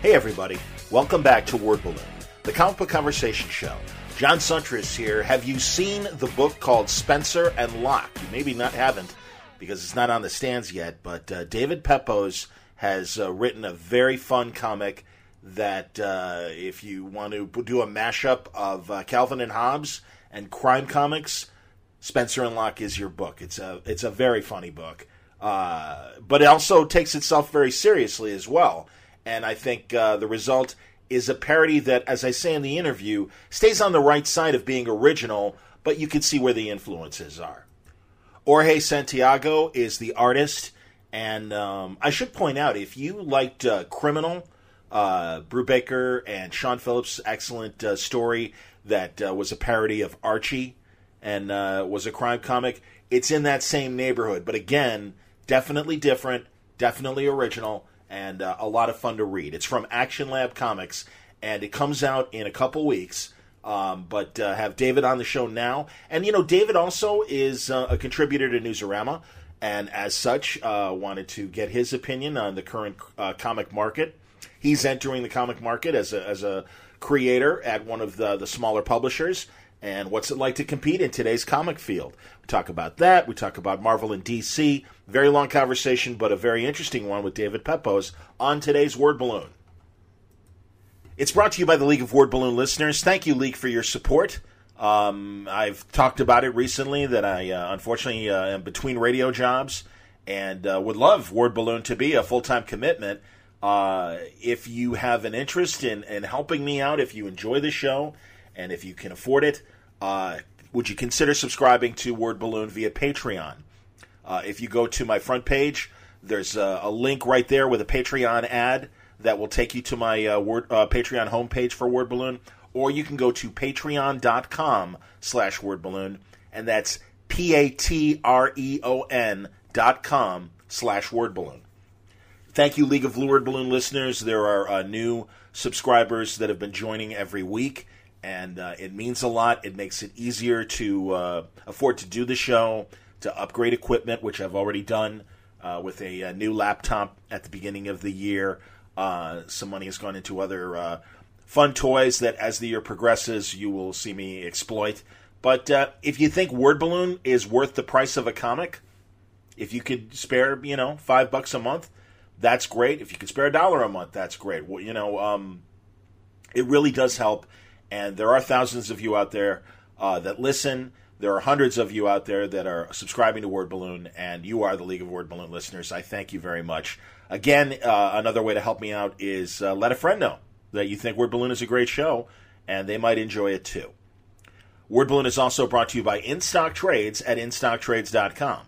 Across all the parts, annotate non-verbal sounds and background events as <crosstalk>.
Hey, everybody. Welcome back to Word Balloon, the comic book conversation show. John Siuntres here. Have you seen the book called Spencer and Locke? You maybe not haven't because it's not on the stands yet, but uh, David Pepose has uh, written a very fun comic that uh, if you want to do a mashup of uh, Calvin and Hobbes and crime comics, Spencer and Locke is your book. It's a it's a very funny book, uh, but it also takes itself very seriously as well. And I think uh, the result is a parody that, as I say in the interview, stays on the right side of being original, but you can see where the influences are. Jorge Santiago is the artist, and um, I should point out if you liked uh, Criminal, uh, Brubaker and Sean Phillips' excellent uh, story that uh, was a parody of Archie and uh, was a crime comic, it's in that same neighborhood. But again, definitely different, definitely original, and uh, a lot of fun to read. It's from Action Lab Comics, and it comes out in a couple weeks. Um, but uh, have David on the show now. And, you know, David also is uh, a contributor to Newsarama, and as such, uh, wanted to get his opinion on the current uh, comic market. He's entering the comic market as a, as a creator at one of the, the smaller publishers. And what's it like to compete in today's comic field? Talk about that. We talk about Marvel and DC. Very long conversation, but a very interesting one with David Pepose on today's Word Balloon. It's brought to you by the League of Word Balloon listeners. Thank you, League, for your support. Um, I've talked about it recently that I uh, unfortunately uh, am between radio jobs and uh, would love Word Balloon to be a full time commitment. Uh, if you have an interest in, in helping me out, if you enjoy the show, and if you can afford it, uh, would you consider subscribing to Word Balloon via Patreon? Uh, if you go to my front page, there's a, a link right there with a Patreon ad that will take you to my uh, Word, uh, Patreon homepage for Word Balloon, or you can go to patreon.com slash Word Balloon, and that's P-A-T-R-E-O-N dot com slash Word Balloon. Thank you, League of Word Balloon listeners. There are uh, new subscribers that have been joining every week, and uh, it means a lot. It makes it easier to uh, afford to do the show, to upgrade equipment, which I've already done uh, with a, a, new laptop at the beginning of the year. Uh, some money has gone into other uh, fun toys that, as the year progresses, you will see me exploit. But uh, if you think Word Balloon is worth the price of a comic, if you could spare, you know, five bucks a month, that's great. If you could spare a dollar a month, that's great. Well, you know, um, it really does help. And there are thousands of you out there uh, that listen. There are hundreds of you out there that are subscribing to Word Balloon, and you are the League of Word Balloon listeners. I thank you very much. Again, uh, another way to help me out is uh, let a friend know that you think Word Balloon is a great show, and they might enjoy it too. Word Balloon is also brought to you by InStock Trades at InStockTrades.com.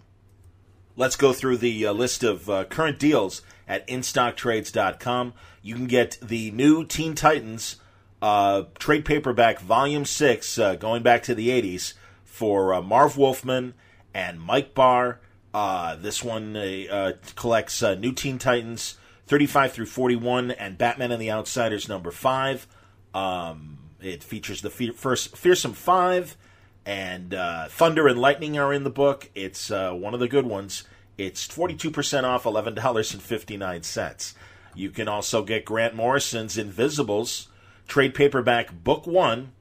Let's go through the uh, list of uh, current deals at InStockTrades.com. You can get the new Teen Titans uh, trade paperback Volume 6, uh, going back to the 80s, for uh, Marv Wolfman and Mike Barr uh, this one uh, collects New Teen Titans 35 through 41 and Batman and the Outsiders number 5. Um, it features the fe- first Fearsome 5 and Thunder and Lightning are in the book. It's one of the good ones. It's 42% off, $11.59. You can also get Grant Morrison's Invisibles trade paperback book 1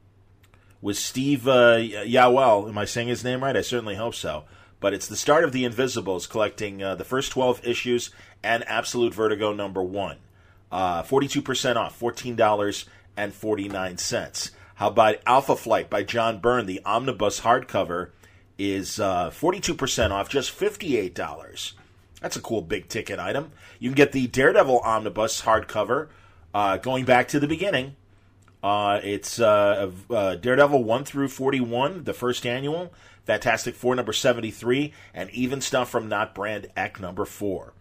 with Steve uh. Am I saying his name right? I certainly hope so but it's the start of the Invisibles, collecting uh, the first 12 issues and Absolute Vertigo number one. Uh, 42% off, $14.49. How about Alpha Flight by John Byrne? The omnibus hardcover is uh, 42% off, just $58. That's a cool big ticket item. You can get the Daredevil omnibus hardcover uh, going back to the beginning. Uh, it's uh, uh, Daredevil 1 through 41, the first annual. Fantastic Four number 73, and even stuff from Not Brand Echh number 4.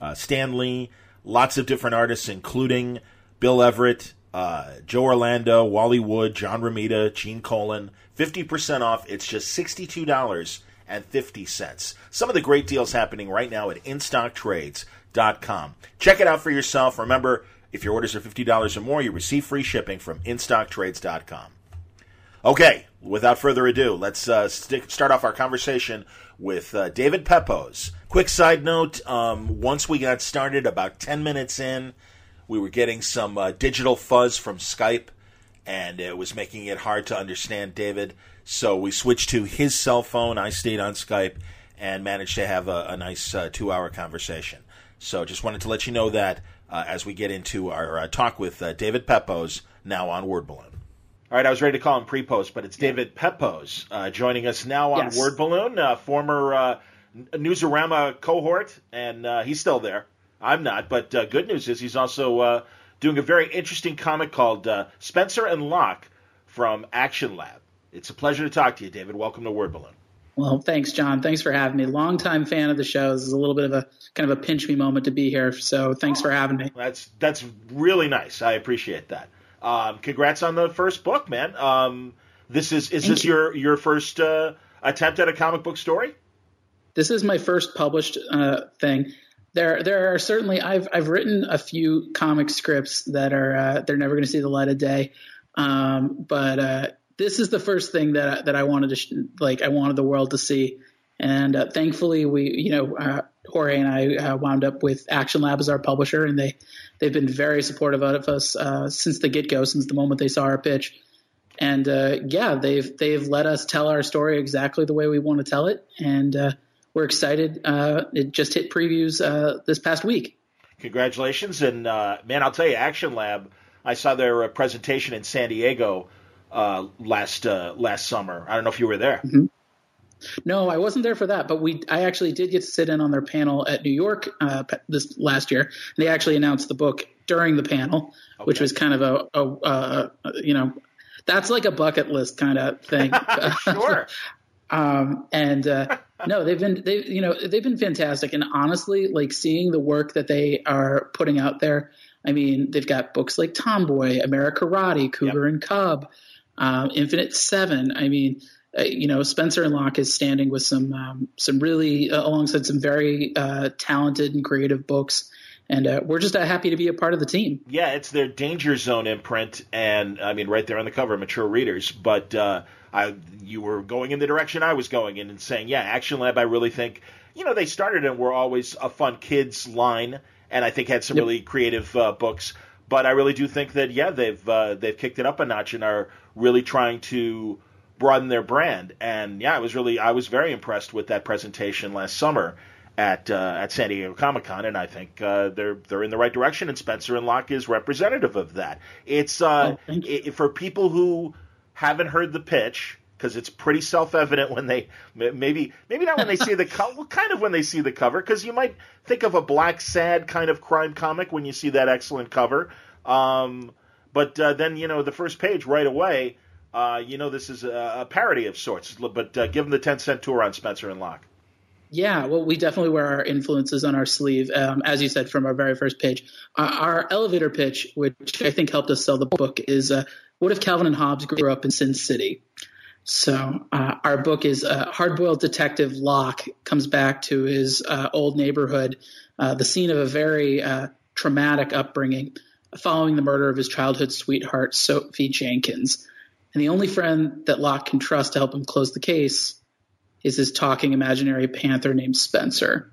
Uh, Stan Lee, lots of different artists, including Bill Everett, uh, Joe Orlando, Wally Wood, John Romita, Gene Colan. 50% off. It's just $62.50. Some of the great deals happening right now at InStockTrades.com. Check it out for yourself. Remember, if your orders are $50 or more, you receive free shipping from InStockTrades.com. Okay, without further ado, let's uh, stick, start off our conversation with uh, David Pepose. Quick side note um, once we got started, about 10 minutes in, we were getting some uh, digital fuzz from Skype, and it was making it hard to understand David. So we switched to his cell phone. I stayed on Skype and managed to have a, a nice uh, two hour conversation. So just wanted to let you know that uh, as we get into our uh, talk with uh, David Pepose now on Word Balloon. All right, I was ready to call him pre-post, but it's David Pepose uh, joining us now on yes. Word Balloon, uh, former uh, Newsarama cohort, and uh, he's still there. I'm not, but uh, good news is he's also uh, doing a very interesting comic called Spencer and Locke from Action Lab. It's a pleasure to talk to you, David. Welcome to Word Balloon. Well, thanks, John. Thanks for having me. Longtime fan of the show. This is a little bit of a kind of a pinch me moment to be here. So thanks for having me. That's that's really nice. I appreciate that. Um, congrats on the first book, man. Um, this is is Thank this you. your your first uh, attempt at a comic book story? This is my first published uh, thing. There there are certainly I've I've written a few comic scripts that are uh, they're never going to see the light of day, um, but uh, this is the first thing that that I wanted to sh- like I wanted the world to see, and uh, thankfully we you know uh, Jorge and I uh, wound up with Action Lab as our publisher, and they they've been very supportive of us uh, since the get go, since the moment they saw our pitch. And uh, yeah, they've they've let us tell our story exactly the way we want to tell it, and uh, we're excited. It just hit previews this past week. Congratulations, and man, I'll tell you, Action Lab. I saw their presentation in San Diego last last summer. I don't know if you were there. Mm-hmm. No, I wasn't there for that, but we I actually did get to sit in on their panel at New York uh, this last year. And they actually announced the book during the panel, okay. which was kind of a, a, a, you know that's like a bucket list kind of thing. <laughs> <laughs> sure. um, and uh, no, they've been they you know they've been fantastic, and honestly, like seeing the work that they are putting out there. I mean, they've got books like Tomboy, Amerikarate, Cougar yep. and Cub, uh, Infinite Seven. I mean uh, you know, Spencer and Locke is standing with some um, some really uh, alongside some very uh, talented and creative books, and uh, we're just uh, happy to be a part of the team. Yeah, it's their Danger Zone imprint, and I mean, right there on the cover, mature readers. But uh, I, you were going in the direction I was going in, and saying, yeah, Action Lab. I really think, you know, they started and were always a fun kids line, and I think had some yep. really creative books. But I really do think that yeah, they've they've kicked it up a notch and are really trying to broaden their brand. And yeah, I was really I was very impressed with that presentation last summer at uh, at San Diego Comic Con, and I think uh, they're they're in the right direction. And Spencer and Locke is representative of that. It's uh, oh, it, for people who haven't heard the pitch because it's pretty self evident when they maybe maybe not when they see the <laughs> cover, well, kind of when they see the cover because you might think of a Blacksad kind of crime comic when you see that excellent cover. Um, but uh, then you know the first page right away uh, you know this is a, a, parody of sorts. But uh, give them the ten cent tour on Spencer and Locke. Yeah, well, we definitely wear our influences on our sleeve, um, as you said from our very first page. Uh, our elevator pitch, which I think helped us sell the book, is uh, "What if Calvin and Hobbes grew up in Sin City?" So uh, our book is uh, hard-boiled detective Locke comes back to his uh, old neighborhood, uh, the scene of a very uh, traumatic upbringing, following the murder of his childhood sweetheart Sophie Jenkins. And the only friend that Locke can trust to help him close the case is his talking imaginary panther named Spencer.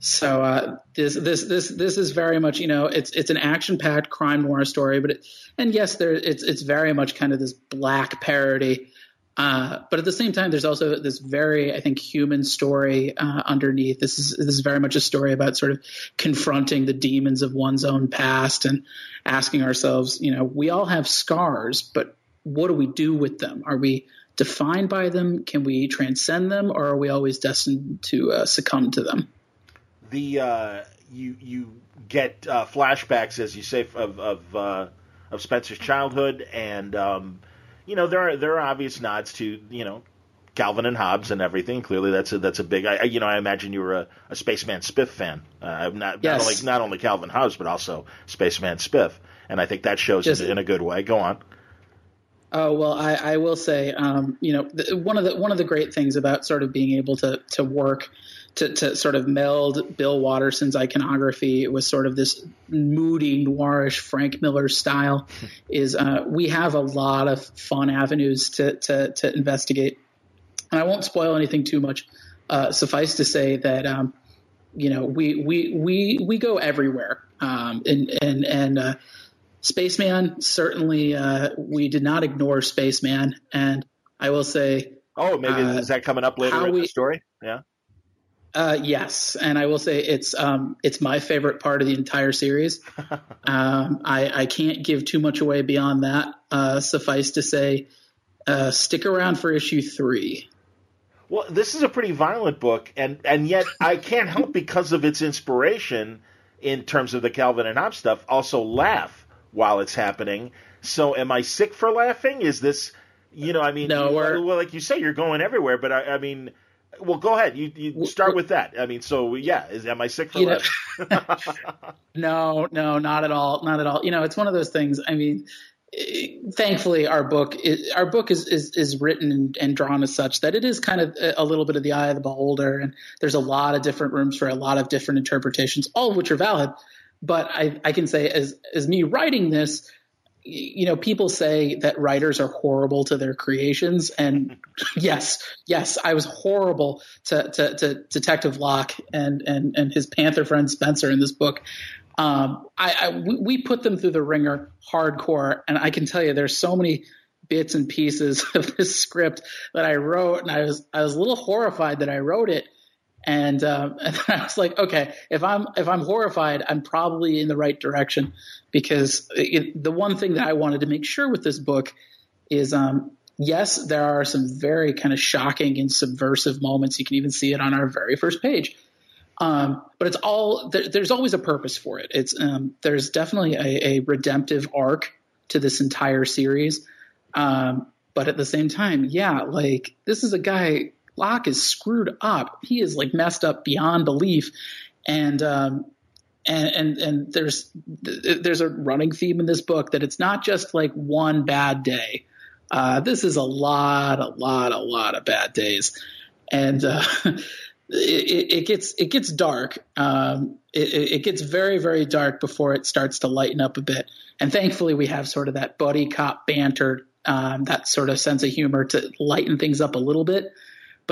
So uh, this this this this is very much you know it's it's an action packed crime noir story, but it, and yes, there it's it's very much kind of this black parody. Uh, but at the same time, there's also this very, I think, human story uh, underneath. This is this is very much a story about sort of confronting the demons of one's own past and asking ourselves, you know, we all have scars, but what do we do with them? Are we defined by them? Can we transcend them, or are we always destined to uh, succumb to them? The uh, you you get uh, flashbacks, as you say, of of, uh, of Spencer's childhood, and um, you know there are there are obvious nods to you know Calvin and Hobbes and everything. Clearly, that's a that's a big. I, you know, I imagine you were a, a Spaceman Spiff fan. Uh, not yes. not only not only Calvin Hobbes, but also Spaceman Spiff, and I think that shows Just, in a good way. Go on. Oh well, I, I will say, um, you know, the, one of the one of the great things about sort of being able to to work to, to sort of meld Bill Watterson's iconography with sort of this moody noirish Frank Miller style is uh, we have a lot of fun avenues to, to, to investigate, and I won't spoil anything too much. Uh, suffice to say that um, you know we we we we go everywhere. Um, Um, and and and uh, Spaceman certainly uh, we did not ignore Spaceman, and I will say. Oh, maybe uh, is that coming up later in we, the story? Yeah. Uh, yes, and I will say it's um, it's my favorite part of the entire series. <laughs> um, I, I can't give too much away beyond that. Uh, suffice to say, uh, stick around for issue three. Well, this is a pretty violent book, and and yet <laughs> I can't help because of its inspiration in terms of the Calvin and Hobbes stuff. Also, laugh while it's happening. So, am I sick for laughing? Is this, you know, I mean, no, well, like you say, you're going everywhere, but I, I mean well, go ahead. You, you start with that. I mean, so yeah, is am I sick for you <laughs> no, no, not at all, not at all. You know, it's one of those things. I mean, eh, thankfully, our book is, our book is, is is written and, and drawn as such that it is kind of a little bit of the eye of the beholder, and there's a lot of different rooms for a lot of different interpretations, all of which are valid. But I, I can say, as as me writing this, you know, people say that writers are horrible to their creations, and <laughs> yes, yes, I was horrible to, to, to Detective Locke and, and and his Panther friend Spencer in this book. Um, I, I we put them through the ringer hardcore, and I can tell you, there's so many bits and pieces <laughs> of this script that I wrote, and I was I was a little horrified that I wrote it and, um, <laughs> and I was like, okay, if I'm if I'm horrified, I'm probably in the right direction because it, the one thing that I wanted to make sure with this book is, um, yes, there are some very kind of shocking and subversive moments. You can even see it on our very first page. Um, but it's all there, there's always a purpose for it. It's um, there's definitely a, a, redemptive arc to this entire series. Um, but at the same time, yeah, like this is a guy Locke is screwed up. He is like messed up beyond belief, and um, and and and there's there's a running theme in this book that it's not just like one bad day. Uh, this is a lot, a lot, a lot of bad days, and uh, it, it, gets it gets dark. Um, it, it, gets very very dark before it starts to lighten up a bit. And thankfully, we have sort of that buddy cop banter, um, that sort of sense of humor to lighten things up a little bit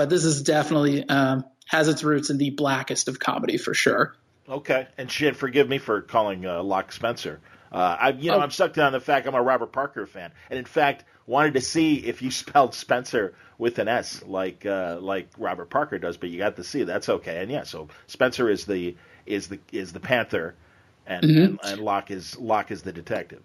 but this is definitely um, has its roots in the blackest of comedy for sure. Okay, and shit, forgive me for calling uh, Locke Spencer. Uh, I, you know, oh. I'm stuck down the fact I'm a Robert Parker fan, and in fact, wanted to see if you <laughs> spelled Spencer with an S, like uh, like Robert Parker does, but you got to see that's okay. And yeah, so Spencer is the is the is the Panther, and mm-hmm. and, and Locke is Locke is the detective.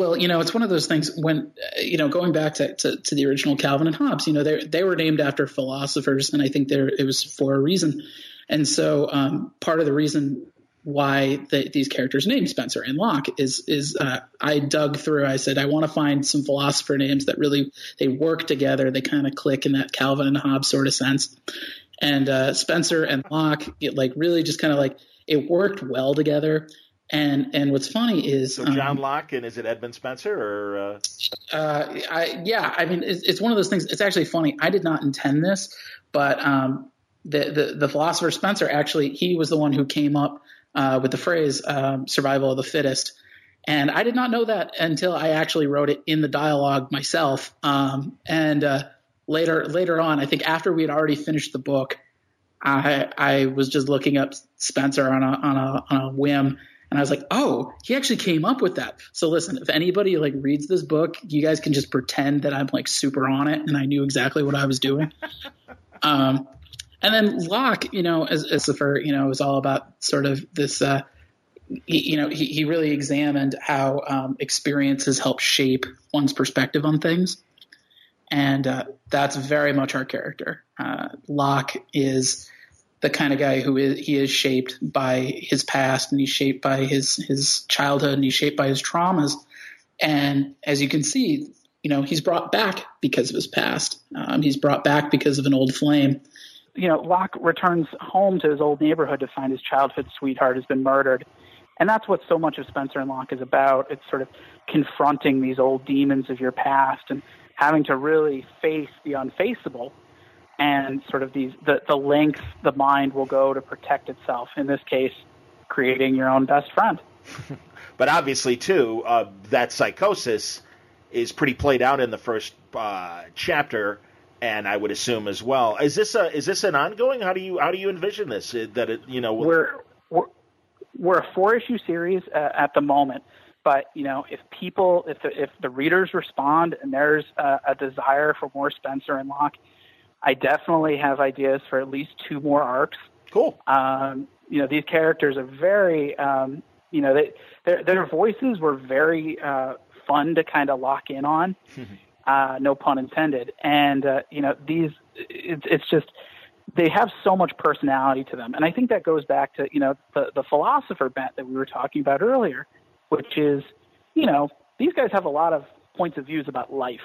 Well, you know, it's one of those things when, you know, going back to, to, to, the original Calvin and Hobbes, you know, they they were named after philosophers, and I think there it was for a reason. And so, um, part of the reason why the, these characters named Spencer and Locke is is uh, I dug through. I said I want to find some philosopher names that really they work together. They kind of click in that Calvin and Hobbes sort of sense. And uh, Spencer and Locke, it like really just kind of like it worked well together. And and what's funny is so John um, Locke and is it Edmund Spencer or? Uh... Uh, I, yeah, I mean it's, it's, one of those things. It's actually funny. I did not intend this, but um, the, the, the philosopher Spencer actually he was the one who came up uh, with the phrase um, "survival of the fittest," and I did not know that until I actually wrote it in the dialogue myself. Um, and uh, later later on, I think after we had already finished the book. I I was just looking up Spencer on a on a on a whim, and I was like, oh, he actually came up with that. So listen, if anybody like reads this book, you guys can just pretend that I'm like super on it and I knew exactly what I was doing. <laughs> um, and then Locke, you know, as, as the you know, was all about sort of this, uh, he, you know, he, he really examined how um, experiences help shape one's perspective on things. And uh, that's very much our character. Uh, Locke is the kind of guy who is he is shaped by his past and he's shaped by his his childhood and he's shaped by his traumas. And as you can see you know he's brought back because of his past. Um, he's brought back because of an old flame. You know locke returns home to his old neighborhood to find his childhood sweetheart has been murdered. And that's what so much of spencer and locke is about. It's sort of confronting these old demons of your past and having to really face the unfaceable and sort of these the, the length the mind will go to protect itself. In this case, creating your own best friend. <laughs> but obviously, too, uh, that psychosis is pretty played out in the first uh, chapter, and I would assume as well. Is this a is this an ongoing? How do you how do you envision this? That it you know we're, we're we're a four issue series uh, at the moment, but you know, if people, if the, if the readers respond and there's a, a desire for more Spencer and Locke, I definitely have ideas for at least two more arcs. Cool. Um, you know, these characters are very, um, you know, they, their their voices were very uh, fun to kind of lock in on. uh, no pun intended. And uh, you know, these it's it's just they have so much personality to them, and I think that goes back to you know the the philosopher bent that we were talking about earlier, which is you know these guys have a lot of points of views about life,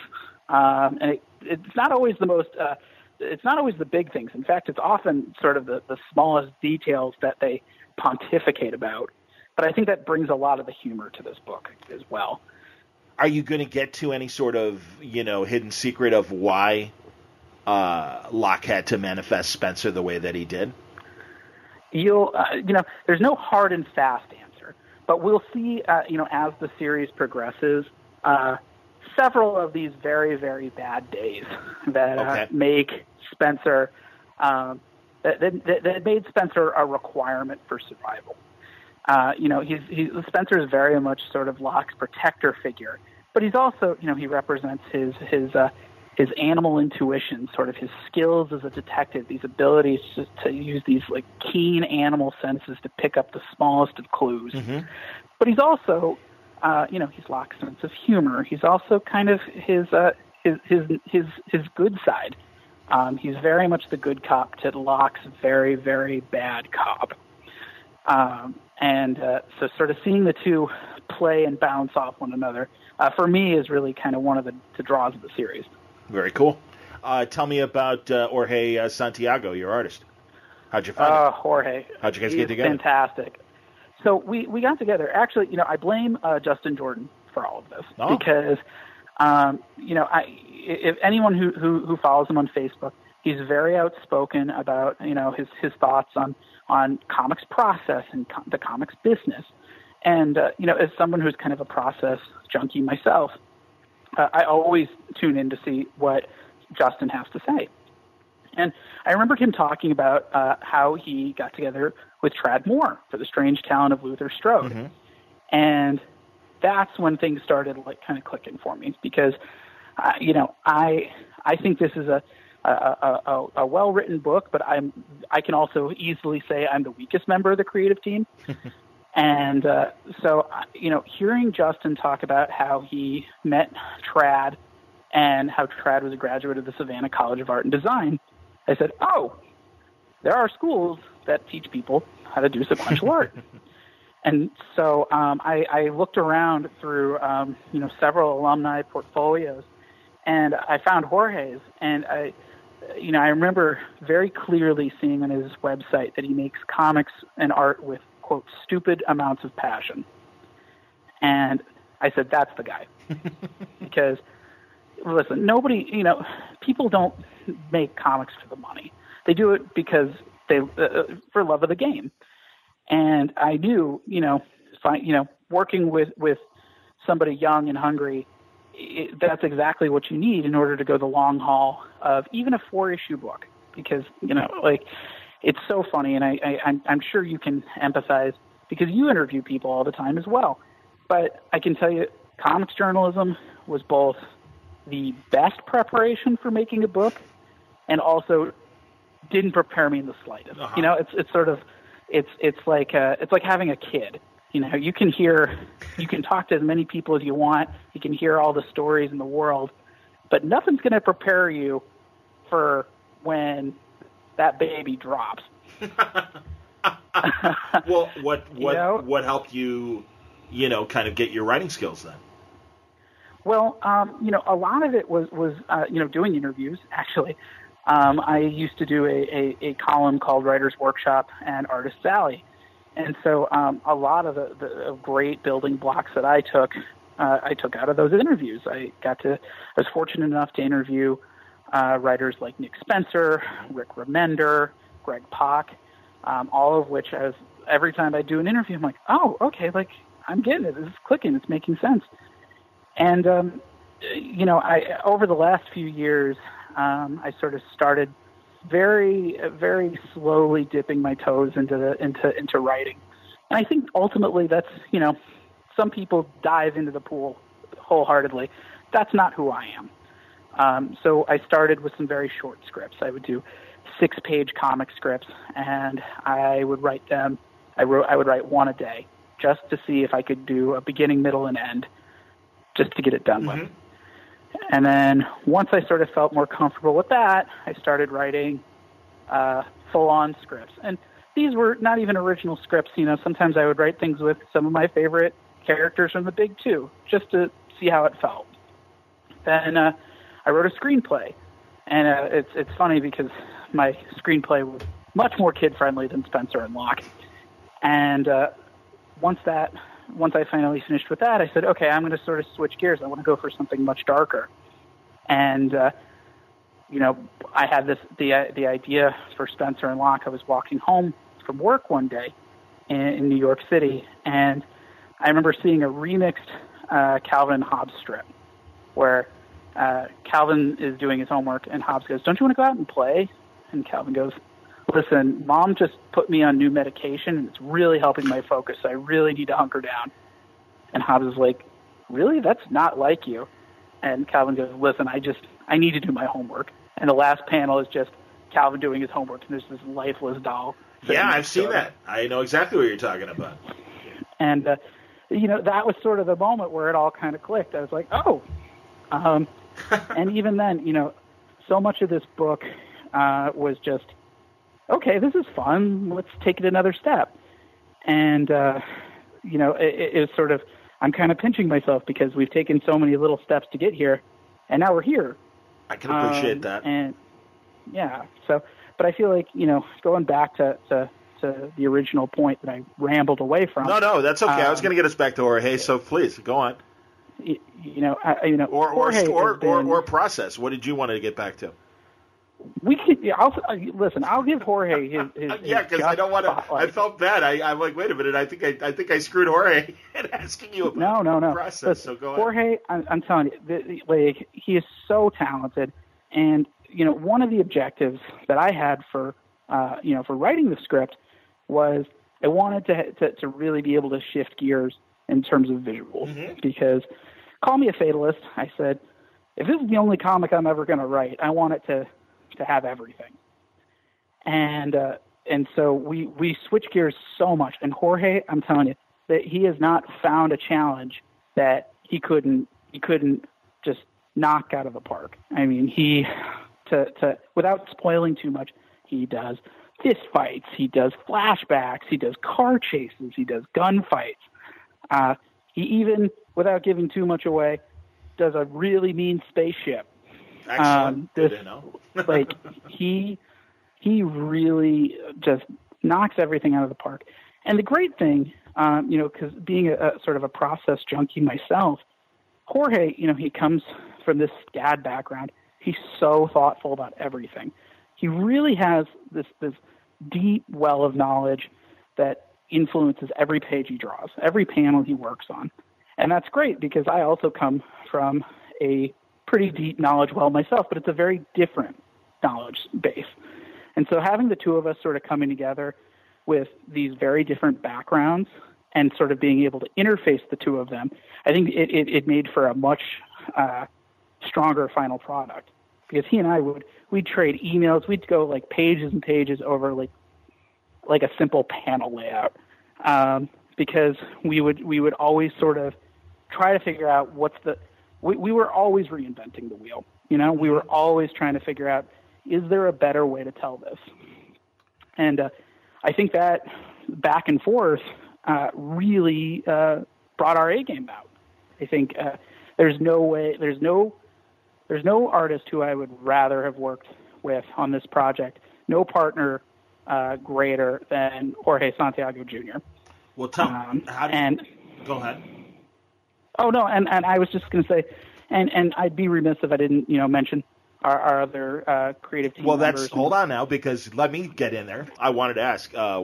um, and it, it's not always the most. Uh, it's not always the big things. In fact, it's often sort of the, the smallest details that they pontificate about. But I think that brings a lot of the humor to this book as well. Are you going to get to any sort of you know hidden secret of why uh, Locke had to manifest Spencer the way that he did? You'll, uh, you know, there's no hard and fast answer, but we'll see, uh, you know, as the series progresses, uh, several of these very, very bad days <laughs> that uh, make Spencer, um, that, that, that made Spencer a requirement for survival. Uh, you know, he's, he, Spencer is very much sort of Locke's protector figure, but he's also, you know, he represents his his uh, his animal intuition, sort of his skills as a detective, these abilities to, to use these like keen animal senses to pick up the smallest of clues. But he's also, uh, you know, he's Locke's sense of humor. He's also kind of his uh, his his his his good side. Um, he's very much the good cop to Locke's very very bad cop. Um, and uh, so, sort of seeing the two play and bounce off one another, uh, for me, is really kind of one of the, the draws of the series. Very cool. Uh, tell me about uh, Jorge uh, Santiago, your artist. How'd you find Uh, it? Jorge. How'd you guys get together? Fantastic. So we, we got together. Actually, you know, I blame uh, Justin Jordan for all of this Oh. because, um, you know, I if anyone who, who who follows him on Facebook, he's very outspoken about you know his his thoughts on on comics process and the comics business. And uh, you know, as someone who's kind of a process junkie myself, uh, I always tune in to see what Justin has to say. And I remember him talking about uh, how he got together with Tradd Moore for the strange talent of Luther Strode. And that's when things started like kind of clicking for me because, uh, you know, I I think this is a a, a, a, a well written book, but I'm I can also easily say I'm the weakest member of the creative team. <laughs> and uh, so, uh, you know, hearing Justin talk about how he met Tradd and how Tradd was a graduate of the Savannah College of Art and Design, I said, oh, there are schools that teach people how to do sequential <laughs> art. And so um, I, I looked around through, um, you know, several alumni portfolios, and I found Jorge's. And I, you know, I remember very clearly seeing on his website that he makes comics and art with quote stupid amounts of passion. And I said, that's the guy, <laughs> because listen, nobody, you know, people don't make comics for the money. They do it because they uh, for love of the game. And I knew, you know, find, you know, working with with somebody young and hungry, it, that's exactly what you need in order to go the long haul of even a four issue book. Because you know, like, it's so funny, and I, I I'm, I'm sure you can empathize because you interview people all the time as well. But I can tell you, comics journalism was both the best preparation for making a book, and also didn't prepare me in the slightest. Uh-huh. You know, it's it's sort of it's it's like uh, it's like having a kid. You know, you can hear, you can talk to as many people as you want. You can hear all the stories in the world, but nothing's going to prepare you for when that baby drops. <laughs> <laughs> well, what what know? what helped you, you know, kind of get your writing skills then? Well, um, you know, a lot of it was was uh, you know doing interviews. Actually, um, I used to do a, a, a column called Writers Workshop and Artists Alley, and so um, a lot of the, the great building blocks that I took, uh, I took out of those interviews. I got to, I was fortunate enough to interview uh, writers like Nick Spencer, Rick Remender, Greg Pak, um, all of which, as every time I do an interview, I'm like, oh, okay, like I'm getting it. This is clicking. It's making sense. And um, you know, I over the last few years, um, I sort of started very, very slowly dipping my toes into the into into writing. And I think ultimately that's, you know, some people dive into the pool wholeheartedly. That's not who I am. Um, so I started with some very short scripts. I would do six page comic scripts and I would write them. I wrote, I would write one a day just to see if I could do a beginning, middle, and end just to get it done mm-hmm. with. And then once I sort of felt more comfortable with that, I started writing uh, full on scripts. And these were not even original scripts. You know, sometimes I would write things with some of my favorite characters from the Big Two just to see how it felt. Then uh, I wrote a screenplay, and uh, it's it's funny because my screenplay was much more kid friendly than Spencer and Locke. And uh, once that once I finally finished with that, I said, okay, I'm going to sort of switch gears. I want to go for something much darker. And uh, you know, I had this the the idea for Spencer and Locke. I was walking home from work one day in, in New York City, and I remember seeing a remixed uh, Calvin and Hobbes strip where uh, Calvin is doing his homework, and Hobbes goes, "Don't you want to go out and play?" And Calvin goes, "Listen, Mom just put me on new medication, and it's really helping my focus. So I really need to hunker down." And Hobbes is like, "Really? That's not like you." And Calvin goes, "Listen, I just I need to do my homework." And the last panel is just Calvin doing his homework, and there's this lifeless doll. Yeah, I've seen that. I know exactly what you're talking about. And uh, you know, that was sort of the moment where it all kind of clicked. I was like, oh. Um, <laughs> and even then, you know, so much of this book uh, was just, okay, this is fun. Let's take it another step. And, uh, you know, it, it was sort of, I'm kind of pinching myself because we've taken so many little steps to get here, and now we're here. I can appreciate um, that. And yeah, so, but I feel like, you know, going back to, to to the original point that I rambled away from. No, no, that's okay. Um, I was um, going to get us back to Jorge, so please go on. You, you know, I, you know, or or or, been, or, or process. What did you want to get back to? We could. I'll listen. I'll give Jorge his. his <laughs> yeah, because I don't want to. I felt bad. I, I'm like, wait a minute. I think I, I think I screwed Jorge <laughs> in asking you about no, no, no. process. Listen, so go Jorge, I'm, I'm telling you, the, like he is so talented, and you know, one of the objectives that I had for, uh, you know, for writing the script was I wanted to, to, to really be able to shift gears in terms of visuals mm-hmm. because call me a fatalist. I said, if this is the only comic I'm ever going to write, I want it to, to have everything. And, uh, and so we, we switch gears so much. And Jorge, I'm telling you that he has not found a challenge that he couldn't, he couldn't just knock out of the park. I mean, he, to, to, without spoiling too much, he does fist fights, he does flashbacks, he does car chases, he does gunfights. Uh, he even, without giving too much away, does a really mean spaceship. Um, this, <laughs> like he he really just knocks everything out of the park. And the great thing, um, you know, because being a, a sort of a process junkie myself, Jorge, you know, he comes from this SCAD background. He's so thoughtful about everything he really has this this deep well of knowledge that influences every page he draws, every panel he works on. And that's great because I also come from a pretty deep knowledge well myself, but it's a very different knowledge base. And so having the two of us sort of coming together with these very different backgrounds and sort of being able to interface the two of them, I think it, it, it made for a much uh, stronger final product because he and I would we'd trade emails. We'd go like pages and pages over like like a simple panel layout um, because we would we would always sort of try to figure out what's the we, we were always reinventing the wheel. You know, we were always trying to figure out is there a better way to tell this, and uh, I think that back and forth uh, really uh, brought our A game out. I think uh, there's no way there's no there's no artist who I would rather have worked with on this project. No partner uh, greater than Jorge Santiago Jr. Well, tell um, how did, and go ahead. Oh no, and and I was just going to say, and and I'd be remiss if I didn't you know mention our, our other uh, creative team. Well, that's hold on now because let me get in there. I wanted to ask, uh,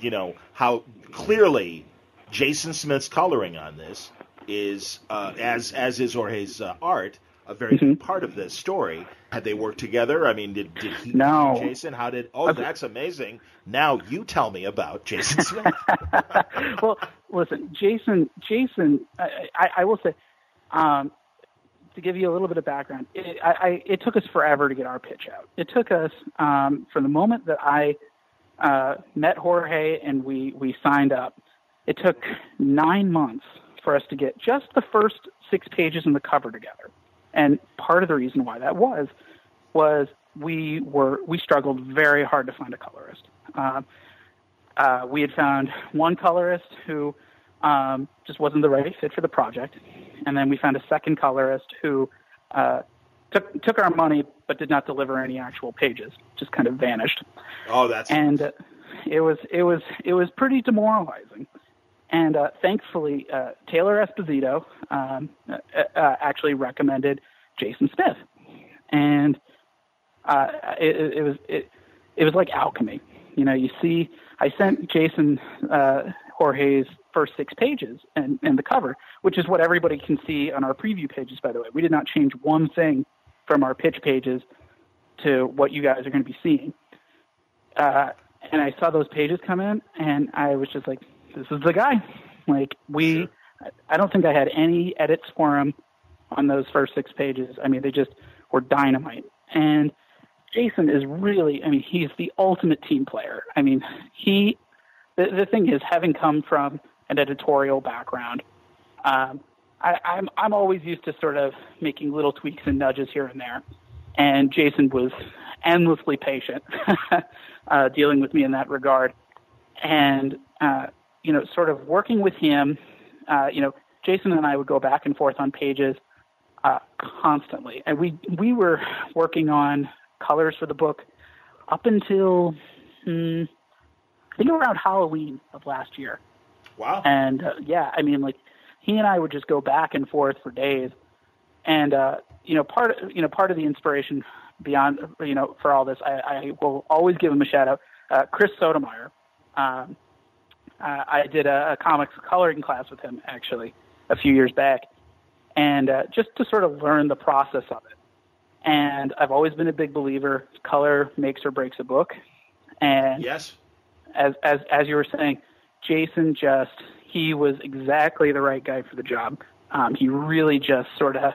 you know, how clearly Jason Smith's coloring on this is uh, as as is Jorge's uh, art a very mm-hmm. big part of this story. Had they worked together? I mean, did, did he no. Jason? How did? Oh, that's amazing. Now you tell me about Jason Smith. <laughs> well, listen, Jason. Jason, I, I, I will say, um, to give you a little bit of background, it, I, I, it took us forever to get our pitch out. It took us um, from the moment that I uh, met Jorge and we we signed up. It took nine months for us to get just the first six pages in the cover together. And part of the reason why that was was we were we struggled very hard to find a colorist. Uh, uh, we had found one colorist who um, just wasn't the right fit for the project, and then we found a second colorist who uh, took took our money but did not deliver any actual pages, just kind of vanished. Oh, that's and uh, it was it was it was pretty demoralizing. And uh, thankfully, uh, Taylor Esposito um, uh, uh, actually recommended Jason Smith, and uh, it, it, was it, it was like alchemy. You know, you see, I sent Jason uh, Jorge's first six pages and, and the cover, which is what everybody can see on our preview pages. By the way, we did not change one thing from our pitch pages to what you guys are going to be seeing. Uh, and I saw those pages come in, and I was just like, this is the guy. Like we, I don't think I had any edits for him on those first six pages. I mean, they just were dynamite. And Jason is really, I mean, he's the ultimate team player. I mean, he, the, the thing is, having come from an editorial background, um, I, I'm I'm always used to sort of making little tweaks and nudges here and there, and Jason was endlessly patient, <laughs> uh, dealing with me in that regard. And uh, you know, sort of working with him, uh, you know, Jason and I would go back and forth on pages uh, constantly, and we we were working on colors for the book up until hmm, I think around Halloween of last year. Wow! And uh, yeah, I mean, like he and I would just go back and forth for days, and uh, you know, part you know part of the inspiration beyond you know for all this, I, I will always give him a shout out. Uh, Chris Sotomayor. Um, uh, I did a, a comics coloring class with him actually a few years back, and uh, just to sort of learn the process of it. And I've always been a big believer color makes or breaks a book. And yes, as as as you were saying, Jason just he was exactly the right guy for the job. Um, he really just sort of,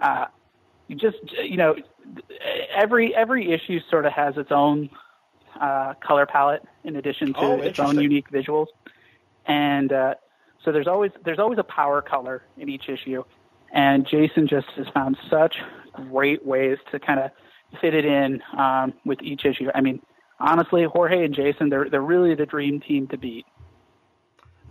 uh, just you know, every every issue sort of has its own uh, color palette in addition to oh, its own unique visuals. And uh, so there's always there's always a power color in each issue. And Jason just has found such great ways to kind of fit it in um, with each issue. I mean, honestly, Jorge and Jason they're they're really the dream team to beat.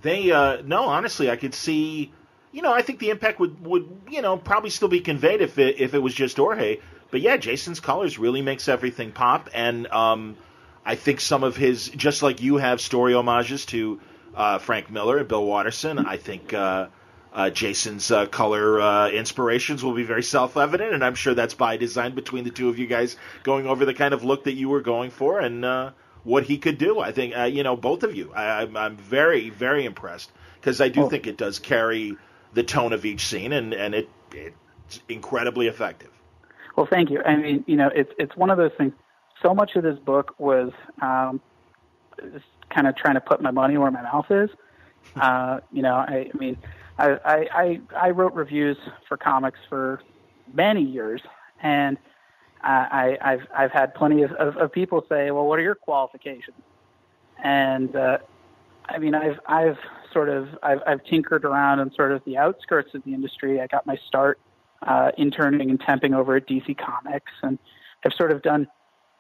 They uh, no, honestly, I could see. You know, I think the impact would would you know probably still be conveyed if it if it was just Jorge. But yeah, Jason's colors really makes everything pop, and um, I think some of his, just like you have story homages to uh, Frank Miller and Bill Watterson, I think uh, uh, Jason's uh, color uh, inspirations will be very self evident, and I'm sure that's by design between the two of you guys going over the kind of look that you were going for and uh, what he could do. I think, you know, both of you, I, am I'm very, very impressed because I do oh. think it does carry the tone of each scene, and, and it, it's incredibly effective. Well, thank you. I mean, you know, it's it's one of those things so much of this book was um, just kind of trying to put my money where my mouth is. <laughs> Uh, you know, I, I mean, I, I, I wrote reviews for comics for many years, and I, I've I've had plenty of, of, of people say, "Well, what are your qualifications?" And uh, I mean, I've I've sort of I've, I've tinkered around on sort of the outskirts of the industry. I got my start uh, interning and temping over at DC Comics, and I've sort of done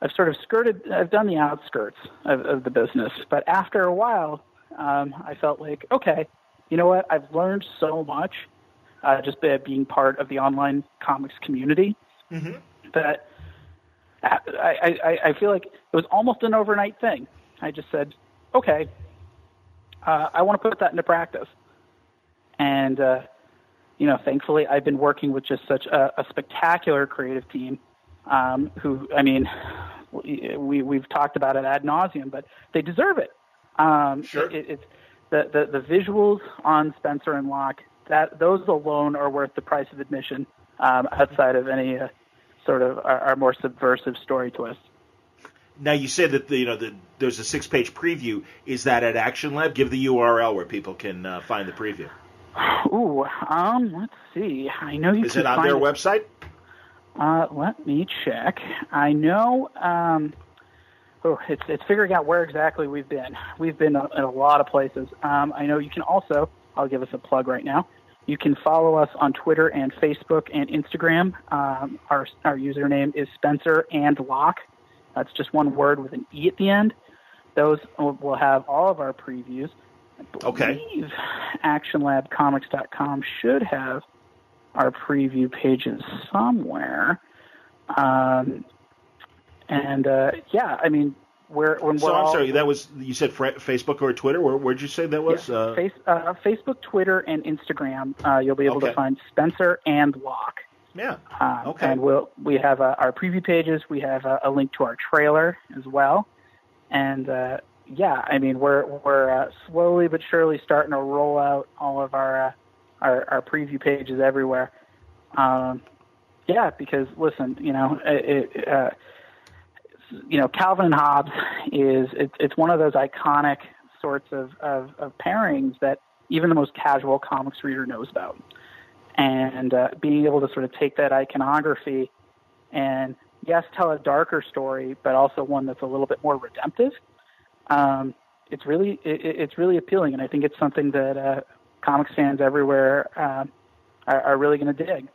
I've sort of skirted, I've done the outskirts of, of the business. But after a while, um, I felt like, okay, you know what? I've learned so much uh, just by being part of the online comics community mm-hmm. that I, I, I feel like it was almost an overnight thing. I just said, okay, uh, I want to put that into practice. And, uh, you know, thankfully, I've been working with just such a, a spectacular creative team um, who, I mean, we we've talked about it ad nauseum, but they deserve it. Um, sure. It, it's the, the the visuals on Spencer and Locke that those alone are worth the price of admission. um, outside of any uh, sort of our, our more subversive story twists. Now you said that the, you know the, there's a six-page preview. Is that at Action Lab? Give the URL where people can uh, find the preview. Ooh, um, let's see. I know you. Is can it on find their it- website? Uh, let me check. I know. Um, oh, it's it's figuring out where exactly we've been. We've been in a lot of places. Um, I know you can also. I'll give us a plug right now. You can follow us on Twitter and Facebook and Instagram. Um, our our username is Spencer and Locke. That's just one word with an e at the end. Those will will have all of our previews. I Okay. ActionLabComics.com should have our preview pages somewhere. Um, and uh, yeah, I mean, we're when So I'm all, sorry. That was you said Facebook or Twitter. Where where'd you say that was? yeah, Uh, face, uh, Facebook, Twitter, and Instagram. Uh, you'll be able Okay. to find Spencer and Locke. yeah. Um, Okay. And we'll we have uh, our preview pages. We have uh, a link to our trailer as well. And uh, yeah, I mean we're we're uh, slowly but surely starting to roll out all of our uh, our, our preview pages everywhere. Um, yeah, because listen, you know, it, it, uh, you know, Calvin and Hobbes is it's it's one of those iconic sorts of, of, of pairings that even the most casual comics reader knows about and uh, being able to sort of take that iconography and yes, tell a darker story, but also one that's a little bit more redemptive. Um, it's really it, it's really appealing, and I think it's something that uh, comics fans everywhere um, are, are really going to dig.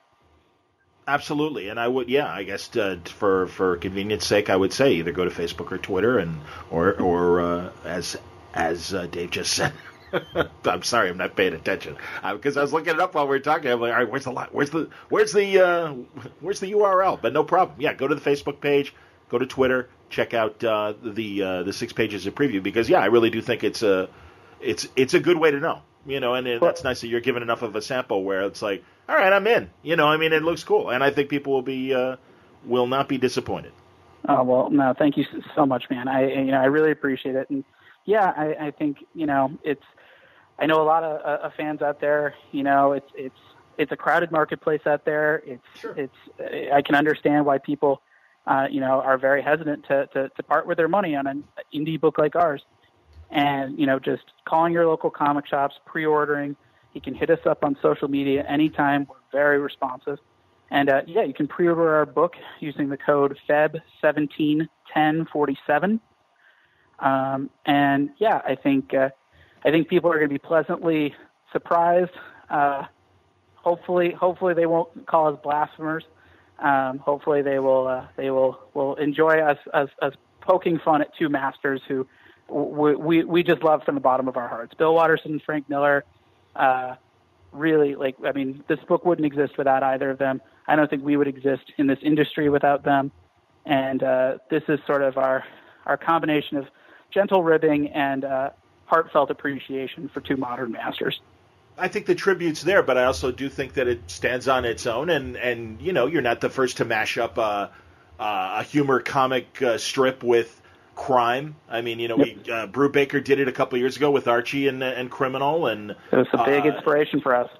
Absolutely, and I would, yeah, I guess uh, for for convenience sake, I would say either go to Facebook or Twitter, and or or uh, as as uh, Dave just said. <laughs> I'm sorry, I'm not paying attention because I was looking it up while we were talking. I'm like, all right, where's the li- where's the where's the uh, where's the URL? But no problem. Yeah, go to the Facebook page, go to Twitter, check out uh, the uh, the six pages of preview because yeah, I really do think it's a it's it's a good way to know. You know, and it, that's nice that you're given enough of a sample where it's like, all right, I'm in. You know, I mean, it looks cool, and I think people will be uh, will not be disappointed. Oh well, no, thank you so much, man. I you know I really appreciate it, and yeah, I, I think you know it's. I know a lot of, uh, of fans out there. You know, it's it's it's a crowded marketplace out there. It's Sure. it's. I can understand why people, uh, you know, are very hesitant to, to to part with their money on an indie book like ours. And you know, just calling your local comic shops, pre-ordering. You can hit us up on social media anytime. We're very responsive. And uh, yeah, you can pre-order our book using the code FEB171047. Um, and yeah, I think uh, I think people are going to be pleasantly surprised. Uh, hopefully, hopefully they won't call us blasphemers. Um, hopefully, they will uh, they will will enjoy us, us poking fun at two masters who we, we just love from the bottom of our hearts. Bill Watterson and Frank Miller. Uh, really, like I mean, this book wouldn't exist without either of them. I don't think we would exist in this industry without them. And uh, this is sort of our our combination of gentle ribbing and uh, heartfelt appreciation for two modern masters. I think the tribute's there, but I also do think that it stands on its own, and and you know, you're not the first to mash up a a, a humor comic uh, strip with crime. I mean, you know, we uh, Brubaker did it a couple years ago with Archie and and Criminal, and It was a big uh, inspiration for us.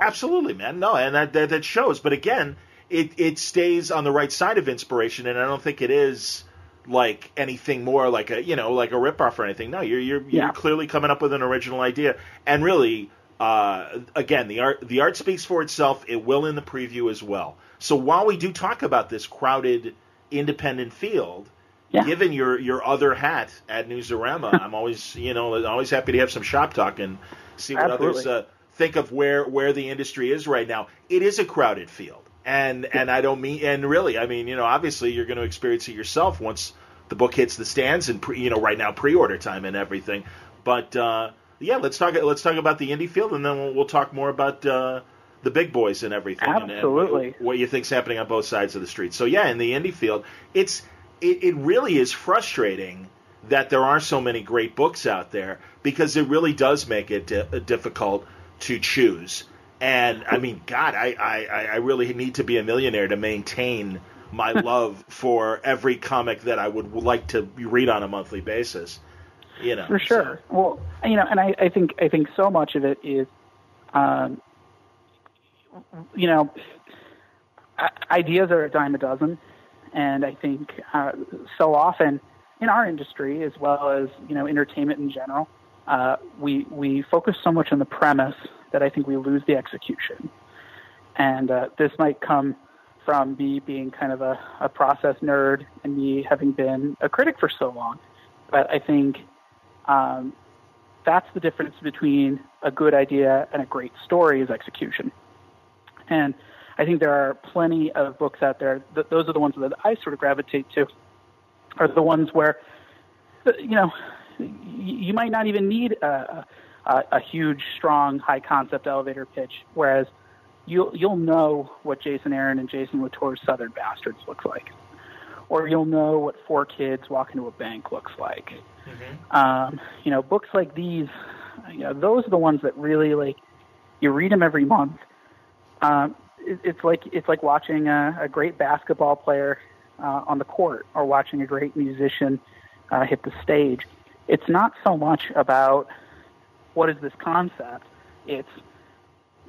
Absolutely, man. No, and that, that that shows. But again, it it stays on the right side of inspiration, and I don't think it is like anything more like a you know like a ripoff or anything. No, you're you're Yeah. you're clearly coming up with an original idea, and really, uh, again, the art the art speaks for itself. It will in the preview as well. So while we do talk about this crowded independent field. Yeah. Given your, your other hat at Newsarama, <laughs> I'm always you know always happy to have some shop talk and see what others uh, think of where where the industry is right now. It is a crowded field, and and I don't mean and really, I mean you know obviously you're going to experience it yourself once the book hits the stands and pre, you know right now pre-order time and everything. But uh, yeah, let's talk let's talk about the indie field, and then we'll, we'll talk more about. Uh, the big boys and everything, and- and Absolutely. what you think's happening on both sides of the street. So yeah, in the indie field, it's it, it really is frustrating that there are so many great books out there because it really does make it di- difficult to choose. And I mean, God, I, I, I really need to be a millionaire to maintain my <laughs> love for every comic that I would like to read on a monthly basis. You know, For sure. Well, you know, and I, I think I think so much of it is, um, you know, ideas are a dime a dozen, and I think uh, so often in our industry as well as you know entertainment in general, uh, we we focus so much on the premise that I think we lose the execution. And uh, this might come from me being kind of a, a process nerd and me having been a critic for so long. But I think um, that's the difference between a good idea and a great story is execution. And I think there are plenty of books out there. That, those are the ones that I sort of gravitate to. Are the ones where, you know, you might not even need a, a, a huge, strong, high concept elevator pitch. Whereas you'll you'll know what Jason Aaron and Jason Latour's Southern Bastards looks like, or you'll know what Four Kids Walk into a Bank looks like. Mm-hmm. Um, you know, books like these, you know, those are the ones that really like you read them every month. Um, it's like it's like watching a, a great basketball player uh, on the court or watching a great musician uh, hit the stage. It's not so much about what is this concept. It's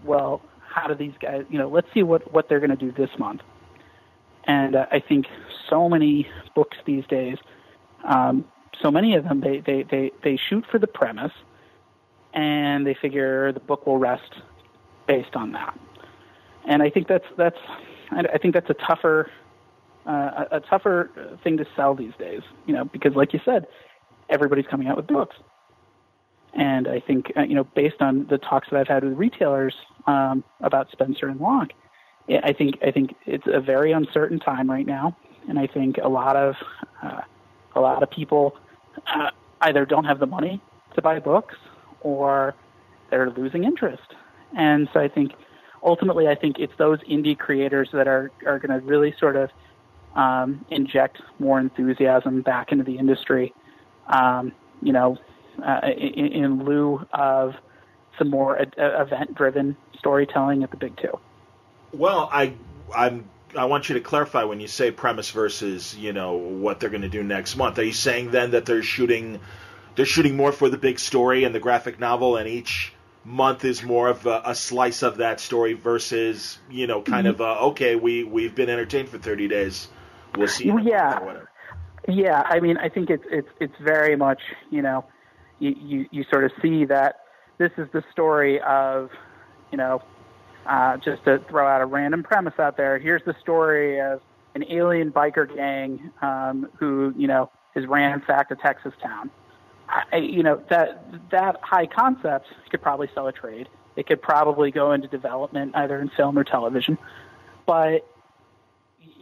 well, how do these guys? You know, let's see what what they're going to do this month. And uh, I think so many books these days, um, so many of them, they, they, they, they shoot for the premise and they figure the book will rest based on that. And I think that's that's I think that's a tougher uh, a, tougher thing to sell these days. You know, because like you said, everybody's coming out with books. And I think, uh, you know, based on the talks that I've had with retailers um, about Spencer and Locke, I think I think it's a very uncertain time right now, and I think a lot of uh, a lot of people uh, either don't have the money to buy books or they're losing interest. And so I think ultimately, I think it's those indie creators that are are going to really sort of um, inject more enthusiasm back into the industry. Um, you know, uh, in, in, lieu of some more event-driven storytelling at the big two. Well, I I'm I want you to clarify when you say premise versus you know what they're going to do next month. Are you saying then that they're shooting they're shooting more for the big story and the graphic novel, and each month is more of a, a slice of that story versus you know kind mm-hmm. of a, okay we we've been entertained for thirty days. We'll see. Yeah. Yeah, I mean, I think it's it's it's very much you know you, you, you sort of see that this is the story of, you know, uh, just to throw out a random premise out there, here's the story of an alien biker gang um, who, you know, is ransacked a Texas town. I, you know, that that high concept could probably sell a trade. It could probably go into development either in film or television. But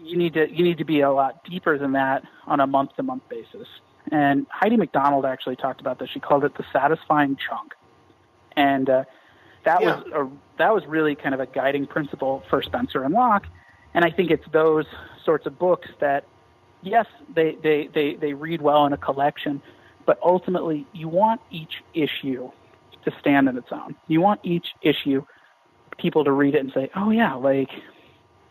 you need to you need to be a lot deeper than that on a month to month basis. And Heidi McDonald actually talked about this. She called it the satisfying chunk, and uh, that yeah. was a, that was really kind of a guiding principle for Spencer and Locke. And I think it's those sorts of books that, yes, they they they, they read well in a collection, but ultimately you want each issue to stand on its own. You want each issue people to read it and say, "Oh yeah, like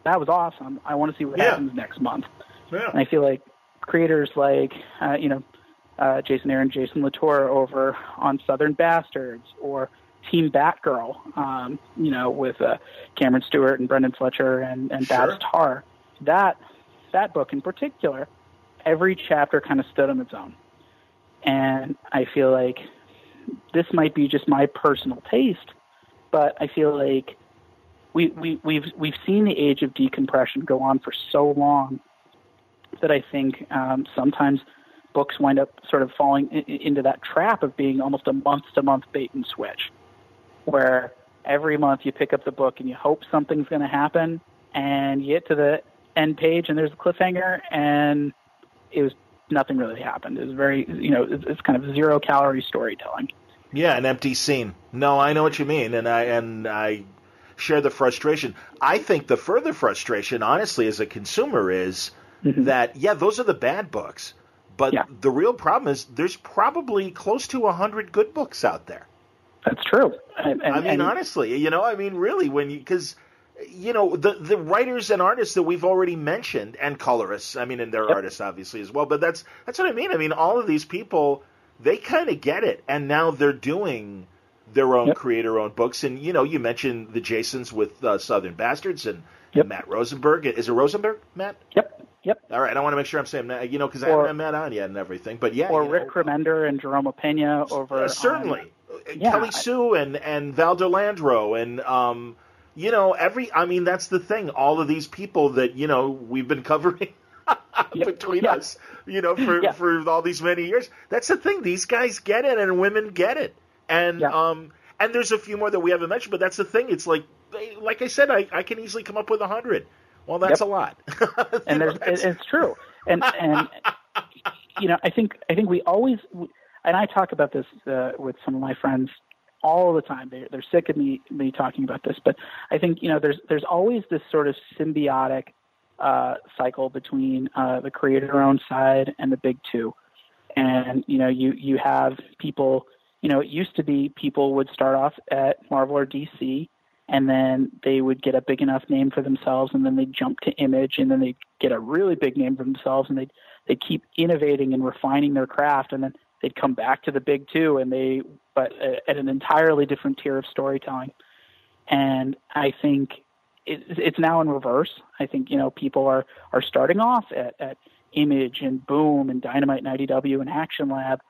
that was awesome. I want to see what yeah. happens next month." Yeah. And I feel like creators like uh, you know uh, Jason Aaron, Jason Latour over on Southern Bastards or Team Batgirl, um, you know, with uh, Cameron Stewart and Brenden Fletcher and, and sure. Babs Tarr. That that book in particular, every chapter kind of stood on its own, and I feel like this might be just my personal taste, but I feel like we, we we've we've seen the age of decompression go on for so long that I think um, sometimes books wind up sort of falling in, into that trap of being almost a month to month bait and switch, where every month you pick up the book and you hope something's going to happen, and you get to the end page and there's a cliffhanger, and it was nothing really happened. It was very, you know, it's, it's kind of zero calorie storytelling. Yeah, an empty scene. No, I know what you mean, and I and I share the frustration. I think the further frustration, honestly, as a consumer, is mm-hmm. that yeah, those are the bad books. But yeah. the real problem is there's probably close to a hundred good books out there. That's true. And, and, I mean, and, honestly, you know, I mean, really, when you because you know the the writers and artists that we've already mentioned and colorists. I mean, and they're yep. artists obviously as well. But that's that's what I mean. I mean, all of these people they kind of get it, and now they're doing their own Yep. creator-owned books. And you know, you mentioned the Jasons with uh, Southern Bastards and, Yep. and Matt Rosenberg. Is it Rosenberg, Matt? Yep, yep. All right, I want to make sure I'm saying that, you know, because I haven't met on yet and everything. But yeah, Or you know, Rick Remender and Jerome Pena over. uh, on- certainly yeah, Kelly I- Sue and and Val De Landro and um, you know, every. I mean, that's the thing. All of these people that you know we've been covering. <laughs> Yep. between Yeah. us, you know, for Yeah. for all these many years. That's the thing; these guys get it, and women get it, and Yeah. um, and there's a few more that we haven't mentioned, but that's the thing. It's like, like I said, I, I can easily come up with a hundred. Well, that's Yep. a lot, <laughs> and there's, it- it's true. And and you know, I think I think we always, and I talk about this uh, with some of my friends all the time. They they're sick of me me talking about this, but I think you know, there's there's always this sort of symbiotic uh, cycle between uh, the creator-owned side and the big two. And you know, you you have people. You know, it used to be people would start off at Marvel or DC, and then they would get a big enough name for themselves, and then they'd jump to Image, and then they'd get a really big name for themselves, and they'd they'd keep innovating and refining their craft, and then they'd come back to the big two, and they but uh, at an entirely different tier of storytelling. And I think it, it's now in reverse. I think you know people are are starting off at, at Image and Boom and Dynamite and IDW and Action Lab,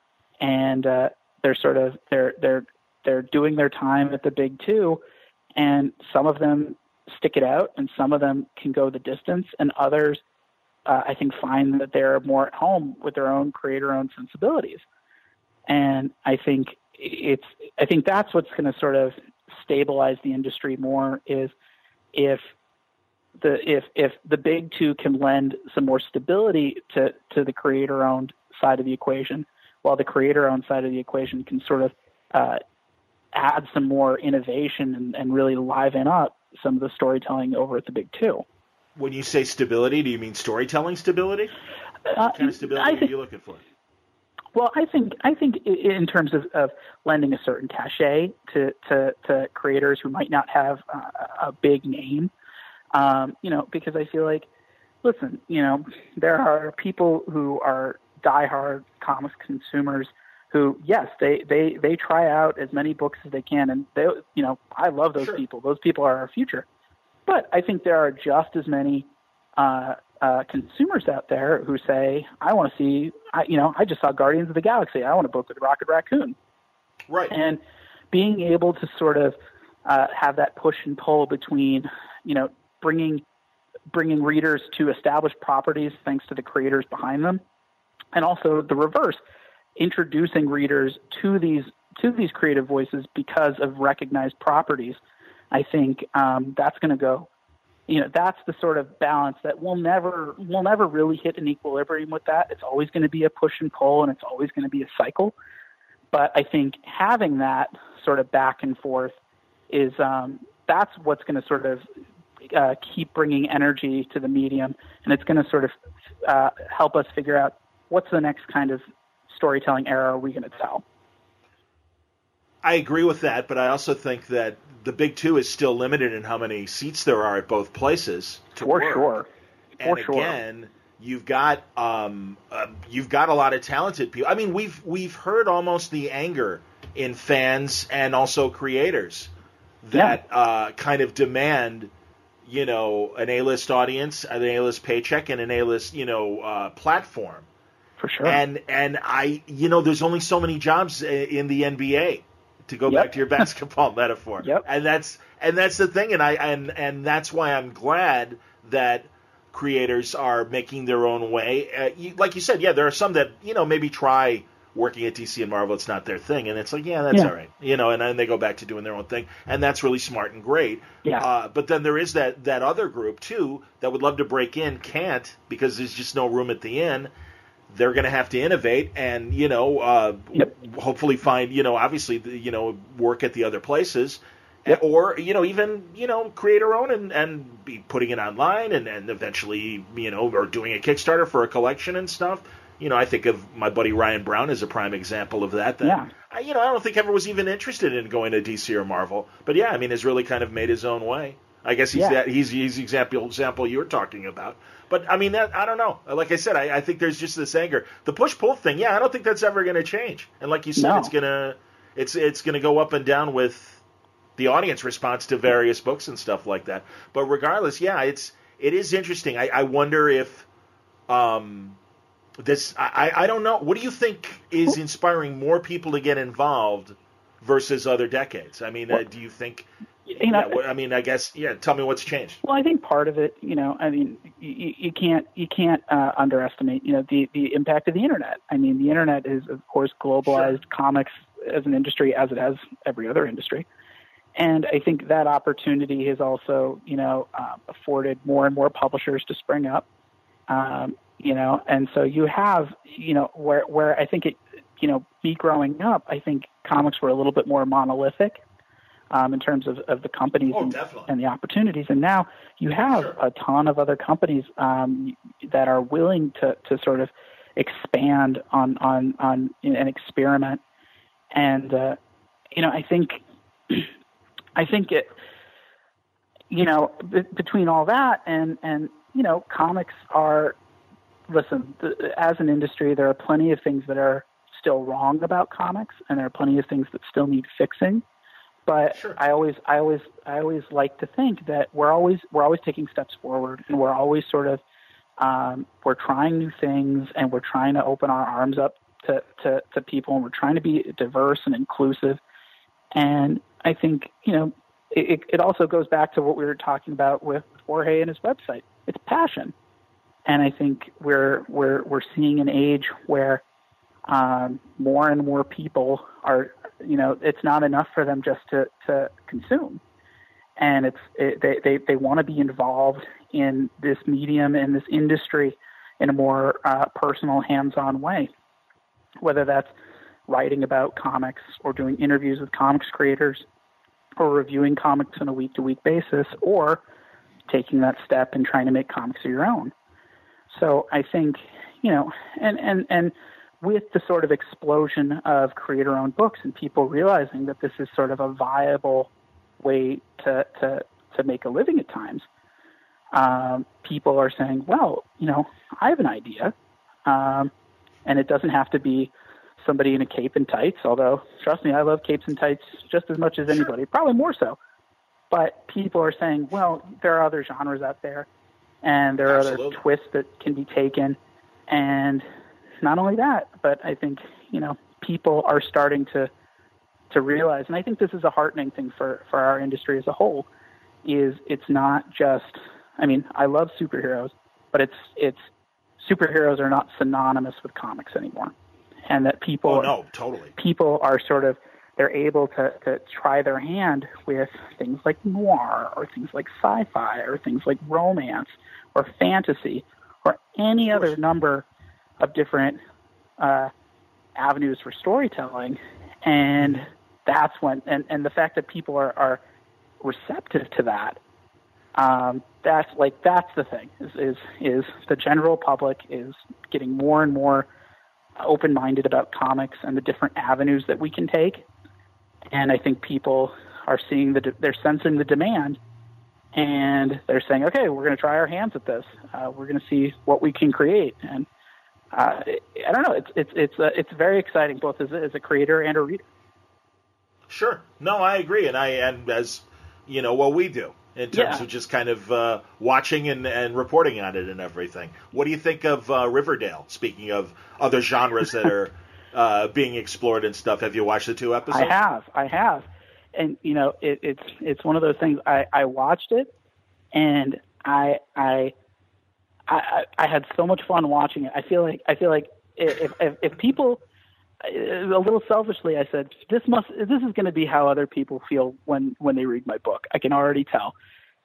and uh, they're sort of they're they're they're doing their time at the big two, and some of them stick it out, and some of them can go the distance, and others, uh, I think, find that they're more at home with their own creator-owned sensibilities, and I think it's I think that's what's going to sort of stabilize the industry more is if the if if the big two can lend some more stability to to the creator owned side of the equation, while the creator owned side of the equation can sort of uh, add some more innovation and, and really liven up some of the storytelling over at the big two. when you say stability, do you mean storytelling stability? Uh, What kind of stability are think, you looking for? Well, I think I think in terms of, of lending a certain cachet to, to, to creators who might not have uh, a big name, um, you know, because I feel like, listen, you know, there are people who are diehard comics consumers who, yes, they, they, they try out as many books as they can, and they, you know, I love those Sure. people. Those people are our future. But I think there are just as many uh, uh, consumers out there who say, "I want to see, I, you know, I just saw Guardians of the Galaxy. I want a book with Rocket Raccoon." Right. And being able to sort of uh, have that push and pull between, you know, bringing bringing readers to established properties thanks to the creators behind them, and also the reverse, introducing readers to these to these creative voices because of recognized properties. I think um, that's going to go you know that's the sort of balance that we'll never we'll never really hit an equilibrium with that. It's always going to be a push and pull and it's always going to be a cycle. But i think having that sort of back and forth is um, that's what's going to sort of uh, keep bringing energy to the medium. And it's going to sort of uh, help us figure out what's the next kind of storytelling era are we going to tell I agree with that, but I also think that the Big Two is still limited in how many seats there are at both places. For work. sure And for sure again, you've got um, uh, you've got a lot of talented people. I mean, we've we've heard almost the anger in fans and also creators that uh, kind of demand, you know, an A-list audience, an A-list paycheck, and an A-list, you know, uh, platform. for sure And and I, you know, there's only so many jobs in the NBA. To go Yep. back to your <laughs> basketball metaphor, Yep. and that's and that's the thing, and I and and that's why I'm glad that creators are making their own way. Uh, you, like you said, yeah, there are some that you know maybe try working at DC and Marvel. It's not their thing, and it's like, yeah, that's Yeah. all right, you know. And then they go back to doing their own thing, and that's really smart and great. Yeah. Uh, but then there is that that other group too that would love to break in, can't because there's just no room at the inn they're going to have to innovate and you know uh, Yep. hopefully find you know obviously you know work at the other places Yep. or you know even you know create our own and, and be putting it online and, and eventually you know or doing a kickstarter for a collection and stuff you know i think of my buddy ryan browne as a prime example of that that Yeah. I, you know i don't think ever was even interested in going to dc or marvel but yeah i mean has really kind of made his own way I guess he's Yeah. that he's he's the example example you were talking about. But I mean that I don't know. Like I said, I, I think there's just this anger. The push pull thing, yeah, I don't think that's ever going to change. And like you said, No. it's gonna it's it's going to go up and down with the audience response to various books and stuff like that. But regardless, yeah, it's it is interesting. I, I wonder if um, this I, I don't know. What do you think is inspiring more people to get involved versus other decades? I mean, uh, do you think? You know, yeah, I mean, I guess, yeah. Tell me what's changed. Well, I think part of it, you know, I mean, you, you can't you can't uh, underestimate, you know, the the impact of the internet. I mean, the internet is, of course, globalized sure. comics as an industry as it has every other industry. And I think that opportunity has also, you know, uh, afforded more and more publishers to spring up. Um, you know, and so you have, you know, where where I think it, you know, me growing up, I think comics were a little bit more monolithic um, in terms of, of the companies oh, and, and, the opportunities. And now you have sure. a ton of other companies um, that are willing to to sort of expand on on on an experiment. And uh, you know, I think <clears throat> I think it, you know, b- between all that and and you know, comics are. Listen, as an industry, there are plenty of things that are still wrong about comics, and there are plenty of things that still need fixing. But sure. I always, I always, I always like to think that we're always, we're always taking steps forward, and we're always sort of, um, we're trying new things, and we're trying to open our arms up to, to, to people, and we're trying to be diverse and inclusive. And I think, you know, it, it also goes back to what we were talking about with Jorge and his website. It's passion. And I think we're, we're, we're seeing an age where um, more and more people are, you know, it's not enough for them just to, to consume. And it's, it, they, they, they want to be involved in this medium and this industry in a more uh, personal, hands-on way. Whether that's writing about comics or doing interviews with comics creators or reviewing comics on a week to week basis or taking that step and trying to make comics of your own. So I think, you know, and, and, and with the sort of explosion of creator owned books and people realizing that this is sort of a viable way to, to, to make a living at times, um, people are saying, well, you know, I have an idea. Um, and it doesn't have to be somebody in a cape and tights, although trust me, I love capes and tights just as much as anybody, probably more so. But people are saying, well, there are other genres out there, and there are Absolutely. other twists that can be taken. And not only that, but I think you know people are starting to to realize, and I think this is a heartening thing for for our industry as a whole. Is it's not just, I mean, I love superheroes, but it's it's superheroes are not synonymous with comics anymore and that people oh, no, totally. people are sort of they're able to, to try their hand with things like noir or things like sci-fi or things like romance or fantasy or any other number of different uh, avenues for storytelling and that's when and, and the fact that people are, are receptive to that um, that's like that's the thing is, is is the general public is getting more and more open minded about comics and the different avenues that we can take. And I think people are seeing the they're sensing the demand, and they're saying, okay, we're going to try our hands at this. Uh, we're going to see what we can create. And uh, I don't know, it's it's it's uh, it's very exciting both as a, as a creator and a reader. Sure, no, I agree, and I and as you know what we do in terms yeah. of just kind of uh, watching and, and reporting on it and everything. What do you think of uh, Riverdale? Speaking of other genres that are <laughs> uh, being explored and stuff, have you watched the two episodes? I have, I have, and you know, it, it's it's one of those things. I, I watched it, and I, I I I had so much fun watching it. I feel like I feel like if if, if people a little selfishly, I said, "This must. This is going to be how other people feel when when they read my book. I can already tell,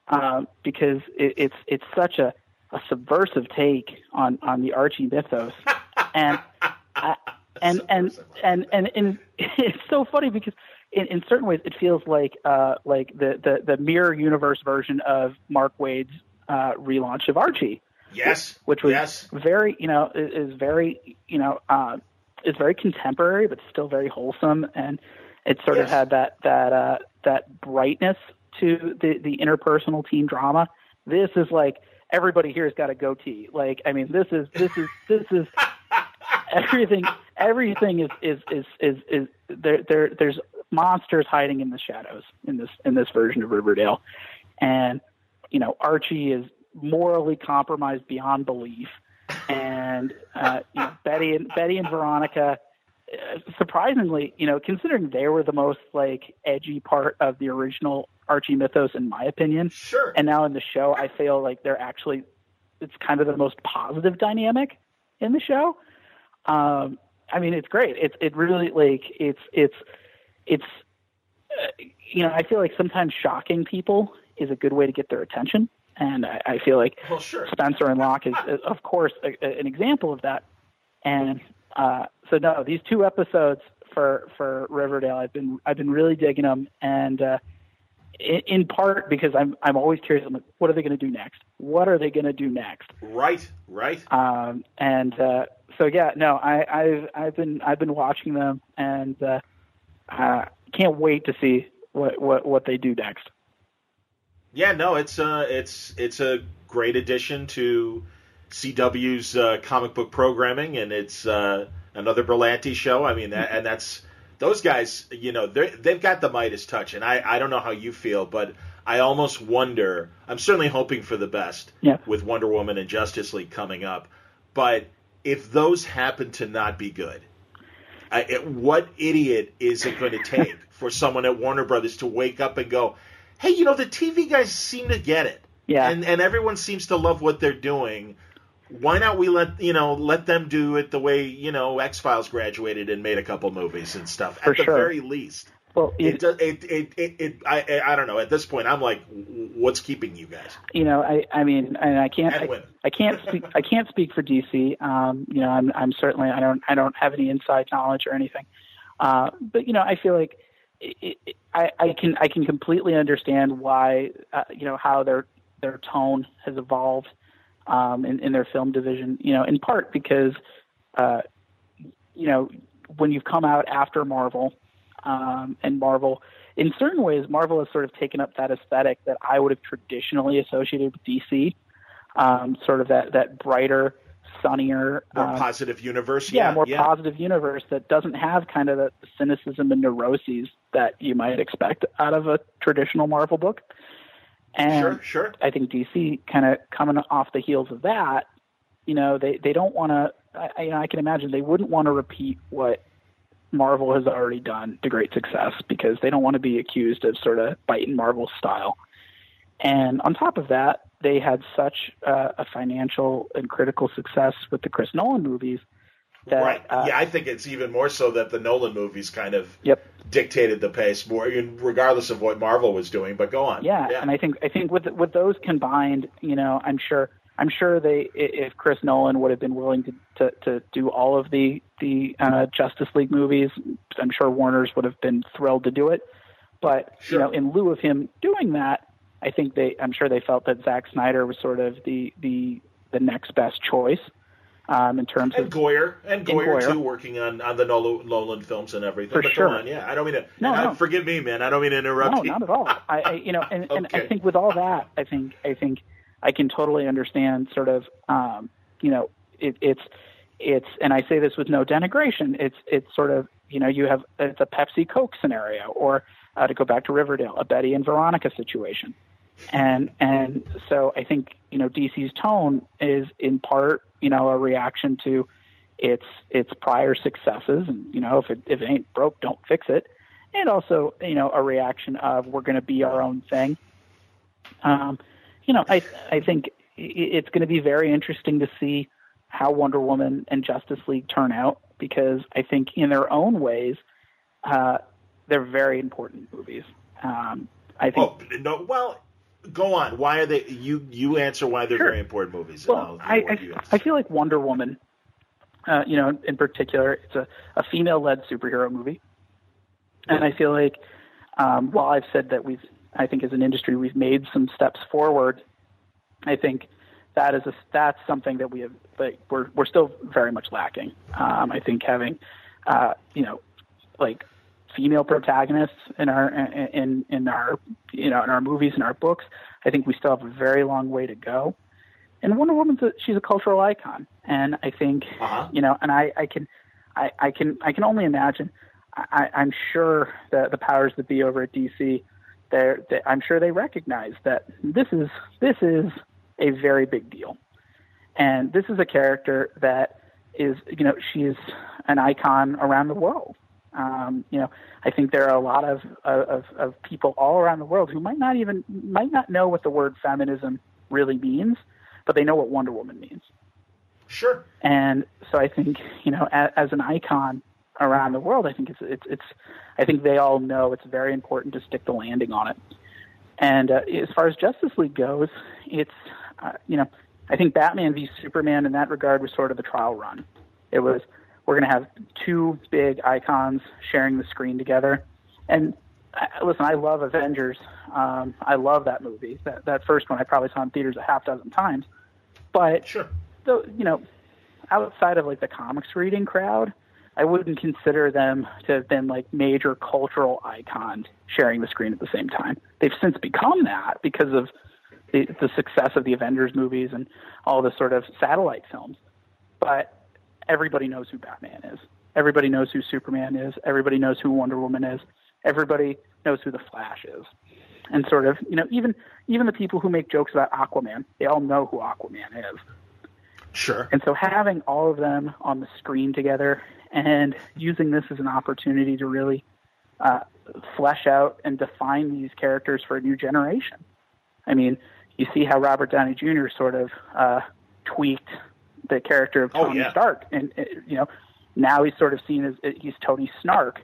um, because it, it's it's such a, a subversive take on on the Archie mythos, and I, and, <laughs> and, and and and <laughs> it's so funny because in, in certain ways it feels like uh, like the, the the mirror universe version of Mark Waid's uh, relaunch of Archie. Yes, which was yes. very you know is very you know. Uh, is very contemporary, but still very wholesome, and it sort yes. of had that that uh, that brightness to the the interpersonal teen drama. This is like everybody here has got a goatee. Like, I mean, this is this is <laughs> this is everything everything is is is is, is there there there's monsters hiding in the shadows in this in this version of Riverdale, and you know Archie is morally compromised beyond belief, and uh, you know, Betty and Betty and Veronica. uh, Surprisingly, you know, considering they were the most like edgy part of the original Archie mythos, in my opinion, Sure. and now in the show, I feel like they're actually it's kind of the most positive dynamic in the show. Um, I mean, it's great. It's it really like it's it's it's uh, you know I feel like sometimes shocking people is a good way to get their attention, and I, I feel like well, sure. Spencer and Locke is, <laughs> is of course, a, a, an example of that. And uh, so, no, these two episodes for for Riverdale, I've been I've been really digging them, and uh, in, in part because I'm I'm always curious. I'm like, what are they going to do next? What are they going to do next? Right. Right. Um, and uh, so, yeah, no, I, I've I've been I've been watching them, and uh, uh, can't wait to see what what what they do next. Yeah, no, it's uh, it's it's a great addition to CW's uh, comic book programming, and it's uh, another Berlanti show. I mean, that, and that's those guys. You know, they they've got the Midas touch, and I I don't know how you feel, but I almost wonder. I'm certainly hoping for the best Yeah. with Wonder Woman and Justice League coming up, but if those happen to not be good, I, it, what idiot is it going to take for someone at Warner Brothers to wake up and go, "Hey, you know, the TV guys seem to get it, Yeah. and and everyone seems to love what they're doing. Why not we let you know let them do it the way you know X Files graduated and made a couple movies and stuff For at the sure. very least." Well, It, does, it, it, it, it I, I I don't know. At this point, I'm like, what's keeping you guys? you know, I, I mean, and I can't, I. I can't speak, I can't speak for DC. Um, you know, I'm, I'm certainly, I don't, I don't have any inside knowledge or anything. Uh, but you know, I feel like I, I can, I can completely understand why, uh, you know, how their, their tone has evolved, um, in, in their film division. You know, in part because, uh, you know, when you've come out after Marvel, um, and Marvel, in certain ways, Marvel has sort of taken up that aesthetic that I would have traditionally associated with DC, um, sort of that that brighter, sunnier, More um, positive universe, yeah, yeah, more yeah. positive universe that doesn't have kind of the cynicism and neuroses that you might expect out of a traditional Marvel book. And Sure, sure. I think DC kind of coming off the heels of that, you know, they they don't want to. I, you know, I can imagine they wouldn't want to repeat what Marvel has already done to great success because they don't want to be accused of sort of biting Marvel style. And on top of that, they had such uh, a financial and critical success with the Chris Nolan movies that right. uh, yeah, I think it's even more so that the Nolan movies kind of Yep. dictated the pace more, regardless of what Marvel was doing. But go on. Yeah, and I think I think with with those combined, you know, I'm sure I'm sure they if Chris Nolan would have been willing to to, to do all of the the uh, Justice League movies, I'm sure Warner's would have been thrilled to do it. But Sure. you know, in lieu of him doing that, I think they I'm sure they felt that Zack Snyder was sort of the the the next best choice um, in terms and of Goyer and Goyer, Goyer. too, working on on the Nolan, films and everything. For but sure. on, yeah. I don't mean to. No, and I- no. forgive me, man. I don't mean to interrupt No, you. not at all. I, I you know, and, and I think with all that, I think I think I can totally understand sort of, um, you know, it, it's it's, and I say this with no denigration. It's it's sort of, you know, you have it's a Pepsi Coke scenario, or uh, to go back to Riverdale, a Betty and Veronica situation, and and so I think you know DC's tone is in part, you know, a reaction to its its prior successes, and you know, if it if it ain't broke, don't fix it and also you know a reaction of we're going to be our own thing. Um, you know, I I think it's going to be very interesting to see how Wonder Woman and Justice League turn out because I think in their own ways uh, they're very important movies. Um, I think. Oh no. Well, go on. Why are they? You you answer why they're Sure. very important movies. Well, I, I, I feel like Wonder Woman, uh, you know, in particular, it's a, a female led superhero movie. And I feel like, um, while I've said that we've, I think as an industry, we've made some steps forward, I think that is a, that's something that we have, like, we're, we're still very much lacking. Um, I think having, uh, you know, like female protagonists in our in in our you know in our movies and our books. I think we still have a very long way to go. And Wonder Woman's a, she's a cultural icon, and I think Uh-huh. you know, and I I can I, I can I can only imagine. I, I'm sure that the powers that be over at DC, they're, they, I'm sure they recognize that this is this is a very big deal, and this is a character that is you know she's an icon around the world. Um, you know, I think there are a lot of, of of people all around the world who might not even might not know what the word feminism really means, but they know what Wonder Woman means. Sure. And so I think you know, as, as an icon around the world, I think it's it's it's I think they all know it's very important to stick the landing on it. And uh, as far as Justice League goes, it's uh, you know I think Batman v Superman in that regard was sort of a trial run. It was we're going to have two big icons sharing the screen together. And uh, listen, I love Avengers. Um, I love that movie. That that first one I probably saw in theaters a half dozen times. But sure. So you know, outside of like the comics reading crowd, I wouldn't consider them to have been like major cultural icons sharing the screen at the same time. They've since become that because of the, the success of the Avengers movies and all the sort of satellite films. But everybody knows who Batman is. Everybody knows who Superman is. Everybody knows who Wonder Woman is. Everybody knows who the Flash is. And sort of, you know, even even the people who make jokes about Aquaman, they all know who Aquaman is. Sure. And so having all of them on the screen together and using this as an opportunity to really uh, flesh out and define these characters for a new generation. I mean, you see how Robert Downey Jr. sort of uh, tweaked the character of Oh, Tony yeah. Stark, and uh, you know, now he's sort of seen as uh, he's Tony Snark,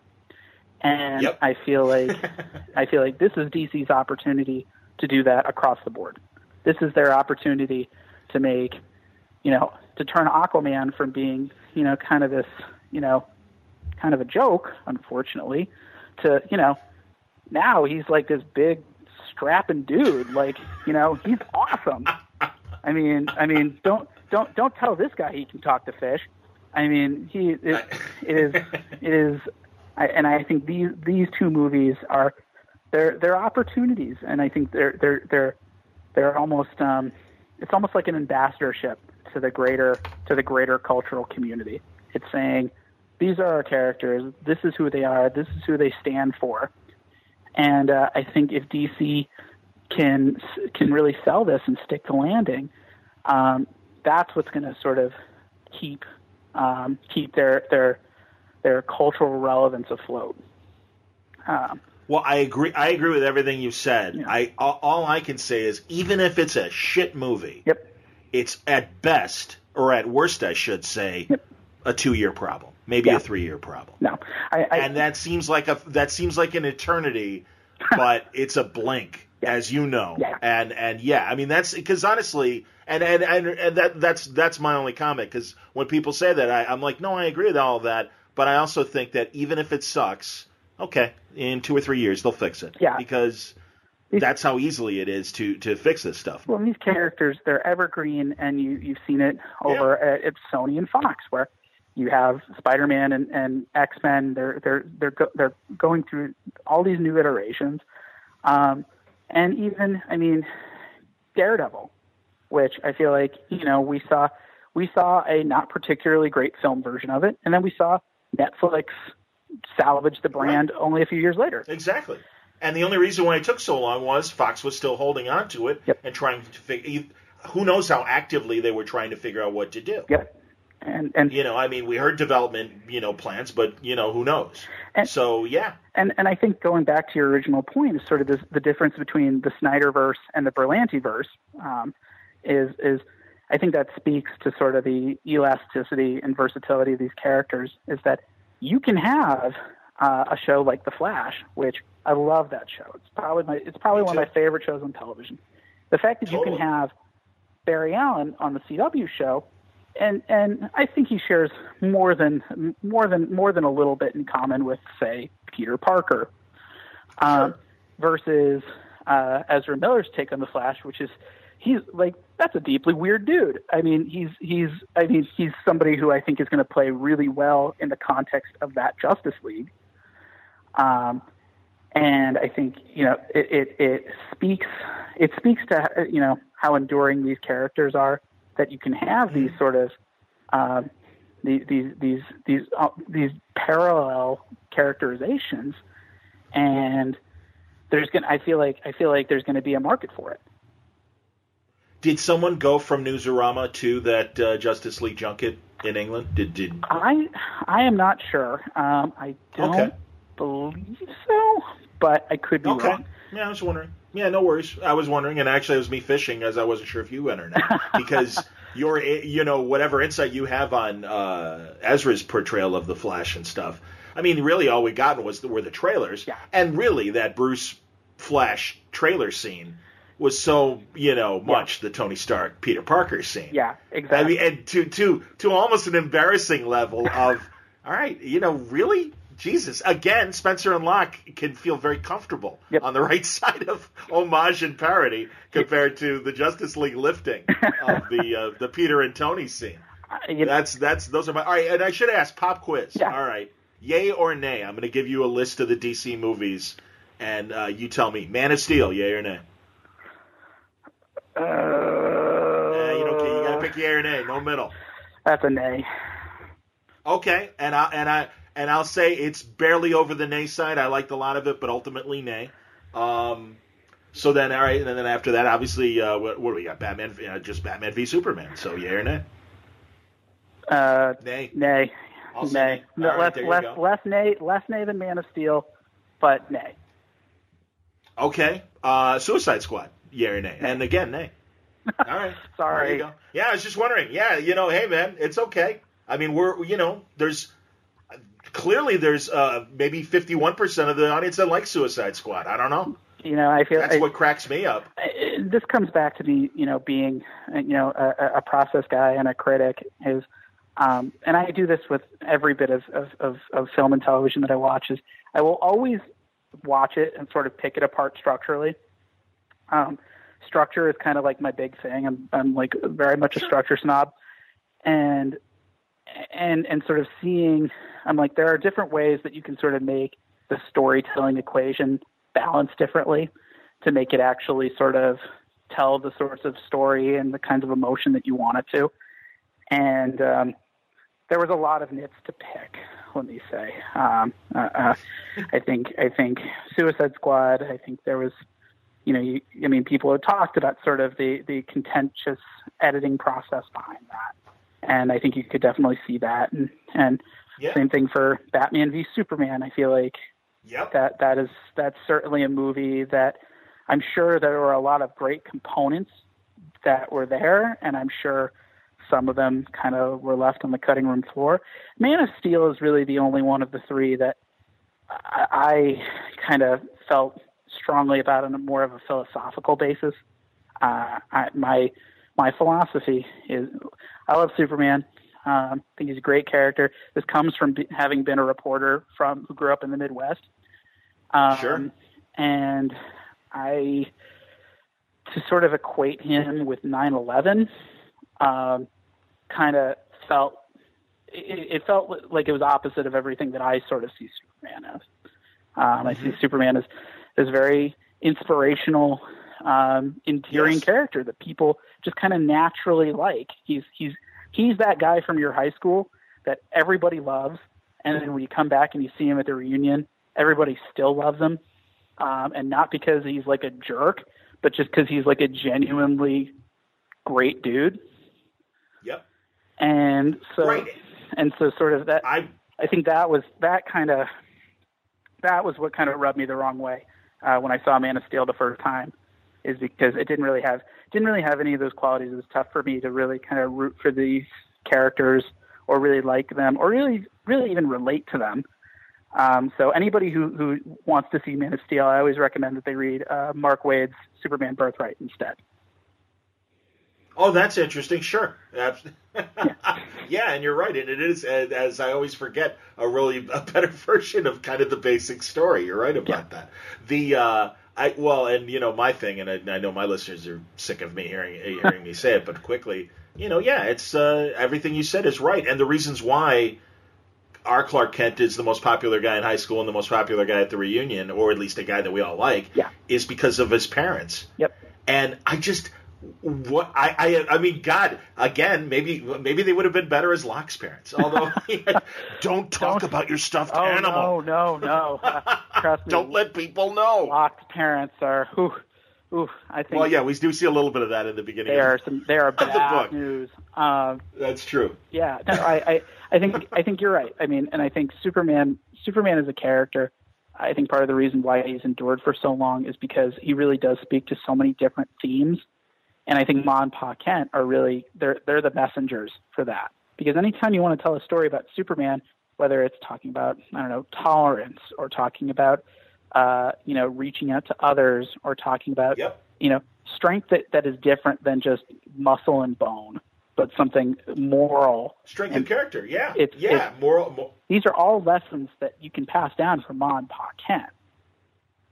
and Yep. I feel like <laughs> I feel like this is DC's opportunity to do that across the board. This is their opportunity to make, you know, to turn Aquaman from being, you know, kind of this, you know, kind of a joke, unfortunately, to, you know, now he's like this big strapping dude. Like, you know, he's awesome. I mean, I mean, don't don't don't tell this guy he can talk to fish. I mean, he it, it is it is, I, and I think these these two movies are they're they're opportunities, and I think they're they're they're they're almost um, it's almost like an ambassadorship to the greater to the greater cultural community. It's saying these are our characters, this is who they are, this is who they stand for, and uh, I think if DC can can really sell this and stick to landing, um, that's what's going to sort of keep um, keep their their their cultural relevance afloat. Um, Well, I agree. I agree with everything you've said. Yeah. I all, all I can say is, even if it's a shit movie, yep. it's at best or at worst, I should say, Yep. a two-year problem, maybe Yeah. a three-year problem. No, I, I and that seems like a that seems like an eternity, <laughs> but it's a blink, as you know. Yeah. And and yeah, I mean that's because honestly, and and and, and that that's that's my only comment because when people say that, I, I'm like, no, I agree with all of that, but I also think that even if it sucks, okay, in two or three years they'll fix it. Yeah. Because that's how easily it is to to fix this stuff. Well, these characters, they're evergreen, and you, you've seen it over at, at Sony and Fox, where you have Spider-Man and, and X-Men. They're they're they're go, they're going through all these new iterations, um, and even I mean, Daredevil, which I feel like you know we saw we saw a not particularly great film version of it, and then we saw Netflix salvage the brand only a few years later. Exactly. And the only reason why it took so long was Fox was still holding on to it Yep. and trying to figure. Who knows how actively they were trying to figure out what to do. Yep. And and You know, I mean, we heard development, you know, plans, but you know, who knows? And- so yeah, and and I think going back to your original point is sort of this, the difference between the Snyderverse and the Berlanti verse um, is is I think that speaks to sort of the elasticity and versatility of these characters. Is that you can have uh, a show like The Flash, which I love that show. It's probably my it's probably one of my favorite shows on television. The fact that you can have Barry Allen on the CW show, and and I think he shares more than more than more than a little bit in common with say Peter Parker, um, versus uh, Ezra Miller's take on the Flash, which is he's like that's a deeply weird dude. I mean he's he's I mean he's somebody who I think is going to play really well in the context of that Justice League. Um, and I think you know it, it, it speaks it speaks to you know how enduring these characters are that you can have these sort of um, these these these these, uh, these parallel characterizations, and there's gonna. I feel like I feel like there's going to be a market for it. Did someone go from Newsarama to that uh, Justice League junket in England? Did did I? I am not sure. Um, I don't Okay. believe so, but I could be okay? wrong. Yeah, I was wondering. Yeah, no worries. I was wondering, and actually, it was me fishing as I wasn't sure if you went or not <laughs> because your you know whatever insight you have on uh, Ezra's portrayal of the Flash and stuff. I mean, really, all we got was the, were the trailers, Yeah. and really that Bruce Flash trailer scene was so you know much the Tony Stark Peter Parker scene. Yeah, exactly. I mean, and to to to almost an embarrassing level <laughs> of, all right, you know, really, Jesus. Again, Spencer and Locke can feel very comfortable Yep. on the right <laughs> side of homage and parody compared to the Justice League lifting <laughs> of the uh, the Peter and Tony scene. Know, That's that's those are my all right. And I should ask pop quiz. Yeah. All right, yay or nay? I'm going to give you a list of the DC movies, and uh, you tell me. Man of Steel, yay or nay? Uh, Yeah, you don't. You got to pick or nay. No middle. That's an a nay. Okay, and I and I and I'll say it's barely over the nay side. I liked a lot of it, but ultimately nay. Um, so then, all right, and then after that, obviously, uh, what, what do we got? Batman, uh, just Batman v Superman. So yay or nay? Uh, Nay. nay. I'll nay. nay. No, right, less, less, less nay, less nay than Man of Steel, but nay. Okay, uh, Suicide Squad. Yay or nay? And again, nay. <laughs> All right. Sorry. There you go. Yeah, I was just wondering. Yeah, you know, hey man, it's okay. I mean, we're you know, there's clearly there's uh, maybe 51% of the audience that like Suicide Squad. I don't know. You know, I feel That's I, what cracks me up. I- this comes back to me, you know, being, you know, a, a process guy and a critic is, um, and I do this with every bit of, of, of, of film and television that I watch is I will always watch it and sort of pick it apart structurally. Um, structure is kind of like my big thing. I'm, I'm like very much a structure snob and, and, and sort of seeing, I'm like, there are different ways that you can sort of make the storytelling equation balance differently to make it actually sort of tell the sorts of story and the kinds of emotion that you want it to. And um, there was a lot of nits to pick. Let me say, um, uh, uh, I think I think Suicide Squad. I think there was, you know, you, I mean, people have talked about sort of the the contentious editing process behind that, and I think you could definitely see that. And and Yeah. same thing for Batman v Superman. I feel like Yep. that that is that's certainly a movie that I'm sure there were a lot of great components that were there, and I'm sure some of them kind of were left on the cutting room floor. Man of Steel is really the only one of the three that I, I kind of felt strongly about on a more of a philosophical basis. Uh, I, my my philosophy is I love Superman. Um, I think he's a great character. This comes from be, having been a reporter from who grew up in the Midwest. Um, Sure. And I to sort of equate him with 9/11 um, kind of felt it, it felt like it was opposite of everything that I sort of see Superman as. Um, I see Superman as as very inspirational, um, endearing Yes. character that people just kind of naturally like. He's he's he's that guy from your high school that everybody loves, and then when you come back and you see him at the reunion, everybody still loves him, um, and not because he's like a jerk, but just because he's like a genuinely great dude. Yep. And so, Right. and so, sort of that. I I think that was that kind of that was what kind of rubbed me the wrong way uh, when I saw Man of Steel the first time, is because it didn't really have didn't really have any of those qualities. It was tough for me to really kind of root for these characters or really like them or really really even relate to them. Um, so anybody who who wants to see Man of Steel, I always recommend that they read uh, Mark Waid's Superman Birthright instead. Oh, that's interesting. Sure. <laughs> Yeah, and you're right. And it is, as I always forget, a really a better <laughs> version of kind of the basic story. You're right about that. The uh, I well, and you know my thing, and I, I know my listeners are sick of me hearing hearing me say it, but quickly, you know, yeah, it's uh, everything you said is right, and the reasons why our Clark Kent is the most popular guy in high school and the most popular guy at the reunion, or at least a guy that we all like, Yeah. is because of his parents. Yep. And I just what I, I I mean, God, again, maybe maybe they would have been better as Locke's parents. Although, <laughs> don't talk don't, about your stuffed oh, animal. No, no, no. <laughs> Uh, trust me. don't let people know. Locke's parents are. who. Ooh, I think. Well, yeah, we do see a little bit of that in the beginning. They are some. They are <laughs> bad the news. Um, That's true. Yeah, no, I, I, I think, I think you're right. I mean, and I think Superman, Superman is a character. I think part of the reason why he's endured for so long is because he really does speak to so many different themes, and I think Ma and Pa Kent are really they're they're the messengers for that. Because anytime you want to tell a story about Superman, whether it's talking about I don't know tolerance or talking about uh, you know, reaching out to others or talking about, yep. you know, strength that, that is different than just muscle and bone, but something moral. Strength and, character, yeah. It's, yeah, it's, moral, mo- These are all lessons that you can pass down from Ma and Pa Kent.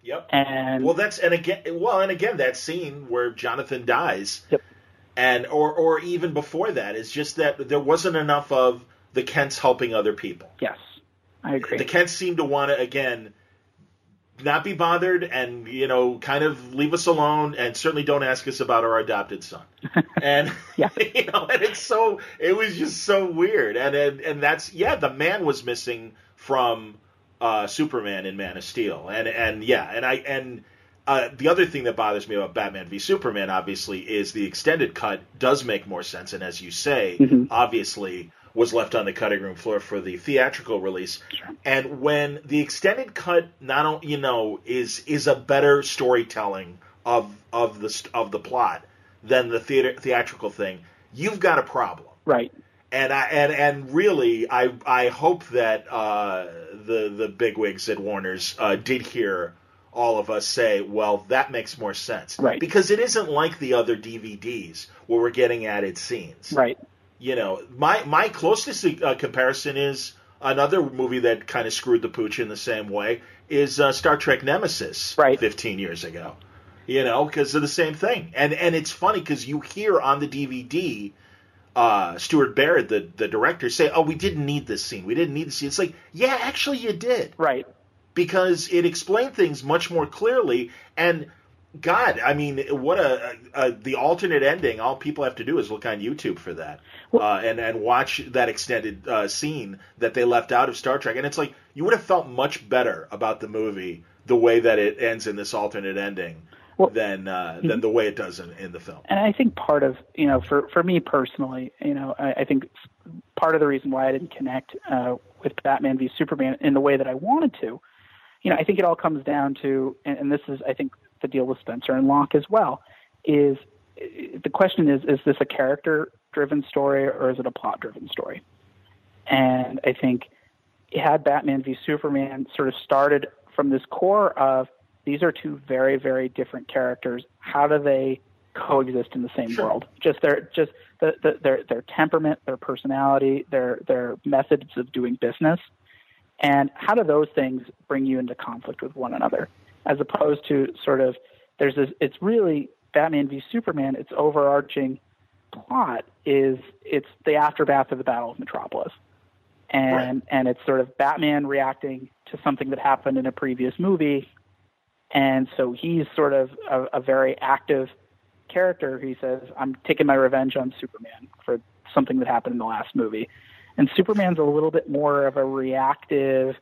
Yep. And well, that's and again, well, and again, that scene where Jonathan dies, yep. and or or even before that, is just that there wasn't enough of the Kents helping other people. Yes, I agree. The Kents seem to want to again not be bothered and you know kind of leave us alone and certainly don't ask us about our adopted son <laughs> and <laughs> yeah. <laughs> you know and it's so it was just so weird and and, and that's yeah the man was missing from uh, Superman in Man of Steel and and yeah and I and uh, the other thing that bothers me about Batman v Superman obviously is the extended cut does make more sense and as you say mm-hmm. obviously was left on the cutting room floor for the theatrical release. Sure. And when the extended cut, not only you know, is is a better storytelling of of the of the plot than the theater, theatrical thing, you've got a problem. Right. And I and and really, I I hope that uh, the the bigwigs at Warner's uh, did hear all of us say, well, that makes more sense. Right. Because it isn't like the other DVDs where we're getting added scenes. Right you know, my my closest uh, comparison is another movie that kind of screwed the pooch in the same way is uh, Star Trek Nemesis, right. 15 years ago. You know, because of the same thing, and and it's funny because you hear on the DVD. Uh, Stuart Baird, the, the director, say, "Oh, we didn't need this scene. We didn't need the scene." It's like, yeah, actually, you did, right? Because it explained things much more clearly, and God, I mean, what a, a, a, the alternate ending. All people have to do is look on YouTube for that, well, uh, and and watch that extended uh, scene that they left out of Star Trek. And it's like you would have felt much better about the movie the way that it ends in this alternate ending well, than uh, than the way it does in, in the film. And I think part of you know, for for me personally, you know, I, I think part of the reason why I didn't connect uh, with Batman v Superman in the way that I wanted to, you know, I think it all comes down to, and, and this is, I think the deal with Spencer and Locke as well. Is the question is is this a character driven story or is it a plot driven story? And I think had Batman v Superman sort of started from this core of these are two very very different characters. How do they coexist in the same sure. world? Just their just the, the, their their temperament, their personality, their their methods of doing business, and how do those things bring you into conflict with one another? as opposed to sort of there's this it's really Batman v Superman, its overarching plot is it's the aftermath of the Battle of Metropolis. And right. and it's sort of Batman reacting to something that happened in a previous movie. And so he's sort of a, a very active character. He says, I'm taking my revenge on Superman for something that happened in the last movie. And Superman's a little bit more of a reactive,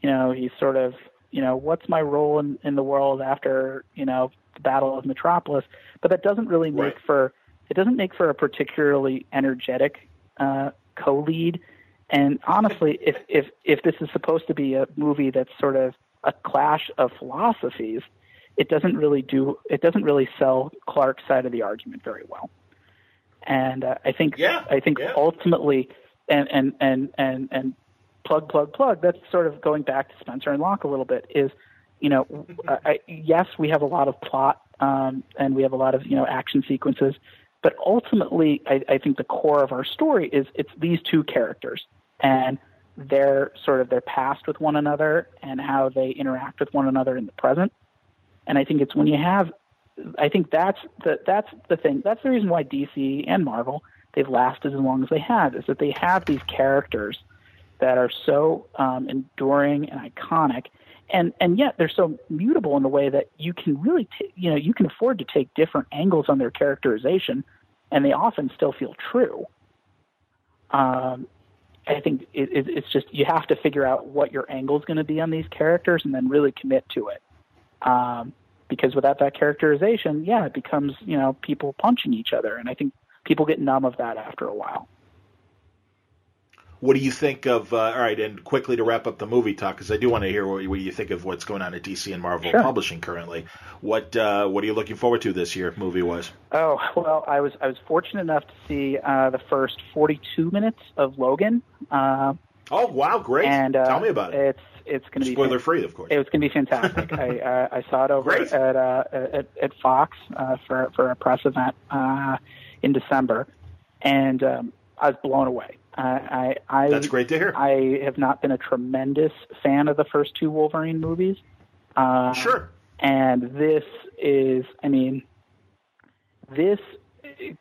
you know, he's sort of you know, what's my role in, in the world after, you know, the Battle of Metropolis? But that doesn't really make right. for it doesn't make for a particularly energetic uh, co-lead. And honestly, if if if this is supposed to be a movie that's sort of a clash of philosophies, it doesn't really do it doesn't really sell Clark's side of the argument very well. And uh, I think yeah, I think yeah. ultimately, and and and and and plug, plug, plug. That's sort of going back to Spencer and Locke a little bit. Is you know, I, yes, we have a lot of plot um, and we have a lot of you know action sequences, but ultimately, I, I think the core of our story is it's these two characters and their sort of their past with one another and how they interact with one another in the present. And I think it's when you have, I think that's the that's the thing. That's the reason why DC and Marvel they've lasted as long as they have is that they have these characters that are so um, enduring and iconic, and and yet they're so mutable in the way that you can really t- you know you can afford to take different angles on their characterization, and they often still feel true. Um, I think it, it, it's just you have to figure out what your angle is going to be on these characters, and then really commit to it. Um, because without that characterization, yeah, it becomes you know people punching each other, and I think people get numb of that after a while. What do you think of? Uh, all right, and quickly to wrap up the movie talk, because I do want to hear what, what, you think of what's going on at DC and Marvel sure. Publishing currently. What uh, What are you looking forward to this year, movie wise? Oh well, I was I was fortunate enough to see uh, the first 42 minutes of Logan. Uh, oh wow, great! And uh, tell me about it. It's it's going to be spoiler free, of course. It's going to be fantastic. <laughs> I uh, I saw it over Great. at, uh, at at Fox uh, for for a press event uh, in December, and um, I was blown away. I, I That's great to hear. I have not been a tremendous fan of the first two Wolverine movies. Uh, sure. And this is, I mean, this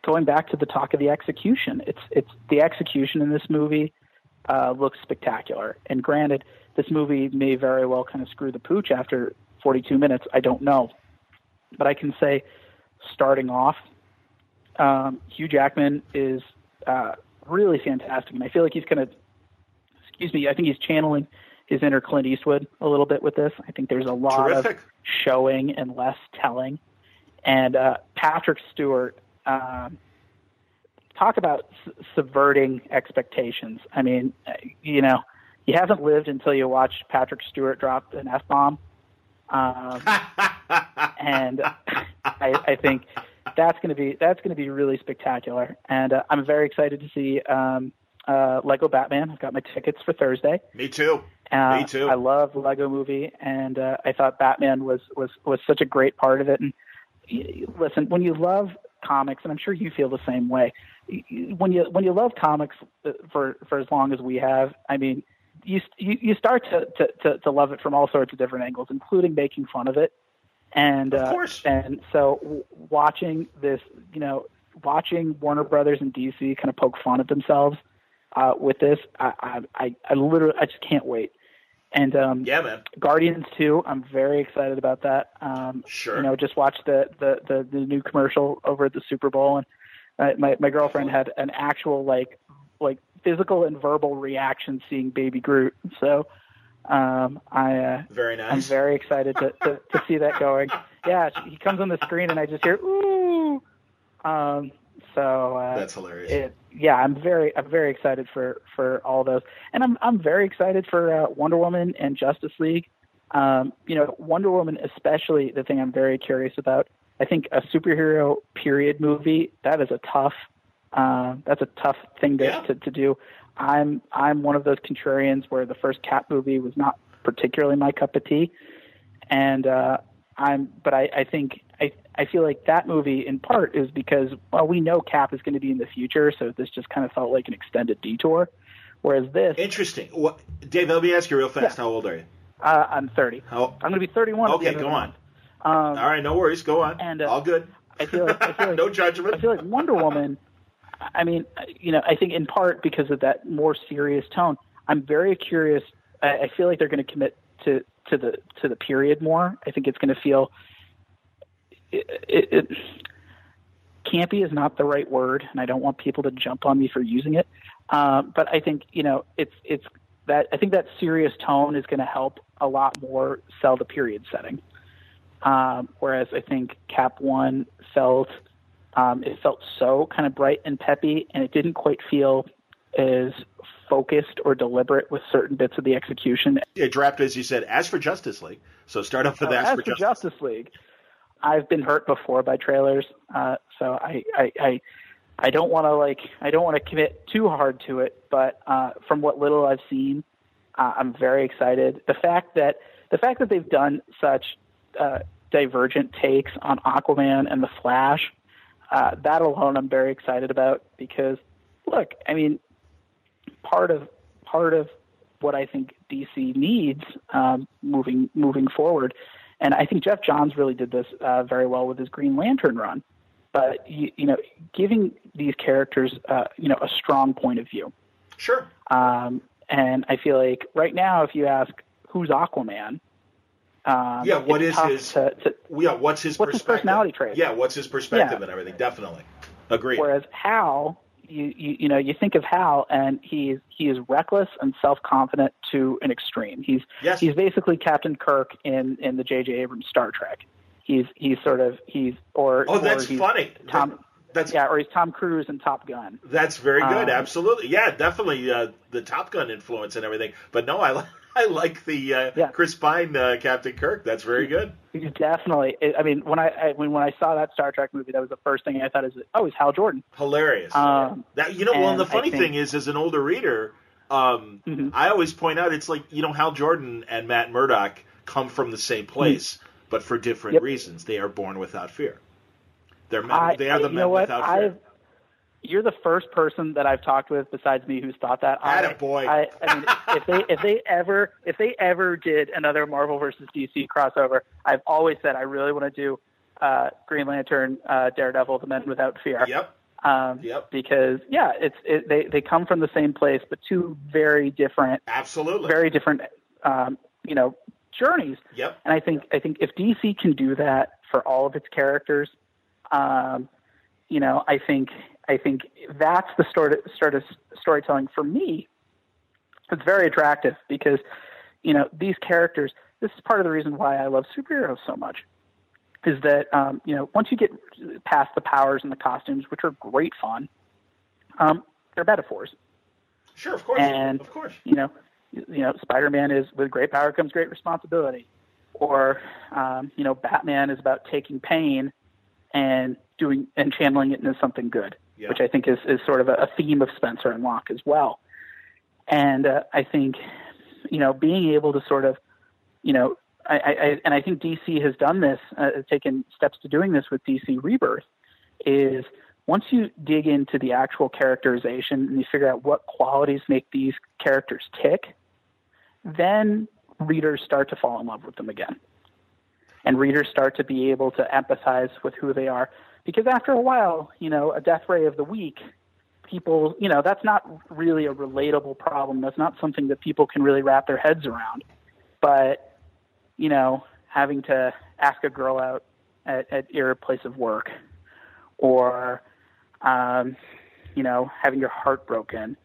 going back to the talk of the execution. It's it's the execution in this movie uh, looks spectacular. And granted, this movie may very well kind of screw the pooch after 42 minutes. I don't know, but I can say, starting off, um, Hugh Jackman is uh, really fantastic, and I feel like he's kind of, excuse me, I think he's channeling his inner Clint Eastwood a little bit with this. I think there's a lot Terrific. of showing and less telling. And uh, Patrick Stewart, um, talk about s- subverting expectations. I mean, uh, you know, you haven't lived until you watch Patrick Stewart drop an f bomb, um, <laughs> and I, I think that's going to be that's going to be really spectacular. And uh, I'm very excited to see um, uh, Lego Batman. I've got my tickets for Thursday. Me too. Uh, Me too. I love Lego Movie, and uh, I thought Batman was was was such a great part of it. And listen, when you love comics, and I'm sure you feel the same way. When you when you love comics uh, for for as long as we have, I mean, you you, you start to, to to to love it from all sorts of different angles, including making fun of it. And Of uh, and so w- watching this, you know, watching Warner Brothers and DC kind of poke fun at themselves uh, with this, I, I I I literally I just can't wait. And um, Yeah, man. Guardians 2, I'm very excited about that. Um, Sure. You know, just watched the, the, the, the new commercial over at the Super Bowl, and uh, my my girlfriend had an actual like like physical and verbal reaction seeing Baby Groot. So um, I uh, Very nice. I'm very excited to, to, to see that going. <laughs> Yeah, he comes on the screen and I just hear ooh. Um, so uh, That's hilarious. it, yeah, I'm very I'm very excited for for all those, and I'm I'm very excited for uh, Wonder Woman and Justice League. Um, you know, Wonder Woman especially. The thing I'm very curious about. I think a superhero period movie that is a tough uh, that's a tough thing to, Yeah. to to do. I'm I'm one of those contrarians where the first Cap movie was not particularly my cup of tea, and uh, I'm but I, I think I I feel like that movie in part is because well we know Cap is going to be in the future, so this just kind of felt like an extended detour. Whereas this, Interesting. What, Dave, let me ask you real fast. Yeah. How old are you? uh, I'm 30. How? I'm going to be 31. Okay, go on. Um, All right, no worries. Go on. And, uh, All good. I feel like I feel <laughs> like no judgment. I feel like Wonder Woman. I mean, you know, I think in part because of that more serious tone. I'm very curious. I, I feel like they're going to commit to to the to the period more. I think it's going to feel. It, it, it, campy is not the right word, and I don't want people to jump on me for using it. Uh, but I think you know it's it's that I think that serious tone is going to help a lot more sell the period setting. Um, whereas I think Cap One felt um, it felt so kind of bright and peppy, and it didn't quite feel as focused or deliberate with certain bits of the execution. It dropped, as you said, as for Justice League. So start off with Uh, as, as for for Justice. Justice League, I've been hurt before by trailers, uh, so I I, I I don't want to like I don't want to commit too hard to it. But uh, from what little I've seen, uh, I'm very excited. The fact that the fact that they've done such uh, divergent takes on Aquaman and the Flash, uh, that alone I'm very excited about because look, I mean, part of part of what I think DC needs um, moving moving forward, and I think Geoff Johns really did this uh, very well with his Green Lantern run. But you, you know, giving these characters uh, you know a strong point of view, Sure. um, and I feel like right now, if you ask who's Aquaman, Um, yeah, what is his? To, to, yeah, what's his what's his personality trait? Yeah, what's his perspective Yeah. and everything? Definitely, agree. Whereas Hal, you, you you know, you think of Hal, and he's he is reckless and self confident to an extreme. He's Yes. he's basically Captain Kirk in in the J.J. Abrams Star Trek. He's he's sort of he's or oh, that's or funny. Tom, That's yeah, or he's Tom Cruise in Top Gun. That's very good. Um, Absolutely. Yeah, definitely uh, the Top Gun influence and everything. But no, I, <laughs> I like the uh, Yeah. Chris Pine uh, Captain Kirk. That's very good. Definitely. I mean, when I, I when when I saw that Star Trek movie, that was the first thing I thought is, oh, he's Hal Jordan. Hilarious. Um, that you know, well, and the funny think- thing is, as an older reader, um, Mhm. I always point out it's like you know Hal Jordan and Matt Murdock come from the same place, but for different Yep. reasons. They are born without fear. They're men, I, they are the men without fear. You're the first person that I've talked with besides me who's thought that. I, Attaboy. I, I mean, if they if they ever if they ever did another Marvel versus DC crossover, I've always said I really want to do uh, Green Lantern, uh, Daredevil, The Men Without Fear. Yep. Um, Yep. Because yeah, it's it, they they come from the same place, but two very different, Absolutely. very different, um, you know, journeys. Yep. And I think I think if DC can do that for all of its characters, um, you know, I think I think that's the sort of, sort of storytelling for me. It's very attractive because you know these characters. This is part of the reason why I love superheroes so much. Is that um, you know once you get past the powers and the costumes, which are great fun, um, they're metaphors Sure. Of course. And- of course. you know, you know, Spider-Man is with great power comes great responsibility, or um, you know, Batman is about taking pain and doing and channeling it into something good, Yeah. which I think is is sort of a, theme of Spencer and Locke as well. And uh, I think, you know, being able to sort of, you know, I, I, and I think DC has done this, uh, taken steps to doing this with DC Rebirth, is once you dig into the actual characterization and you figure out what qualities make these characters tick, then readers start to fall in love with them again. And readers start to be able to empathize with who they are. Because after a while, you know, a death ray of the week, people, you know, that's not really a relatable problem. That's not something that people can really wrap their heads around. But, you know, having to ask a girl out at, at your place of work or um, you know, having your heart broken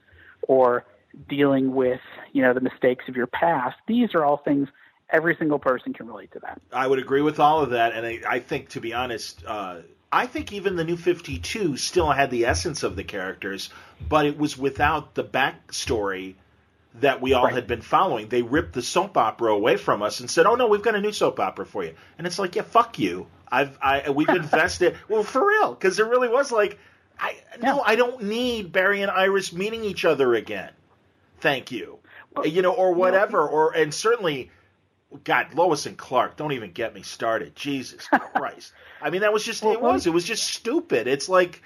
or dealing with, you know, the mistakes of your past. These are all things every single person can relate to that. I would agree with all of that, and I, I think, to be honest, uh, I think even the New Fifty Two still had the essence of the characters, but it was without the backstory that we all Right. had been following. They ripped the soap opera away from us and said, "Oh no, we've got a new soap opera for you," and it's like, yeah, fuck you. I've I we've <laughs> invested well for real because it really was like, I no, I don't need Barry and Iris meeting each other again. Thank you. you know, or whatever, or and certainly God, Lois and Clark, don't even get me started. Jesus <laughs> Christ. I mean, that was just, Well, it was, it was just stupid. It's like,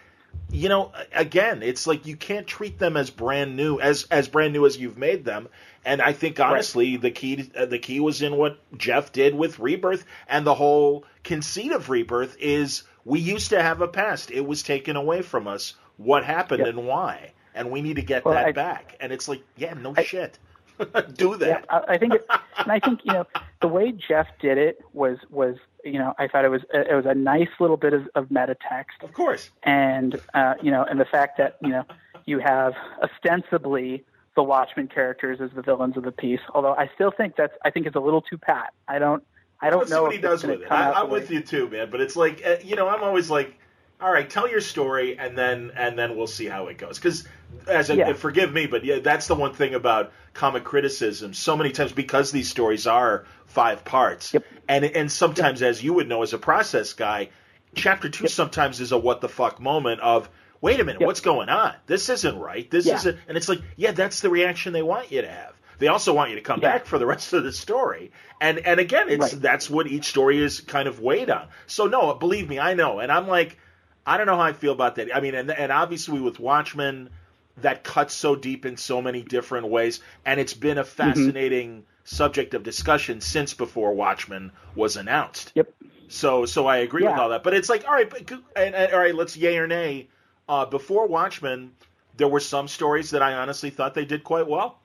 you know, again, it's like you can't treat them as brand new, as, as brand new as you've made them. And I think honestly, the key, uh, the key was in what Jeff did with Rebirth and the whole conceit of Rebirth is we used to have a past. It was taken away from us. What happened Yep. and why? And we need to get Well, that I- back. And it's like, yeah, no I- shit. <laughs> Do that. Yeah, I, I think, it, and I think you know the way Jeff did it was was you know I thought it was it was a nice little bit of, of meta text, Of course. and uh, you know, and the fact that you know you have ostensibly the Watchmen characters as the villains of the piece. Although I still think that's I think it's a little too pat. I don't I don't know what he does with it. I, I'm with you too, man. But it's like uh, you know, I'm always like, all right, tell your story, and then and then we'll see how it goes. Because as a, Yeah. forgive me, but yeah, that's the one thing about comic criticism. So many times because these stories are five parts, Yep. and and sometimes, as you would know as a process guy, chapter two sometimes is a what the fuck moment of. Wait a minute, Yep. what's going on? This isn't right. This Yeah. isn't, and it's like, yeah, that's the reaction they want you to have. They also want you to come Yeah. back for the rest of the story. And and again, it's Right. that's what each story is kind of weighed on. So no, believe me, I know. And I'm like, I don't know how I feel about that. I mean, and and obviously with Watchmen, that cuts so deep in so many different ways, and it's been Mm-hmm. a fascinating subject of discussion since before Watchmen was announced. Yep. So so I agree with all that. But it's like, all right, but, and, and, all right, let's yay or nay. Uh, before Watchmen, there were some stories that I honestly thought they did quite well.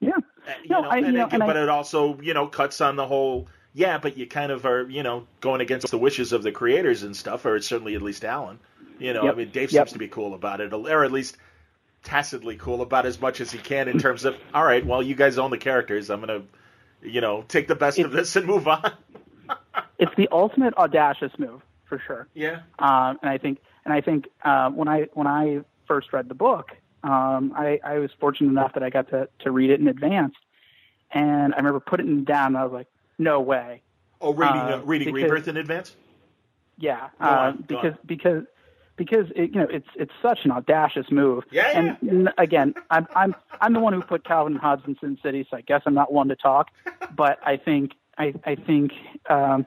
Yeah. Uh, you know, I, and, know, and but I, it also you know cuts on the whole. Yeah, but you kind of are you know going against the wishes of the creators and stuff, or certainly at least Alan. You know, Yep. I mean, Dave Yep. seems to be cool about it, or at least tacitly cool about as much as he can in terms of, all right, well, you guys own the characters. I'm gonna, you know, take the best of this and move on. <laughs> it's the ultimate audacious move for sure. yeah. Um, and I think, and I think uh, when I when I first read the book, um, I, I was fortunate enough that I got to to read it in advance, and I remember putting it down. and I was like, no way. Oh, reading Uh, uh, reading because- Rebirth in advance. Yeah, uh, on, because because because it, you know it's it's such an audacious move. Yeah, And n- again, I'm I'm I'm the one who put Calvin and Hobbes in Sin City, so I guess I'm not one to talk. But I think I I think um,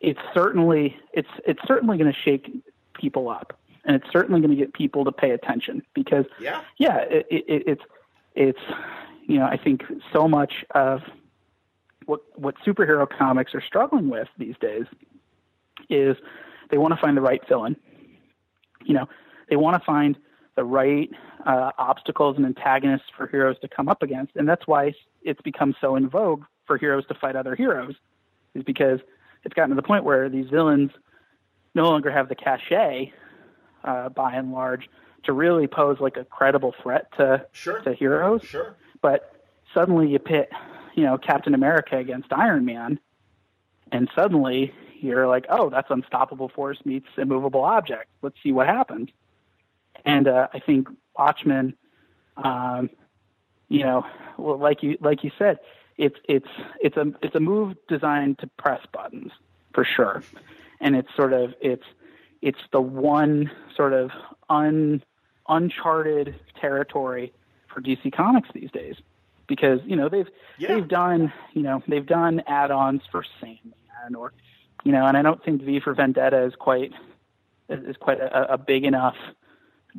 it's certainly it's it's certainly going to shake people up, and it's certainly going to get people to pay attention because Yeah. yeah, it, it, it's it's you know I think so much of what what superhero comics are struggling with these days is they want to find the right villain. You know, they want to find the right uh, obstacles and antagonists for heroes to come up against, and that's why it's become so in vogue for heroes to fight other heroes, is because it's gotten to the point where these villains no longer have the cachet, uh, by and large, to really pose like a credible threat to Sure. to heroes Sure. but suddenly you pit, you know, Captain America against Iron Man, and suddenly you're like, oh, that's unstoppable force meets immovable object. Let's see what happens. And uh, I think Watchmen, um, you know, well, like you like you said, it's it's it's a it's a move designed to press buttons for sure, and it's sort of it's it's the one sort of un uncharted territory for DC Comics these days because you know they've Yeah. they've done you know they've done add-ons for Sandman or you know and I don't think V for Vendetta is quite is quite a, a big enough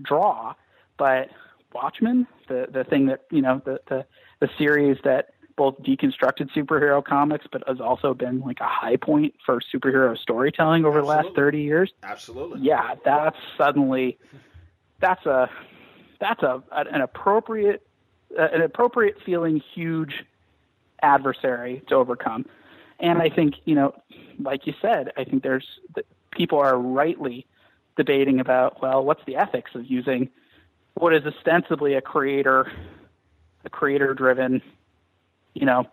draw but Watchmen the the thing that you know the the the series that both deconstructed superhero comics but has also been like a high point for superhero storytelling over the last 30 years Absolutely. yeah, that's suddenly that's a that's a an appropriate an appropriate feeling huge adversary to overcome. And I think you know, like you said, I think there's people are rightly debating about well, what's the ethics of using what is ostensibly a creator a creator driven you know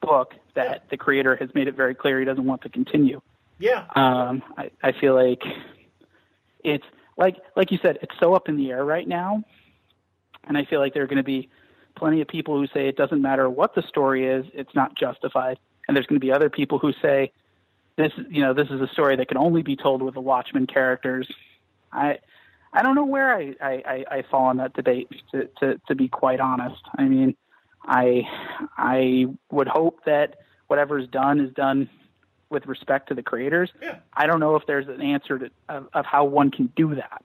book that the creator has made it very clear he doesn't want to continue. Yeah. Um, I, I feel like it's like like you said, it's so up in the air right now, and I feel like there are going to be plenty of people who say it doesn't matter what the story is, it's not justified, and there's going to be other people who say this you know this is a story that can only be told with the Watchmen characters. I I don't know where I I, I, I fall in that debate to, to to be quite honest. I mean, I I would hope that whatever's done is done with respect to the creators. Yeah. I don't know if there's an answer to of, of how one can do that.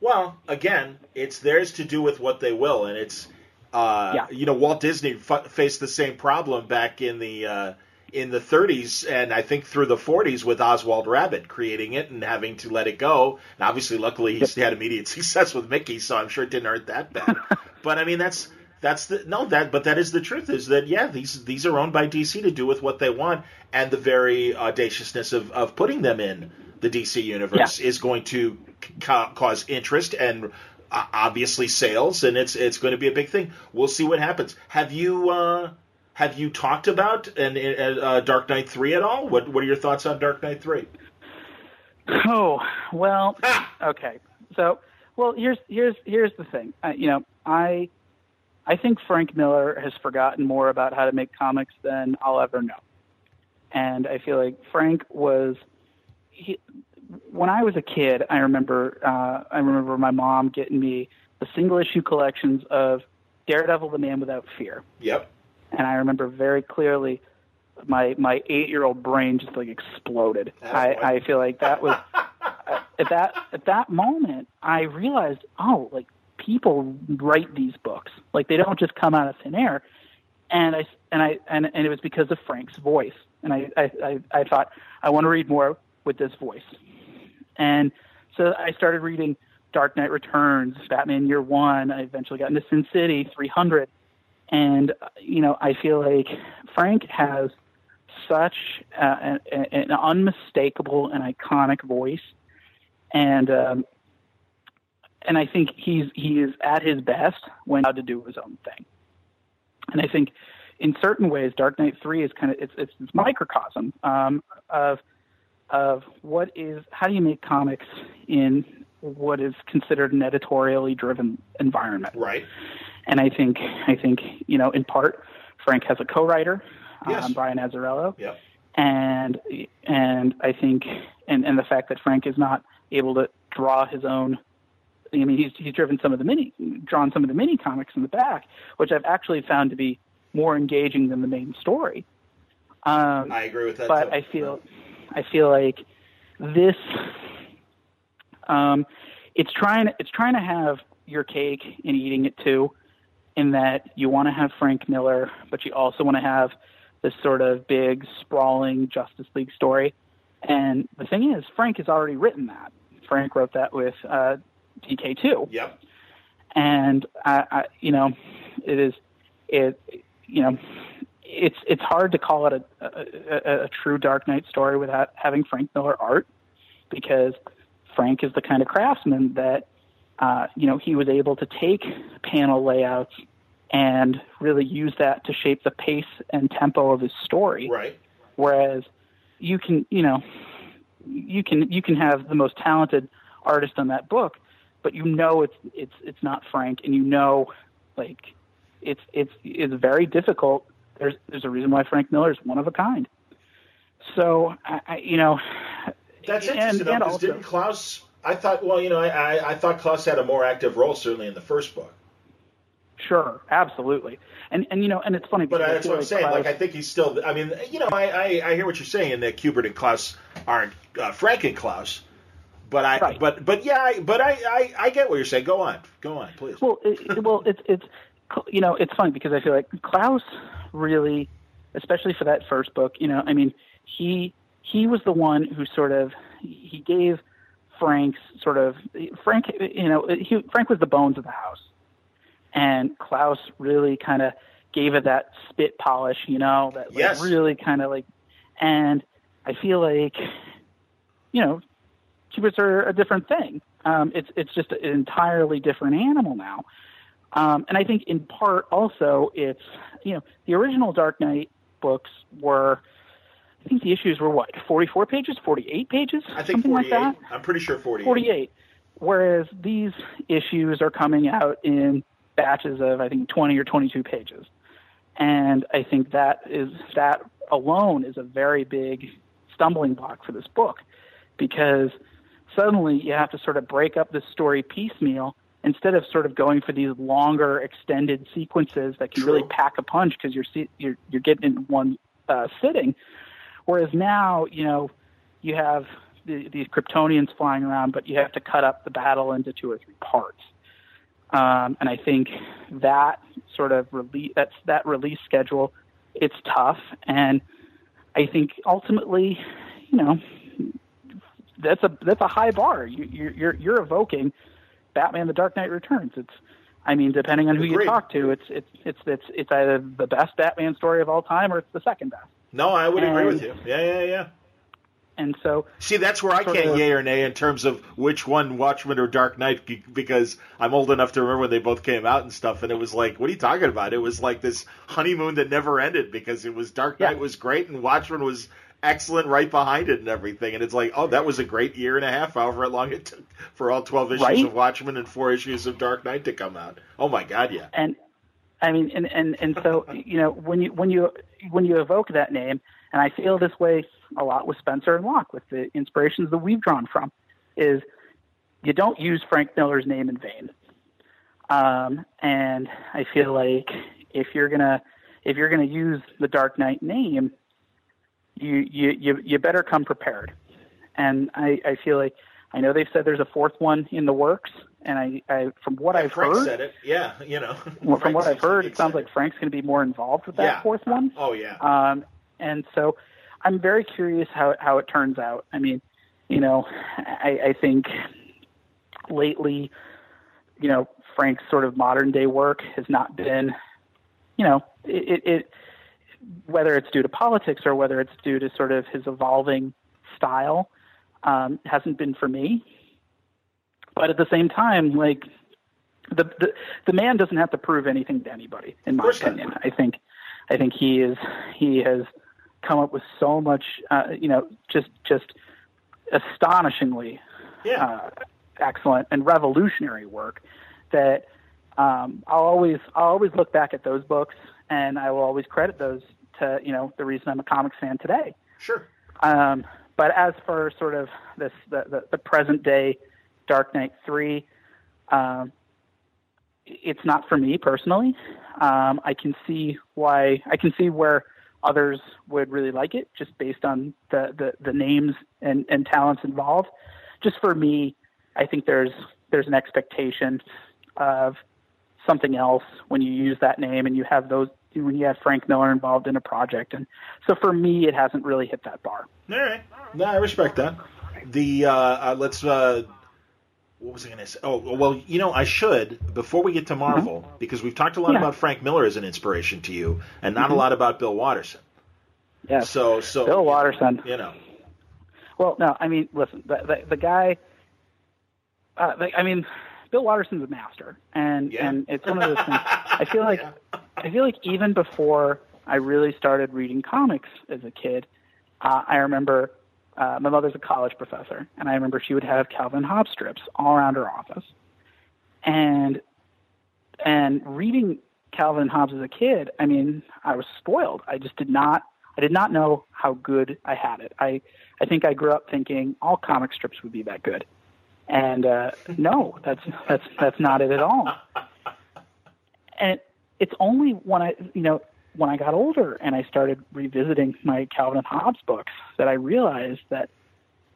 Well, again, it's theirs to do with what they will, and it's uh, Yeah. you know Walt Disney f- faced the same problem back in the uh, in the 30s and I think through the 40s with Oswald Rabbit creating it and having to let it go. And obviously, luckily, he had immediate <laughs> success with Mickey, so I'm sure it didn't hurt that bad. <laughs> but I mean, that's that's the no that but that is the truth is that yeah these these are owned by DC to do with what they want and the very audaciousness of of putting them in the DC universe is going to ca- cause interest and obviously sales and it's it's going to be a big thing. We'll see what happens. Have you uh have you talked about and uh, Dark Knight 3 at all? What what are your thoughts on Dark Knight 3? Oh well, Ah! okay. So, well, here's here's here's the thing. Uh, you know, I I think Frank Miller has forgotten more about how to make comics than I'll ever know. And I feel like Frank was he, when I was a kid. I remember uh, I remember my mom getting me the single issue collections of Daredevil, the Man Without Fear, Yep. and I remember very clearly my my eight year old brain just like exploded. Oh, I, boy. I feel like that was <laughs> at that at that moment I realized oh like people write these books like they don't just come out of thin air and I and I and, and it was because of Frank's voice and I I, I, I thought I want to read more with this voice and so I started reading Dark Knight Returns, Batman Year One. I eventually got into Sin City 300, And you know, I feel like Frank has such uh, an, an unmistakable and iconic voice, and um, and I think he's he is at his best when allowed to do his own thing. And I think in certain ways, Dark Knight Three is kind of it's it's, it's microcosm um, of of what is how do you make comics in what is considered an editorially driven environment. Right. And I think I think you know in part Frank has a co-writer, yes. um, Brian Azzarello. Yep. And and I think and and the fact that Frank is not able to draw his own I mean, he's he's driven some of the mini, drawn some of the mini comics in the back, which I've actually found to be more engaging than the main story. Um, I agree with that. But too. I feel, I feel like this, um, it's trying it's trying to have your cake and eating it too, in that you want to have Frank Miller, but you also want to have this sort of big sprawling Justice League story. And the thing is, Frank has already written that. Frank wrote that with uh, DK2. Yep. And I, I, you know, it is, it, you know, it's it's hard to call it a, a, a true Dark Knight story without having Frank Miller art, because Frank is the kind of craftsman that, uh, you know, he was able to take panel layouts and really use that to shape the pace and tempo of his story. Right. Whereas you can, you know, you can you can have the most talented artist on that book, but you know it's it's it's not Frank, and you know, like it's it's it's very difficult. There's there's a reason why Frank Miller is one of a kind. So I, I you know, that's and, interesting. and also, didn't Klaus? I thought. Well, you know, I, I thought Klaus had a more active role certainly in the first book. Sure, absolutely, and and you know, and it's funny. But that's what I'm like saying. Klaus- Like I think he's still. I mean, you know, I I, I hear what you're saying that Kubert and Klaus aren't uh, Frank and Klaus. But I, Right. but but yeah, I, but I, I I get what you're saying. Go on, go on, please. Well, it- well, it's it's you know it's funny because I feel like Klaus really, especially for that first book, you know, I mean he he was the one who sort of he gave Frank's sort of Frank, you know, he, Frank was the bones of the house, and Klaus really kind of gave it that spit polish, you know, that like, Yes. really kind of like, and I feel like, you know, Kuberts are a different thing. Um, it's it's just an entirely different animal now. Um, and I think in part also it's you know the original Dark Knight books were I think the issues were what 44 pages, 48 pages, I think something 48. like that. I'm pretty sure 48. 48. Whereas these issues are coming out in batches of I think 20 or 22 pages, and I think that is that alone is a very big stumbling block for this book because suddenly you have to sort of break up the story piecemeal instead of sort of going for these longer extended sequences that can True. really pack a punch because you're you're you're getting in one uh, sitting. Whereas now, you know, you have the, these Kryptonians flying around, but you have to cut up the battle into two or three parts. Um, and I think that sort of release that's that release schedule, it's tough, and I think ultimately, you know, that's a that's a high bar. You, you're you're you're evoking Batman: The Dark Knight Returns. It's I mean, depending on who Agreed. you talk to, it's it's it's it's it's either the best Batman story of all time or it's the second best. No, I would agree with you. Yeah, yeah, yeah. And so See, that's where I can't of- yay or nay in terms of which one, Watchmen or Dark Knight, because I'm old enough to remember when they both came out and stuff, and it was like, what are you talking about? It was like this honeymoon that never ended because it was Dark Yeah. Knight was great and Watchmen was excellent right behind it and everything, and it's like, oh, that was a great year and a half, however long it took for all 12 issues Right? of Watchmen and four issues of Dark Knight to come out. Oh my God, yeah. and I mean, and and and so <laughs> you know when you when you when you evoke that name, and I feel this way a lot with Spencer and Locke, with the inspirations that we've drawn from, is you don't use Frank Miller's name in vain. Um, and I feel like if you're gonna if you're gonna use the Dark Knight name, you you you, you better come prepared. And I, I feel like I know they've said there's a fourth one in the works, and I, I from what I've Frank heard, said it. Yeah, you know. <laughs> well, from what I've heard, it sounds like. Frank's going to be more involved with that Yeah. fourth one. Oh yeah. Um, and so I'm very curious how how it turns out. I mean, you know, I, I think lately, you know, Frank's sort of modern day work has not been you know, it, it whether it's due to politics or whether it's due to sort of his evolving style, um, hasn't been for me. But at the same time, like the, the the man doesn't have to prove anything to anybody, in my opinion. I think I think he is he has come up with so much, uh, you know, just just astonishingly yeah. uh, excellent and revolutionary work that um, I'll always I'll always look back at those books and I will always credit those to you know the reason I'm a comics fan today. Sure. Um, but as for sort of this the, the, the present day Dark Knight three, um, it's not for me personally. Um, I can see why I can see where others would really like it just based on the, the, the names and, and talents involved. Just for me, I think there's there's an expectation of something else when you use that name and you have those when you have Frank Miller involved in a project. And so for me, it hasn't really hit that bar. All right. No, I respect that. The uh, uh, let's uh, what was I going to say? Oh, well, you know, I should before we get to Marvel mm-hmm. because we've talked a lot yeah. about Frank Miller as an inspiration to you, and not mm-hmm. a lot about Bill Watterson. Yeah. So, so Bill Watterson. You know. Well, no, I mean, listen, the the, the guy. Uh, the, I mean, Bill Watterson's a master, and yeah. and it's one of those things. I feel <laughs> like yeah. I feel like even before I really started reading comics as a kid, uh, I remember uh, my mother's a college professor, and I remember she would have Calvin Hobbes strips all around her office. And and reading Calvin Hobbes as a kid, I mean, I was spoiled. I just did not I did not know how good I had it. I I think I grew up thinking all comic strips would be that good. And uh no, that's that's that's not it at all. And it's only when I you know when I got older and I started revisiting my Calvin and Hobbes books that I realized that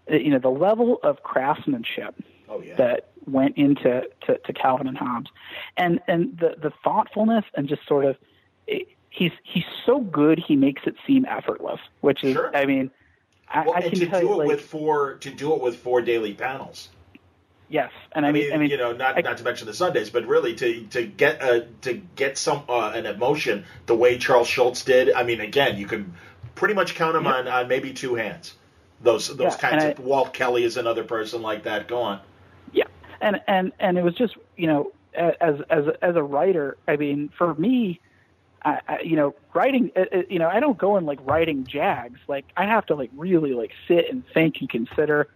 you know the level of craftsmanship oh, yeah. that went into to, to Calvin and Hobbes and and the the thoughtfulness and just sort of it, he's he's so good he makes it seem effortless which is sure. I mean I, well, I can to tell do you, it like, with four to do it with four daily panels Yes, and I, I mean, mean, I mean, you know, not I, not to mention the Sundays, but really to to get a to get some uh, an emotion the way Charles Schulz did. I mean, again, you can pretty much count them on, on maybe two hands. Those those Yeah, kinds of Walt Kelly is another person like that. Go on. Yeah, and and and it was just you know as as as a writer, I mean, for me, I, I, you know, writing, uh, uh, you know, I don't go in like writing jags. Like I have to like really like sit and think and consider,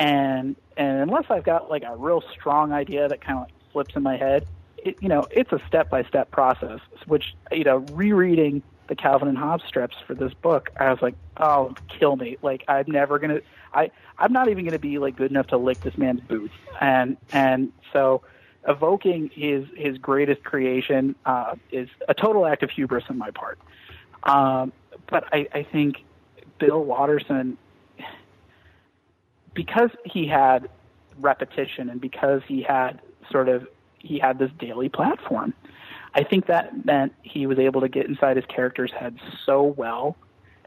and and unless I've got like a real strong idea that kind of like flips in my head, it, you know, it's a step by step process. Which you know, rereading the Calvin and Hobbes strips for this book, I was like, oh, kill me! Like I'm never gonna, I I'm not even gonna be like good enough to lick this man's boots, and and so evoking his his greatest creation uh, is a total act of hubris on my part. Um, but I, I think Bill Watterson because he had repetition and because he had sort of he had this daily platform i think that meant he was able to get inside his characters heads so well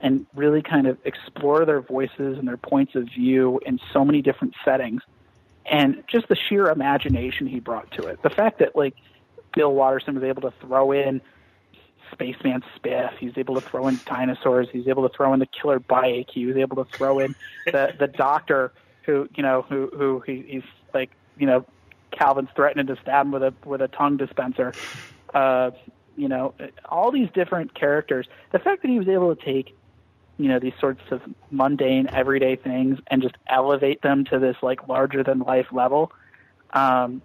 and really kind of explore their voices and their points of view in so many different settings and just the sheer imagination he brought to it. The fact that like bill watterson was able to throw in spaceman spiff he was able to throw in dinosaurs he was able to throw in the killer bike he was able to throw in the <laughs> the doctor who you know who who he, he's like you know Calvin's threatening to stab him with a with a tongue dispenser. Uh, you know, all these different characters. The fact that he was able to take you know these sorts of mundane everyday things and just elevate them to this like larger than life level um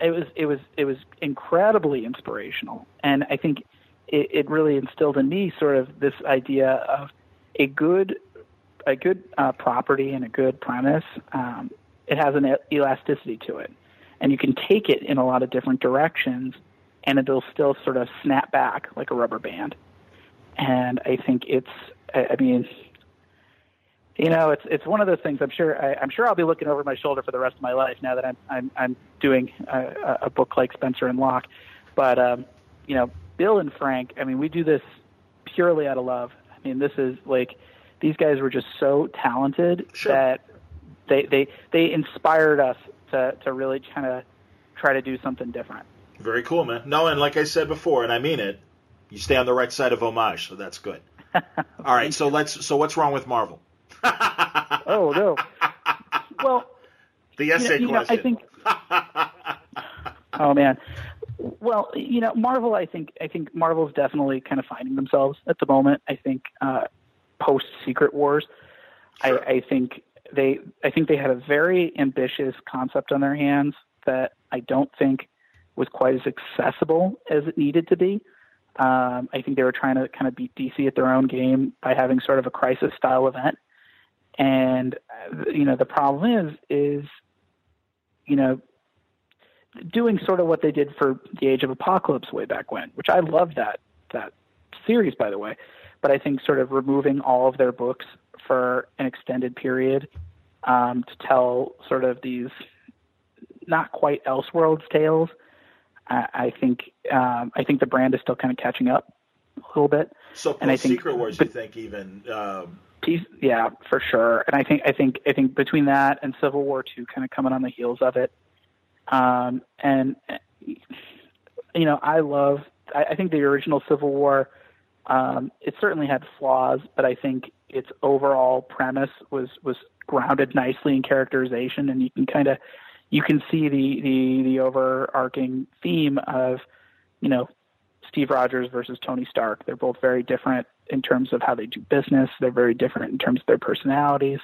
it was it was it was incredibly inspirational. And i think it, it really instilled in me sort of this idea of a good a good uh, property and a good premise, um, it has an elasticity to it, and you can take it in a lot of different directions, and it'll still sort of snap back like a rubber band. And I think it's, I, I mean, you know, it's it's one of those things. I'm sure I, I'm sure I'll be looking over my shoulder for the rest of my life now that I'm I'm, I'm doing a, a book like Spencer and Locke. But um, you know, Bill and Frank. I mean, we do this purely out of love. I mean, this is like these guys were just so talented sure. that they they they inspired us to to really kind of try to do something different. Very cool, man. No, and like I said before, and I mean it, You stay on the right side of homage, so that's good. <laughs> All right, so let's. So what's wrong with Marvel? Oh no. Well, the essay you know, question. You know, I think. <laughs> oh man. Well, you know, Marvel. I think. I think Marvel's definitely kind of finding themselves at the moment. I think uh, post Secret Wars. Sure. I, I think they. I think they had a very ambitious concept on their hands that I don't think was quite as accessible as it needed to be. Um, I think they were trying to kind of beat DC at their own game by having sort of a crisis style event. And uh, you know the problem is is you know doing sort of what they did for the Age of Apocalypse way back when, which I love that that series by the way. But I think sort of removing all of their books for an extended period um, to tell sort of these not quite Elseworlds tales I, I think um, I think the brand is still kind of catching up a little bit. So and I think, Secret Wars, but, you think even? Um, piece, yeah, for sure. And I think I think I think between that and Civil War two, kind of coming on the heels of it, um, and you know, I love. I, I think the original Civil War. Um, it certainly had flaws, but I think its overall premise was was grounded nicely in characterization, and you can kind of you can see the, the, the overarching theme of, you know, Steve Rogers versus Tony Stark. They're both very different in terms of how they do business. They're very different in terms of their personalities.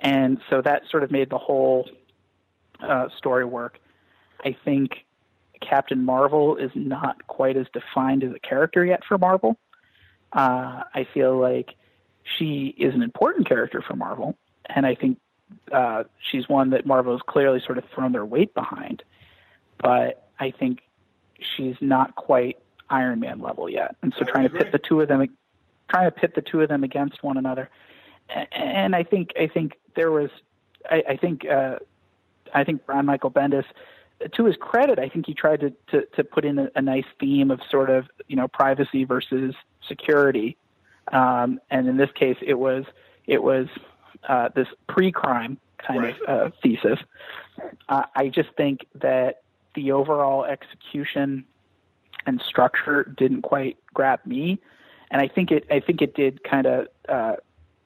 And so that sort of made the whole uh, story work. I think Captain Marvel is not quite as defined as a character yet for Marvel. Uh, I feel like she is an important character for Marvel, and I think uh, she's one that Marvel has clearly sort of thrown their weight behind. But I think she's not quite Iron Man level yet, and so trying to pit the two of them, trying to pit the two of them against one another. And I think I think there was, I, I think uh, I think Brian Michael Bendis, to his credit, I think he tried to to, to put in a, a nice theme of sort of you know privacy versus security, um, and in this case, it was it was uh, this pre-crime kind right. of uh, thesis. Uh, I just think that the overall execution and structure didn't quite grab me, and I think it. I think it did kind of. Uh,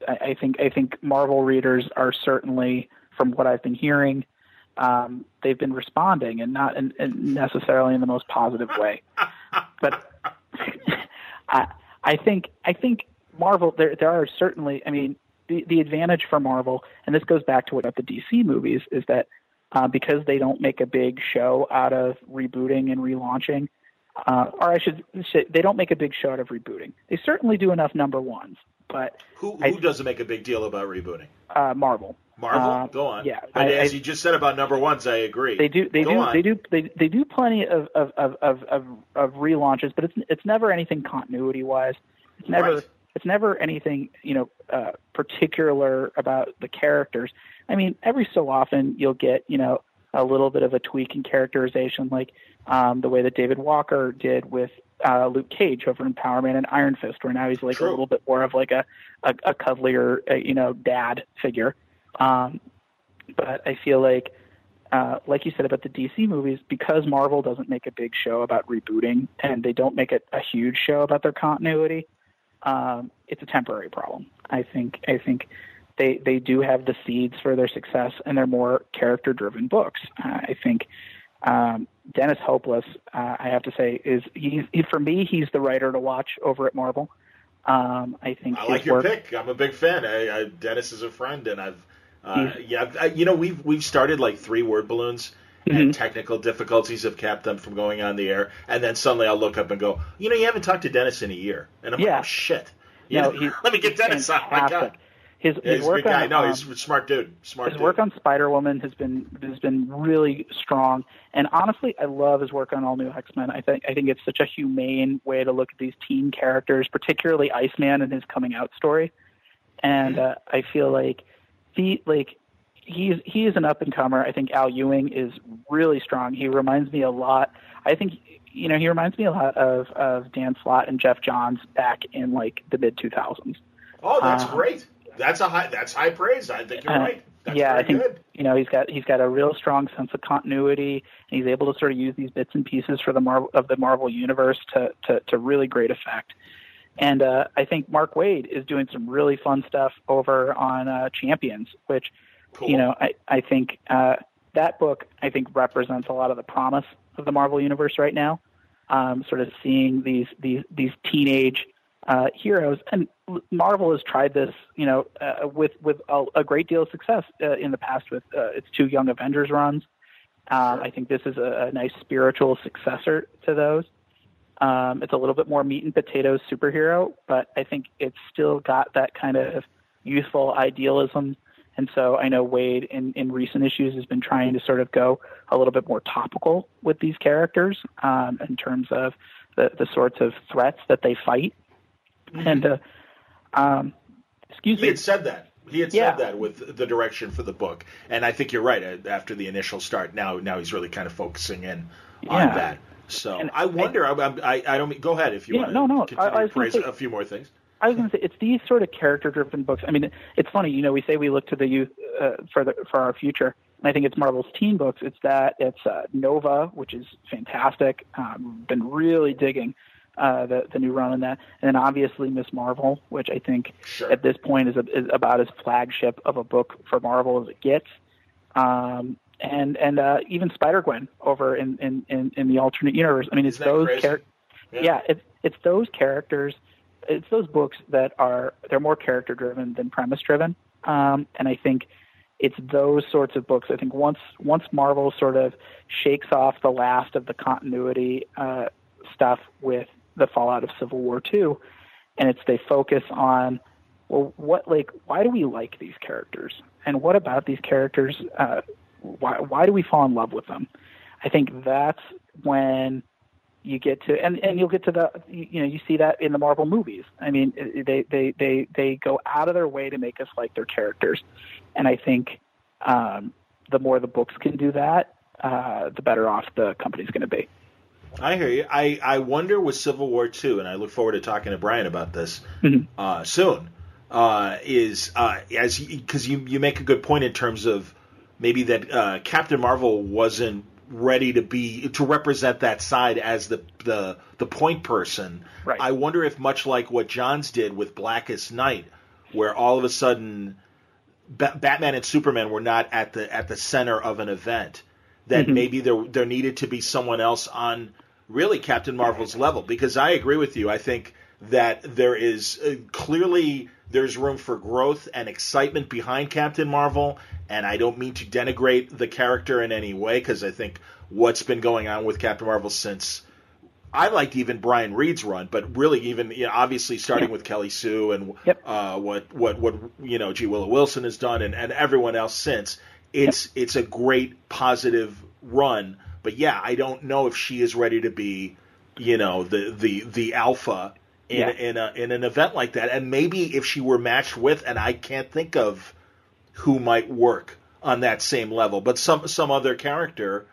I, I think. I think Marvel readers are certainly, from what I've been hearing, um, they've been responding, and not in, in necessarily in the most positive way. <laughs> but <laughs> I, I think. I think Marvel. There, there are certainly. I mean, the, the advantage for Marvel, and this goes back to what about the DC movies, is that uh, because they don't make a big show out of rebooting and relaunching, uh, or I should say, they don't make a big show out of rebooting. They certainly do enough number ones, but who, who I, doesn't make a big deal about rebooting? Uh, Marvel. Marvel, uh, go on. Yeah, but I, as I, you just said about number ones, I agree. They do. They go do. On. They do. They, they do plenty of of, of, of, of of relaunches, but it's it's never anything continuity wise. It's never. Right it's never anything you know uh, particular about the characters. I mean, every so often you'll get you know a little bit of a tweak in characterization, like um, the way that David Walker did with uh, Luke Cage over in Power Man and Iron Fist, where now he's like True. a little bit more of like a a, a cuddlier uh, you know dad figure. Um, but I feel like. Uh, like you said about the DC movies, because Marvel doesn't make a big show about rebooting and they don't make it a huge show about their continuity, um, it's a temporary problem. I think I think they they do have the seeds for their success, and they're more character driven books. Uh, I think um, Dennis Hopeless, uh, I have to say, is he's he, for me he's the writer to watch over at Marvel. Um, I think I like your work, pick. I'm a big fan. I, I, Dennis is a friend, and I've uh, yeah, I, you know we've we've started like three word balloons. Mm-hmm. And technical difficulties have kept them from going on the air. And then suddenly I'll look up and go, you know, you haven't talked to Dennis in a year. And I'm Yeah. like, oh, shit. You No, know, <laughs> let me get Dennis on. My God. His, Yeah, his work on no, um, he's a smart dude. Smart his dude. work on Spider Woman has been has been really strong, and honestly, I love his work on All New X Men. I think I think it's such a humane way to look at these teen characters, particularly Iceman and his coming out story. And Mm-hmm. uh, I feel like he like he's he is an up and comer. I think Al Ewing is really strong. He reminds me a lot. I think you know he reminds me a lot of of Dan Slott and Geoff Johns back in like the mid two thousands. oh, that's uh, great. That's a high. That's high praise. I think you're uh, right. That's yeah, I think good. you know he's got he's got a real strong sense of continuity, and he's able to sort of use these bits and pieces for the Marvel of the Marvel universe to to, to really great effect. And uh, I think Mark Waid is doing some really fun stuff over on uh, Champions, which Cool. you know I I think uh, that book I think represents a lot of the promise of the Marvel universe right now. Um, sort of seeing these these these teenage uh, heroes, and Marvel has tried this, you know, uh, with with a, a great deal of success uh, in the past with uh, its two Young Avengers runs. Um, I think this is a, a nice spiritual successor to those. Um, it's a little bit more meat and potatoes superhero, but I think it's still got that kind of youthful idealism. And so I know Waid in, in recent issues has been trying to sort of go a little bit more topical with these characters um, in terms of the, the sorts of threats that they fight. And uh, um, excuse He me. He had said that. He had Yeah. said that with the direction for the book, and I think you're right. uh, After the initial start, now now he's really kind of focusing in on Yeah. that. So And I wonder. I, I, I don't mean. Go ahead if you Yeah, want. no, no, To I- I praise say- a few more things. I was going to say it's these sort of character-driven books. I mean, it's funny, you know, we say we look to the youth uh, for the for our future, and I think it's Marvel's teen books. It's that it's uh, Nova, which is fantastic. Um, been really digging uh, the the new run on that, and then obviously Miss Marvel, which I think Sure. at this point is, a, is about as flagship of a book for Marvel as it gets. Um, and and uh, even Spider Gwen over in, in, in, in the alternate universe. I mean, it's those characters yeah, it's it's those characters it's those books that are they're more character driven than premise driven um, and i think it's those sorts of books i think once once marvel sort of shakes off the last of the continuity uh, stuff with the fallout of civil war 2 and it's they focus on well what like why do we like these characters and what about these characters uh, why why do we fall in love with them i think that's when you get to and and you'll get to the you know you see that in the Marvel movies. I mean they they they they go out of their way to make us like their characters, and I think um, the more the books can do that, uh, the better off the company's going to be. I hear you. I, I wonder with Civil War two, and I look forward to talking to Brian about this Mhm. uh, soon. Uh, is uh, as because you you make a good point in terms of maybe that uh, Captain Marvel wasn't ready to be to represent that side as the the the point person. Right. I wonder if much like what Johns did with Blackest Night, where all of a sudden ba- Batman and Superman were not at the at the center of an event. That Mhm. maybe there there needed to be someone else on really Captain Marvel's level. Because I agree with you. I think that there is uh, clearly there's room for growth and excitement behind Captain Marvel. And I don't mean to denigrate the character in any way because I think what's been going on with Captain Marvel since I liked even Brian Reed's run, but really even you know, obviously starting Yeah. with Kelly Sue and Yep. uh, what what what you know G Willow Wilson has done and, and everyone else since. It's it's a great positive run, but yeah, I don't know if she is ready to be you know the the the alpha in Yeah. in a in an event like that. And maybe if she were matched with, and I can't think of who might work on that same level, but some some other character,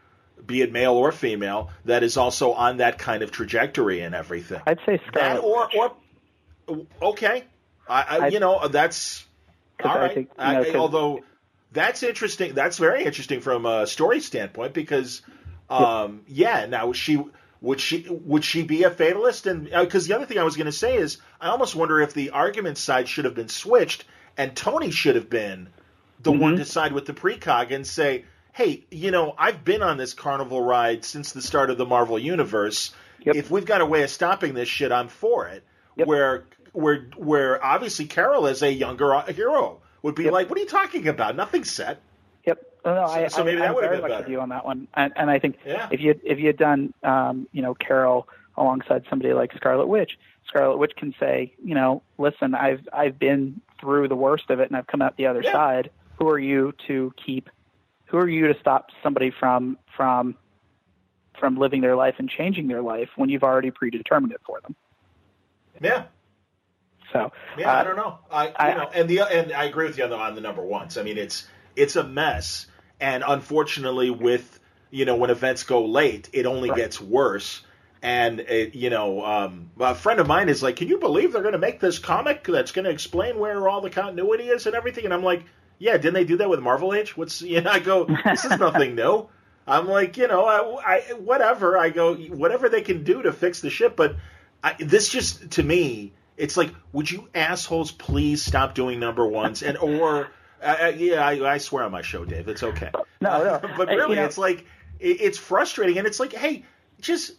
be it male or female, that is also on that kind of trajectory and everything. I'd say That or or okay, I, I, you know that's all I right. think, you know, I- although that's interesting, that's very interesting from a story standpoint because, um, yeah. Now she would she would she be a fatalist? And because the other thing I was going to say is, I almost wonder if the argument side should have been switched and Tony should have been the one Mhm. to side with the precog and say. Hey, you know, I've been on this carnival ride since the start of the Marvel universe. Yep. If we've got a way of stopping this shit, I'm for it. Yep. Where where where obviously Carol is a younger uh, hero would be Yep. like, "What are you talking about? Nothing's set." Yep. No, no, I, so I, maybe that I'm would've very been much better. with you on that one, and, and I think Yeah. if you if you had done, um, you know, Carol alongside somebody like Scarlet Witch, Scarlet Witch can say, you know, listen, I've I've been through the worst of it, and I've come out the other Yeah. side. Who are you to keep? Who are you to stop somebody from from from living their life and changing their life when you've already predetermined it for them? Yeah, So yeah. uh, I don't know. I, I- you know, and the and I agree with you on the on the number ones. I mean, it's it's a mess, and unfortunately, with you know when events go late, it only Right. gets worse. And it, you know, um, a friend of mine is like, "Can you believe they're going to make this comic that's going to explain where all the continuity is and everything?" And I'm like, Yeah, didn't they do that with Marvel Age? What's <laughs> you know? I go, this is nothing new. I'm like, you know, I, I whatever. I go, whatever they can do to fix the ship, but I, this just to me, it's like, would you assholes please stop doing number ones and or. Uh, yeah, I, I, swear on my show, Dave. It's okay. No, no. <laughs> but really, you know, it's like it, it's frustrating, and it's like, hey, just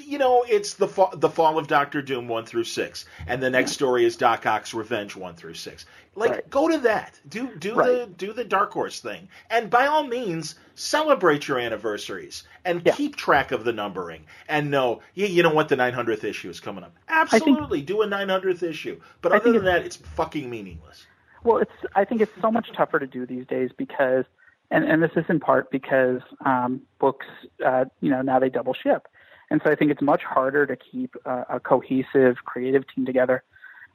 you know, it's the fall, the fall of Doctor Doom one through six, and the next story is Doc Ock's Revenge one through six. Like, right. go to that. Do do right. the do the Dark Horse thing, and by all means, celebrate your anniversaries and yeah. keep track of the numbering. And no, you, you know what? The 900th issue is coming up. Absolutely, think, do a 900th issue. But other than that, it's fucking meaningless. Well, it's I think it's so much tougher to do these days because, and and this is in part because um, books, uh, you know, now they double ship and so I think it's much harder to keep a, a cohesive creative team together.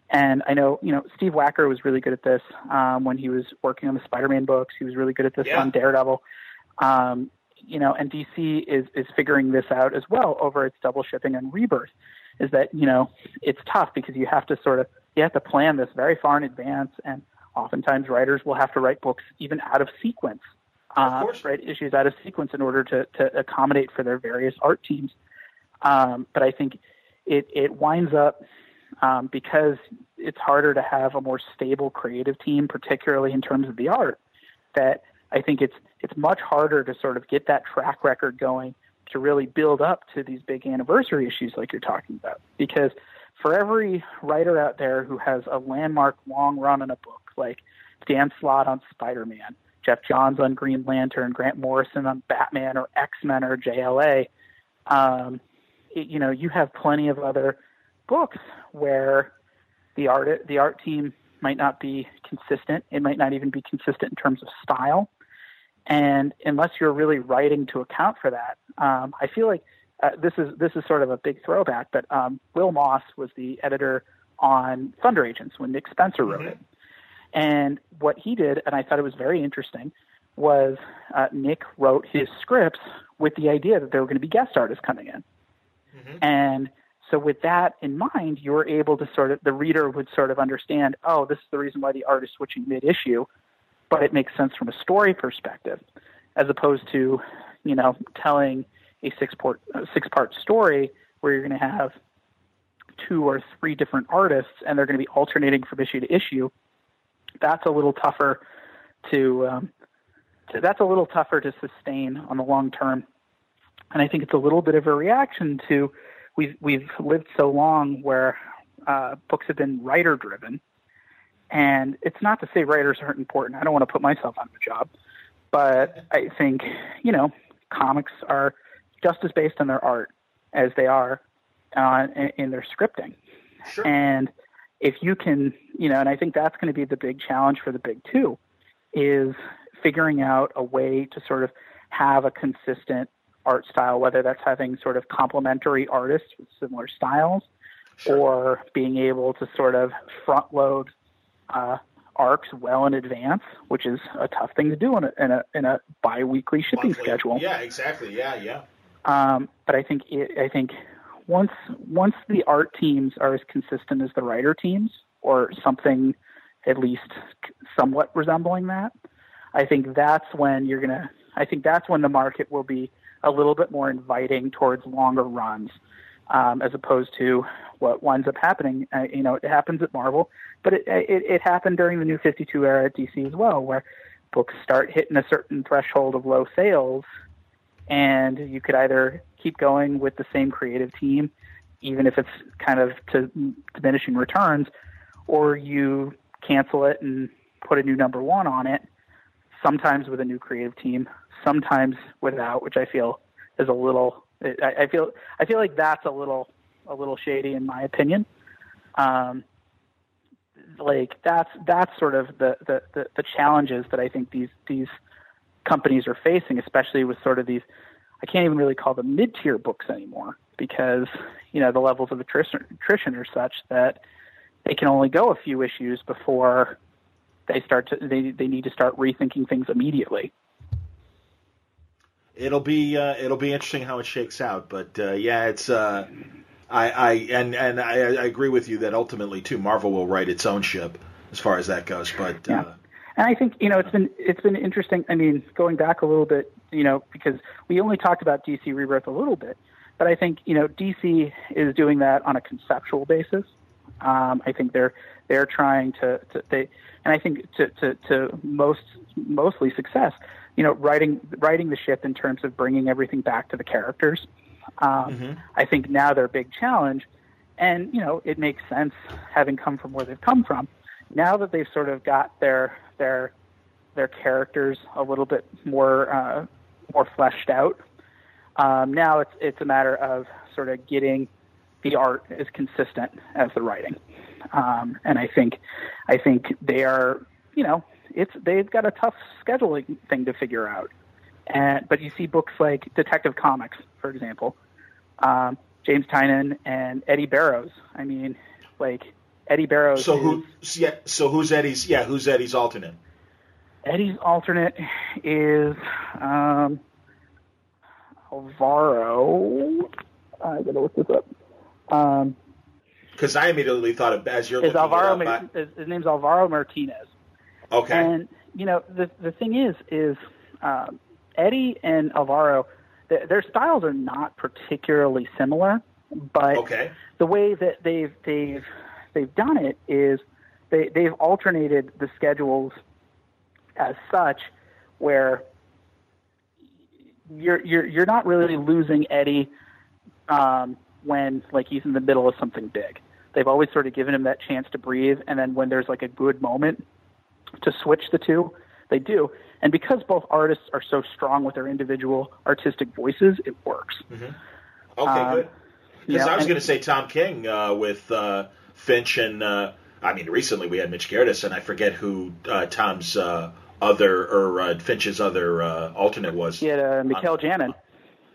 And I know, you know, Steve Wacker was really good at this um, when he was working on the Spider-Man books. He was really good at this yeah. on Daredevil. Um, you know, and DC is is figuring this out as well over its double shipping and rebirth. Is that you know it's tough because you have to sort of you have to plan this very far in advance, and oftentimes writers will have to write books even out of sequence, uh, write issues out of sequence in order to to accommodate for their various art teams. Um, but I think it, it winds up um, because it's harder to have a more stable creative team, particularly in terms of the art, that I think it's it's much harder to sort of get that track record going to really build up to these big anniversary issues like you're talking about. Because for every writer out there who has a landmark long run in a book, like Dan Slott on Spider Man, Geoff Johns on Green Lantern, Grant Morrison on Batman or X Men or JLA, um, you know, you have plenty of other books where the art the art team might not be consistent. It might not even be consistent in terms of style. And unless you're really writing to account for that, um, I feel like uh, this is this is sort of a big throwback. But um, Will Moss was the editor on Thunder Agents when Nick Spencer wrote mm-hmm. it. And what he did, and I thought it was very interesting, was uh, Nick wrote his scripts with the idea that there were going to be guest artists coming in. Mm-hmm. And so with that in mind, you were able to sort of the reader would sort of understand, oh, this is the reason why the art is switching mid issue, but it makes sense from a story perspective, as opposed to, you know, telling a six part six part story where you're going to have two or three different artists and they're going to be alternating from issue to issue. That's a little tougher to, um, to that's a little tougher to sustain on the long term and I think it's a little bit of a reaction to we've we've lived so long where uh, books have been writer driven, and it's not to say writers aren't important. I don't want to put myself on the job, but I think you know comics are just as based on their art as they are uh, in, in their scripting, sure. and if you can, you know, and I think that's going to be the big challenge for the big two, is figuring out a way to sort of have a consistent art style, whether that's having sort of complementary artists with similar styles sure. or being able to sort of front load uh, arcs well in advance, which is a tough thing to do in a in a, in a biweekly shipping Monthly. schedule. Yeah, exactly. Yeah, yeah. Um, but I think it, I think once once the art teams are as consistent as the writer teams, or something at least somewhat resembling that, I think that's when you're gonna. I think that's when the market will be a little bit more inviting towards longer runs, um, as opposed to what winds up happening. Uh, you know, it happens at Marvel, but it, it, it happened during the New 52 era at DC as well, where books start hitting a certain threshold of low sales, and you could either keep going with the same creative team, even if it's kind of to diminishing returns, or you cancel it and put a new number one on it, sometimes with a new creative team, sometimes without, which I feel is a little. I, I feel I feel like that's a little a little shady in my opinion. Um, like that's that's sort of the, the, the, the challenges that I think these these companies are facing, especially with sort of these. I can't even really call them mid tier books anymore because you know the levels of attrition, attrition are such that they can only go a few issues before they start to they they need to start rethinking things immediately it'll be uh, it'll be interesting how it shakes out. But uh, yeah, it's uh, I, I and and I, I, agree with you that ultimately too Marvel will write its own ship as far as that goes. But yeah. Uh, And I think you know it's been it's been interesting. I mean, going back a little bit, you know, because we only talked about DC Rebirth a little bit, but I think you know DC is doing that on a conceptual basis. Um, I think they're they're trying to, to they and I think to, to, to most mostly success, you know, writing writing the ship in terms of bringing everything back to the characters. Um, mm-hmm. I think now their big challenge, and you know, it makes sense having come from where they've come from. Now that they've sort of got their their their characters a little bit more uh, more fleshed out. Um, now it's it's a matter of sort of getting the art as consistent as the writing, um, and I think I think they are you know it's they've got a tough scheduling thing to figure out. And but you see books like Detective Comics, for example, um, James Tynion and Eddy Barrows. I mean, like Eddy Barrows. So who? Yeah. So who's Eddy's? Yeah, who's Eddy's alternate? Eddy's alternate is um, Alvaro. I gotta look this up. Um, because I immediately thought of as you're looking Alvaro. it up, his, his name's Alvaro Martinez. Okay. And you know the the thing is is um, Eddy and Alvaro, th- their styles are not particularly similar, but okay. the way that they've they've they've done it is they they've alternated the schedules as such where you're you're you're not really losing Eddy um, when like he's in the middle of something big. They've always sort of given him that chance to breathe, and then when there's like a good moment to switch the two, they do. And because both artists are so strong with their individual artistic voices, it works. Mm-hmm. Okay, um, good. Because yeah, I was going to say Tom King uh, with uh, Finch and uh, I mean recently we had Mitch Gerads and I forget who uh, Tom's uh, other or uh, Finch's other alternate was. Had uh, Mikel Janin.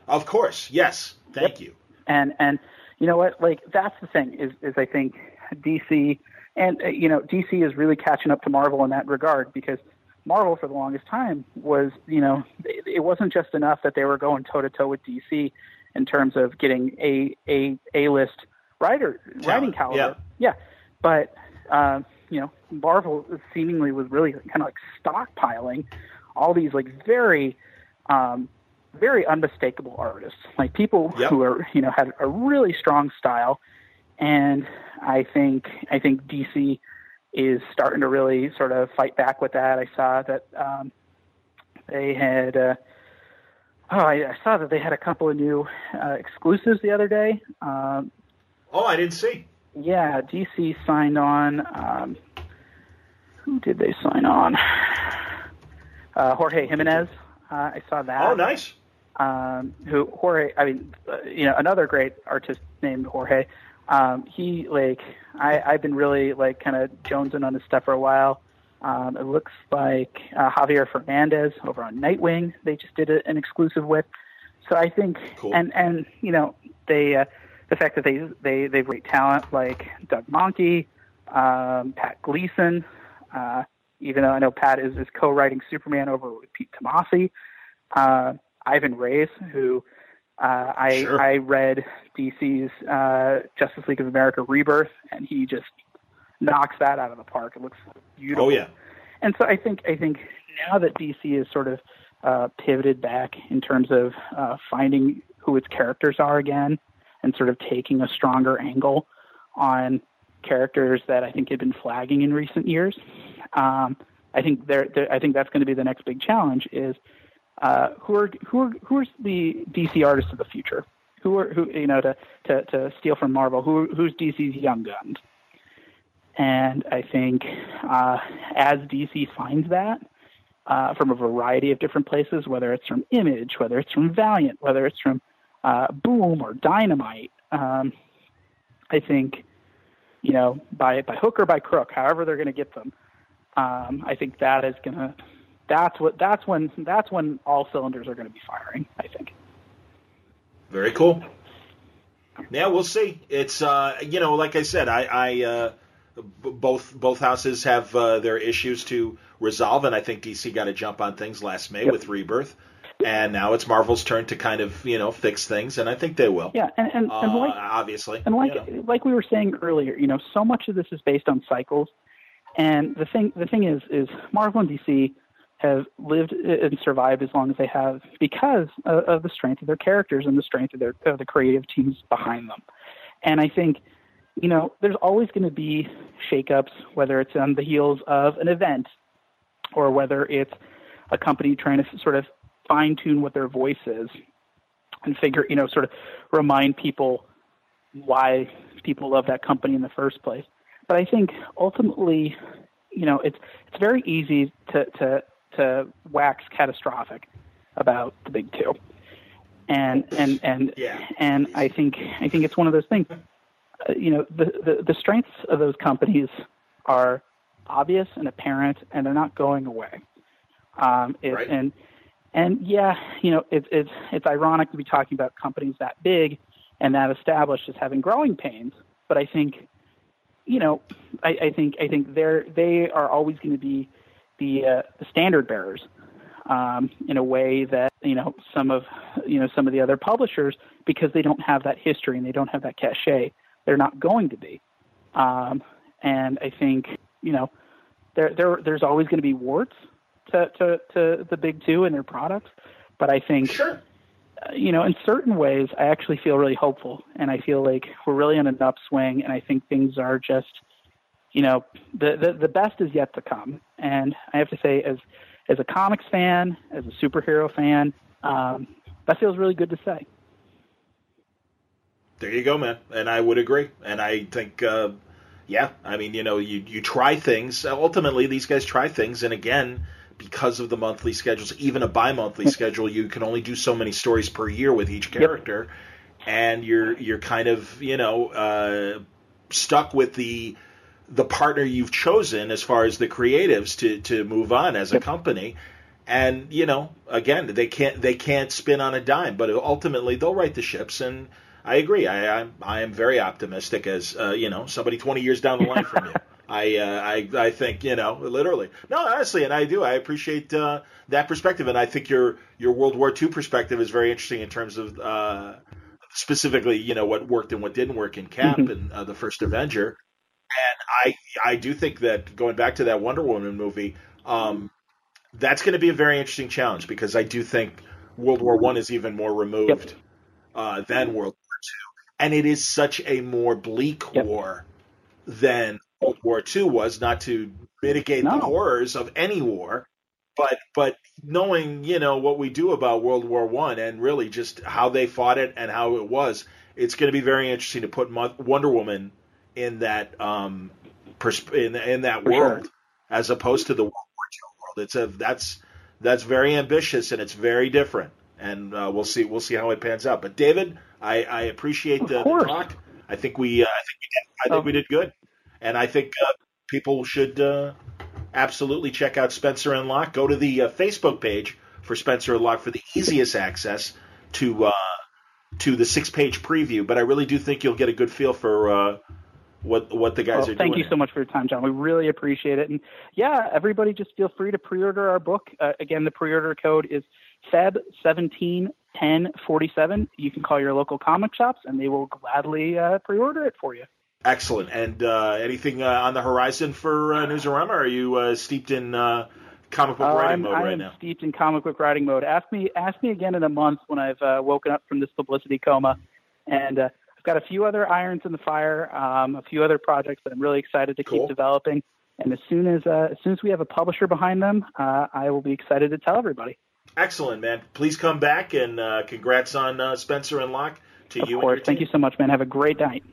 Of course, yes. Thank yep. you. And and you know what? Like that's the thing is is I think DC and uh, you know DC is really catching up to Marvel in that regard because Marvel for the longest time was you know it, it wasn't just enough that they were going toe to toe with DC in terms of getting a a a list writer Talent. writing caliber. Yeah, yeah. but uh, you know Marvel seemingly was really kind of like stockpiling all these like very um, very unmistakable artists, like people yep. who are you know had a really strong style, and I think I think DC is starting to really sort of fight back with that. I saw that um, they had. Uh, oh, I, I saw that they had a couple of new uh, exclusives the other day. Um, oh, I didn't see. Yeah, DC signed on. Um, who did they sign on? Uh, Jorge Jimenez. Uh, I saw that. Oh, nice um, who Jorge, I mean, uh, you know, another great artist named Jorge. Um, he like I, I've been really like kind of jonesing on his stuff for a while. Um, it looks like uh, Javier Fernandez over on Nightwing. They just did a, an exclusive with. So I think, cool. and and you know, they uh, the fact that they they they've great talent like Doug Mahnke, um, Pat Gleason. Uh, even though I know Pat is, is co-writing Superman over with Pete Tomasi. Uh, Ivan Reis, who uh, I sure. I read DC's uh, Justice League of America Rebirth, and he just knocks that out of the park. It looks beautiful. Oh yeah. And so I think I think now that DC is sort of uh, pivoted back in terms of uh, finding who its characters are again, and sort of taking a stronger angle on characters that I think had been flagging in recent years. Um, I think there, I think that's going to be the next big challenge is uh, who are who are who's the DC artists of the future? Who are who you know to to, to steal from Marvel? Who who's DC's young guns? And I think uh, as DC finds that uh, from a variety of different places, whether it's from Image, whether it's from Valiant, whether it's from uh, Boom or Dynamite, um, I think you know by by hook or by crook, however they're going to get them, um, I think that is going to that's what that's when that's when all cylinders are going to be firing. I think. Very cool. Yeah, we'll see. It's uh, you know, like I said, I, I uh, b- both both houses have uh, their issues to resolve, and I think DC got to jump on things last May yep. with Rebirth, and now it's Marvel's turn to kind of you know fix things, and I think they will. Yeah, and and, and like uh, obviously, and like you know. like we were saying earlier, you know, so much of this is based on cycles And the thing the thing is is Marvel and DC have lived and survived as long as they have because of, of the strength of their characters and the strength of their of the creative teams behind them. And I think you know, there's always going to be shakeups, whether it's on the heels of an event or whether it's a company trying to sort of fine tune what their voice is and figure, you know, sort of remind people why people love that company in the first place. But I think ultimately, you know, it's it's very easy to to to wax catastrophic about the big two. And and and <laughs> yeah. and I think I think it's one of those things. <laughs> Uh, you know, the, the the strengths of those companies are obvious and apparent, and they're not going away. Um, it, right. And and yeah, you know, it's it's it's ironic to be talking about companies that big and that established as having growing pains. But I think, you know, I, I think I think they're they are always going to be the uh, the standard bearers um, in a way that you know some of you know some of the other publishers because they don't have that history and they don't have that cachet. They're not going to be. Um, and I think you know there there there's always going to be warts to, to to the big two and their products, but I think sure. Uh, you know in certain ways I actually feel really hopeful, and I feel like we're really on an upswing, and I think things are just you know the the, the best is yet to come, and I have to say as as a comics fan, as a superhero fan, um, that feels really good to say. There you go, man. And I would agree. And I think, uh, yeah, I mean, you know, you, you try things. Ultimately, these guys try things. And again, because of the monthly schedules, even a bi monthly schedule, you can only do so many stories per year with each character. Yep. And you're you're kind of you know uh, stuck with the the partner you've chosen as far as the creatives to to move on as a company. And you know again they can't they can't spin on a dime but ultimately they'll right the ships. And I agree. I I'm, I am very optimistic as uh, you know somebody 20 years down the line from you. <laughs> I, uh, I I think you know literally. No honestly and I do. I appreciate uh, that perspective. And I think your your World War II perspective is very interesting in terms of uh, specifically you know what worked and what didn't work in Cap mm-hmm. and uh, the first Avenger and I I do think that going back to that Wonder Woman movie um, that's going to be a very interesting challenge because I do think World War One is even more removed yep. Uh, than World and it is such a more bleak yep. war than World War II was. Not to mitigate no. the horrors of any war, but but knowing you know what we do about World War One and really just how they fought it and how it was, it's going to be very interesting to put Wonder Woman in that um in, in that For world sure. as opposed to the World War II world. It's a that's that's very ambitious and it's very different, and uh, we'll see we'll see how it pans out. But David. I, I appreciate the, the, talk. I think we uh, I think we did, I think oh. we did good, and I think uh, people should uh, absolutely check out Spencer and Locke. Go to the uh, Facebook page for Spencer and Locke for the easiest access to uh, to the six page preview. But I really do think you'll get a good feel for uh, what what the guys well, are thank doing. Thank you so much for your time, John. We really appreciate it. And yeah, everybody just feel free to pre-order our book. Uh, again, the pre-order code is Feb17 1047. You can call your local comic shops and they will gladly uh, pre order it for you. Excellent. And uh, anything uh, on the horizon for uh, Newsarama? Are you uh, steeped in uh, comic book writing mode I right am now? steeped in comic book writing mode. Ask me, ask me again in a month when I've uh, woken up from this publicity coma, and uh, I've got a few other irons in the fire, um, a few other projects that I'm really excited to cool. keep developing. And as soon as uh, as soon as we have a publisher behind them, uh, I will be excited to tell everybody. Excellent, man. Please come back and uh, congrats on uh, Spencer and Locke to of you. Of course. Thank you so much, man. Have a great night.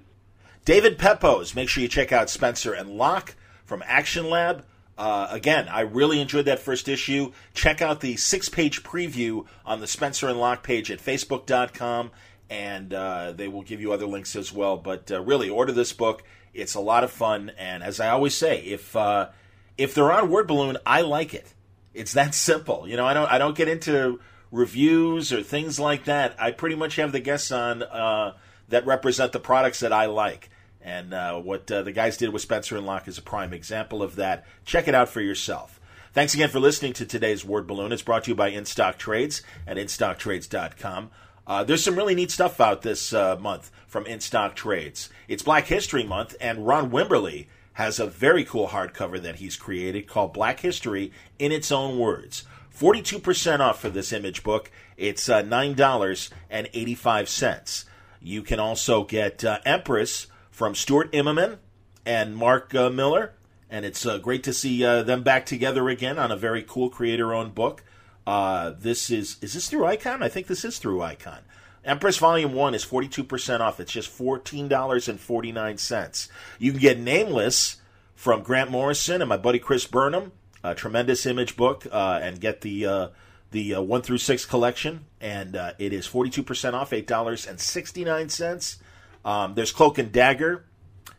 David Pepose. Make sure you check out Spencer and Locke from Action Lab. Uh, again, I really enjoyed that first issue. Check out the six page preview on the Spencer and Locke page at facebook.com, and uh, they will give you other links as well. But uh, really, order this book. It's a lot of fun. And as I always say, if, uh, if they're on Word Balloon, I like it. It's that <laughs> simple. You know, I don't I don't get into reviews or things like that. I pretty much have the guests on uh, that represent the products that I like. And uh, what uh, the guys did with Spencer and Locke is a prime example of that. Check it out for yourself. Thanks again for listening to today's Word Balloon. It's brought to you by InStock Trades at InStockTrades.com. Uh, there's some really neat stuff out this uh, month from In Stock Trades. It's Black History Month, and Ron Wimberly has a very cool hardcover that he's created called Black History in its own words. 42% off for this image book. It's uh, $9.85. You can also get uh, Empress from Stuart Immonen and Mark uh, Millar. And it's uh, great to see them back together again on a very cool creator owned book. Uh, this is, is this through Icon? I think this is through Icon. Empress Volume 1 is 42% off. It's just $14.49. You can get Nameless from Grant Morrison and my buddy Chris Burnham, a tremendous image book, uh, and get the uh, the uh, 1 through 6 collection. And uh, it is 42% off, $8.69. Um, there's Cloak and Dagger.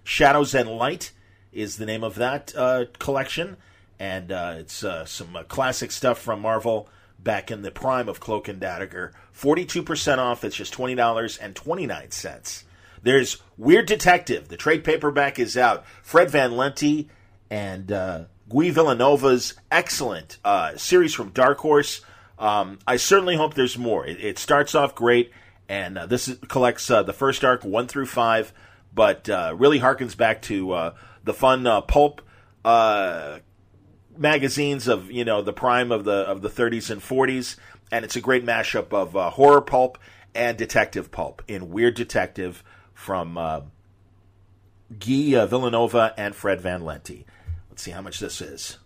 Shadows and Light is the name of that uh, collection. And uh, it's some classic stuff from Marvel back in the prime of Cloak and Dagger. 42% off. It's just $20.29. There's Weird Detective. The trade paperback is out. Fred Van Lente and uh, Guy Vilanova's excellent uh, series from Dark Horse. Um, I certainly hope there's more. It, it starts off great, and uh, this is, collects uh, the first arc one through five, but uh, really harkens back to uh, the fun pulp magazines of you know the prime of the of the 30s and 40s, and it's a great mashup of uh, horror pulp and detective pulp in Weird Detective from uh, Guy uh, Vilanova and Fred Van Lente. Let's see how much this is.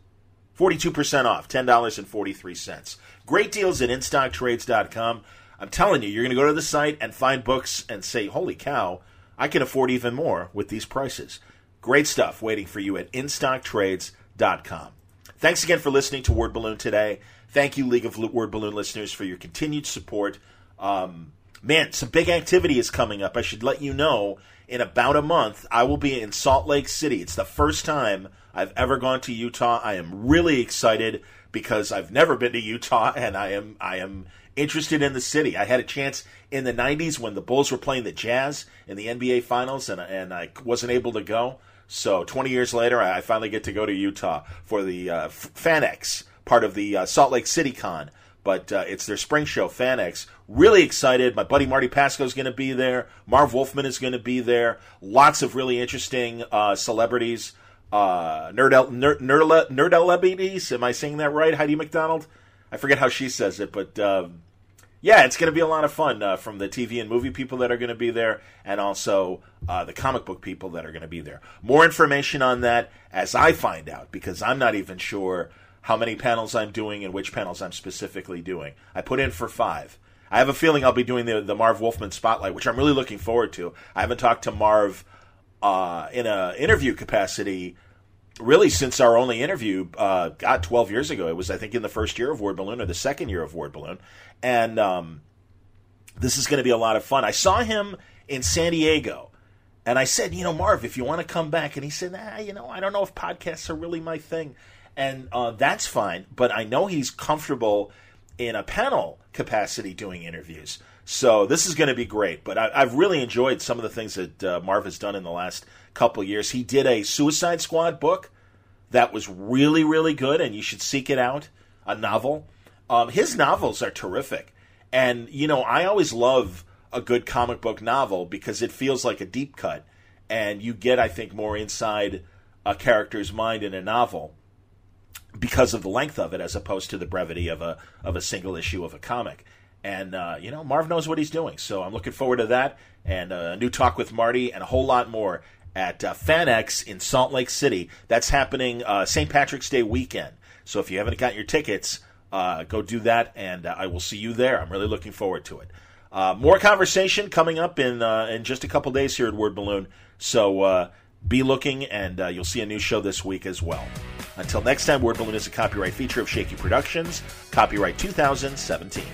42% off, $10.43. Great deals at InStockTrades.com. I'm telling you, you're going to go to the site and find books and say, holy cow, I can afford even more with these prices. Great stuff waiting for you at InStockTrades.com. Thanks again for listening to Word Balloon today. Thank you, League of Word Balloon listeners, for your continued support. Um, man, some big activity is coming up. I should let you know in about a month, I will be in Salt Lake City. It's the first time I've ever gone to Utah. I am really excited because I've never been to Utah <laughs> and I am I am interested in the city. I had a chance in the 90s when the Bulls were playing the Jazz in the NBA finals and and I wasn't able to go. So 20 years later, I finally get to go to Utah for the uh, FanX, part of the uh, Salt Lake City Con. But uh, it's their spring show, FanX. Really excited. My buddy Marty Pasko is going to be there. Marv Wolfman is going to be there. Lots of really interesting uh, celebrities. Uh, Nerd, Nerd, Nerd, Nerd Am I saying that right? Heidi MacDonald? I forget how she says it, but um, yeah, it's going to be a lot of fun uh, from the TV and movie people that are going to be there, and also uh, the comic book people that are going to be there. More information on that as I find out, because I'm not even sure how many panels I'm doing and which panels I'm specifically doing. I put in for five. I have a feeling I'll be doing the, the Marv Wolfman spotlight, which I'm really looking forward to. I haven't talked to Marv uh, in an interview capacity really since our only interview, uh, God, 12 years ago. It was, I think, in the first year of Word Balloon or the second year of Word Balloon. And um, this is going to be a lot of fun. I saw him in San Diego. And I said, you know, Marv, if you want to come back. And he said, ah, you know, I don't know if podcasts are really my thing. And uh, that's fine. But I know he's comfortable in a panel capacity doing interviews. So this is going to be great. But I, have really enjoyed some of the things that uh, Marv has done in the last couple years. He did a Suicide Squad book that was really, really good, and you should seek it out. A novel. Um, his novels are terrific, and you know I always love a good comic book novel because it feels like a deep cut, and you get I think more inside a character's mind in a novel because of the length of it as opposed to the brevity of a of a single issue of a comic. And uh, you know Marv knows what he's doing, so I'm looking forward to that and a new talk with Marty and a whole lot more at uh, FanX in Salt Lake City. That's happening uh, St. Patrick's Day weekend. So if you haven't got your tickets, uh, go do that, and uh, I will see you there. I'm really looking forward to it. Uh, more conversation coming up in uh, in just a couple days here at Word Balloon. So be looking, and you'll see a new show this week as well. Until next time, Word Balloon is a copyright feature of Shaky Productions, copyright 2017.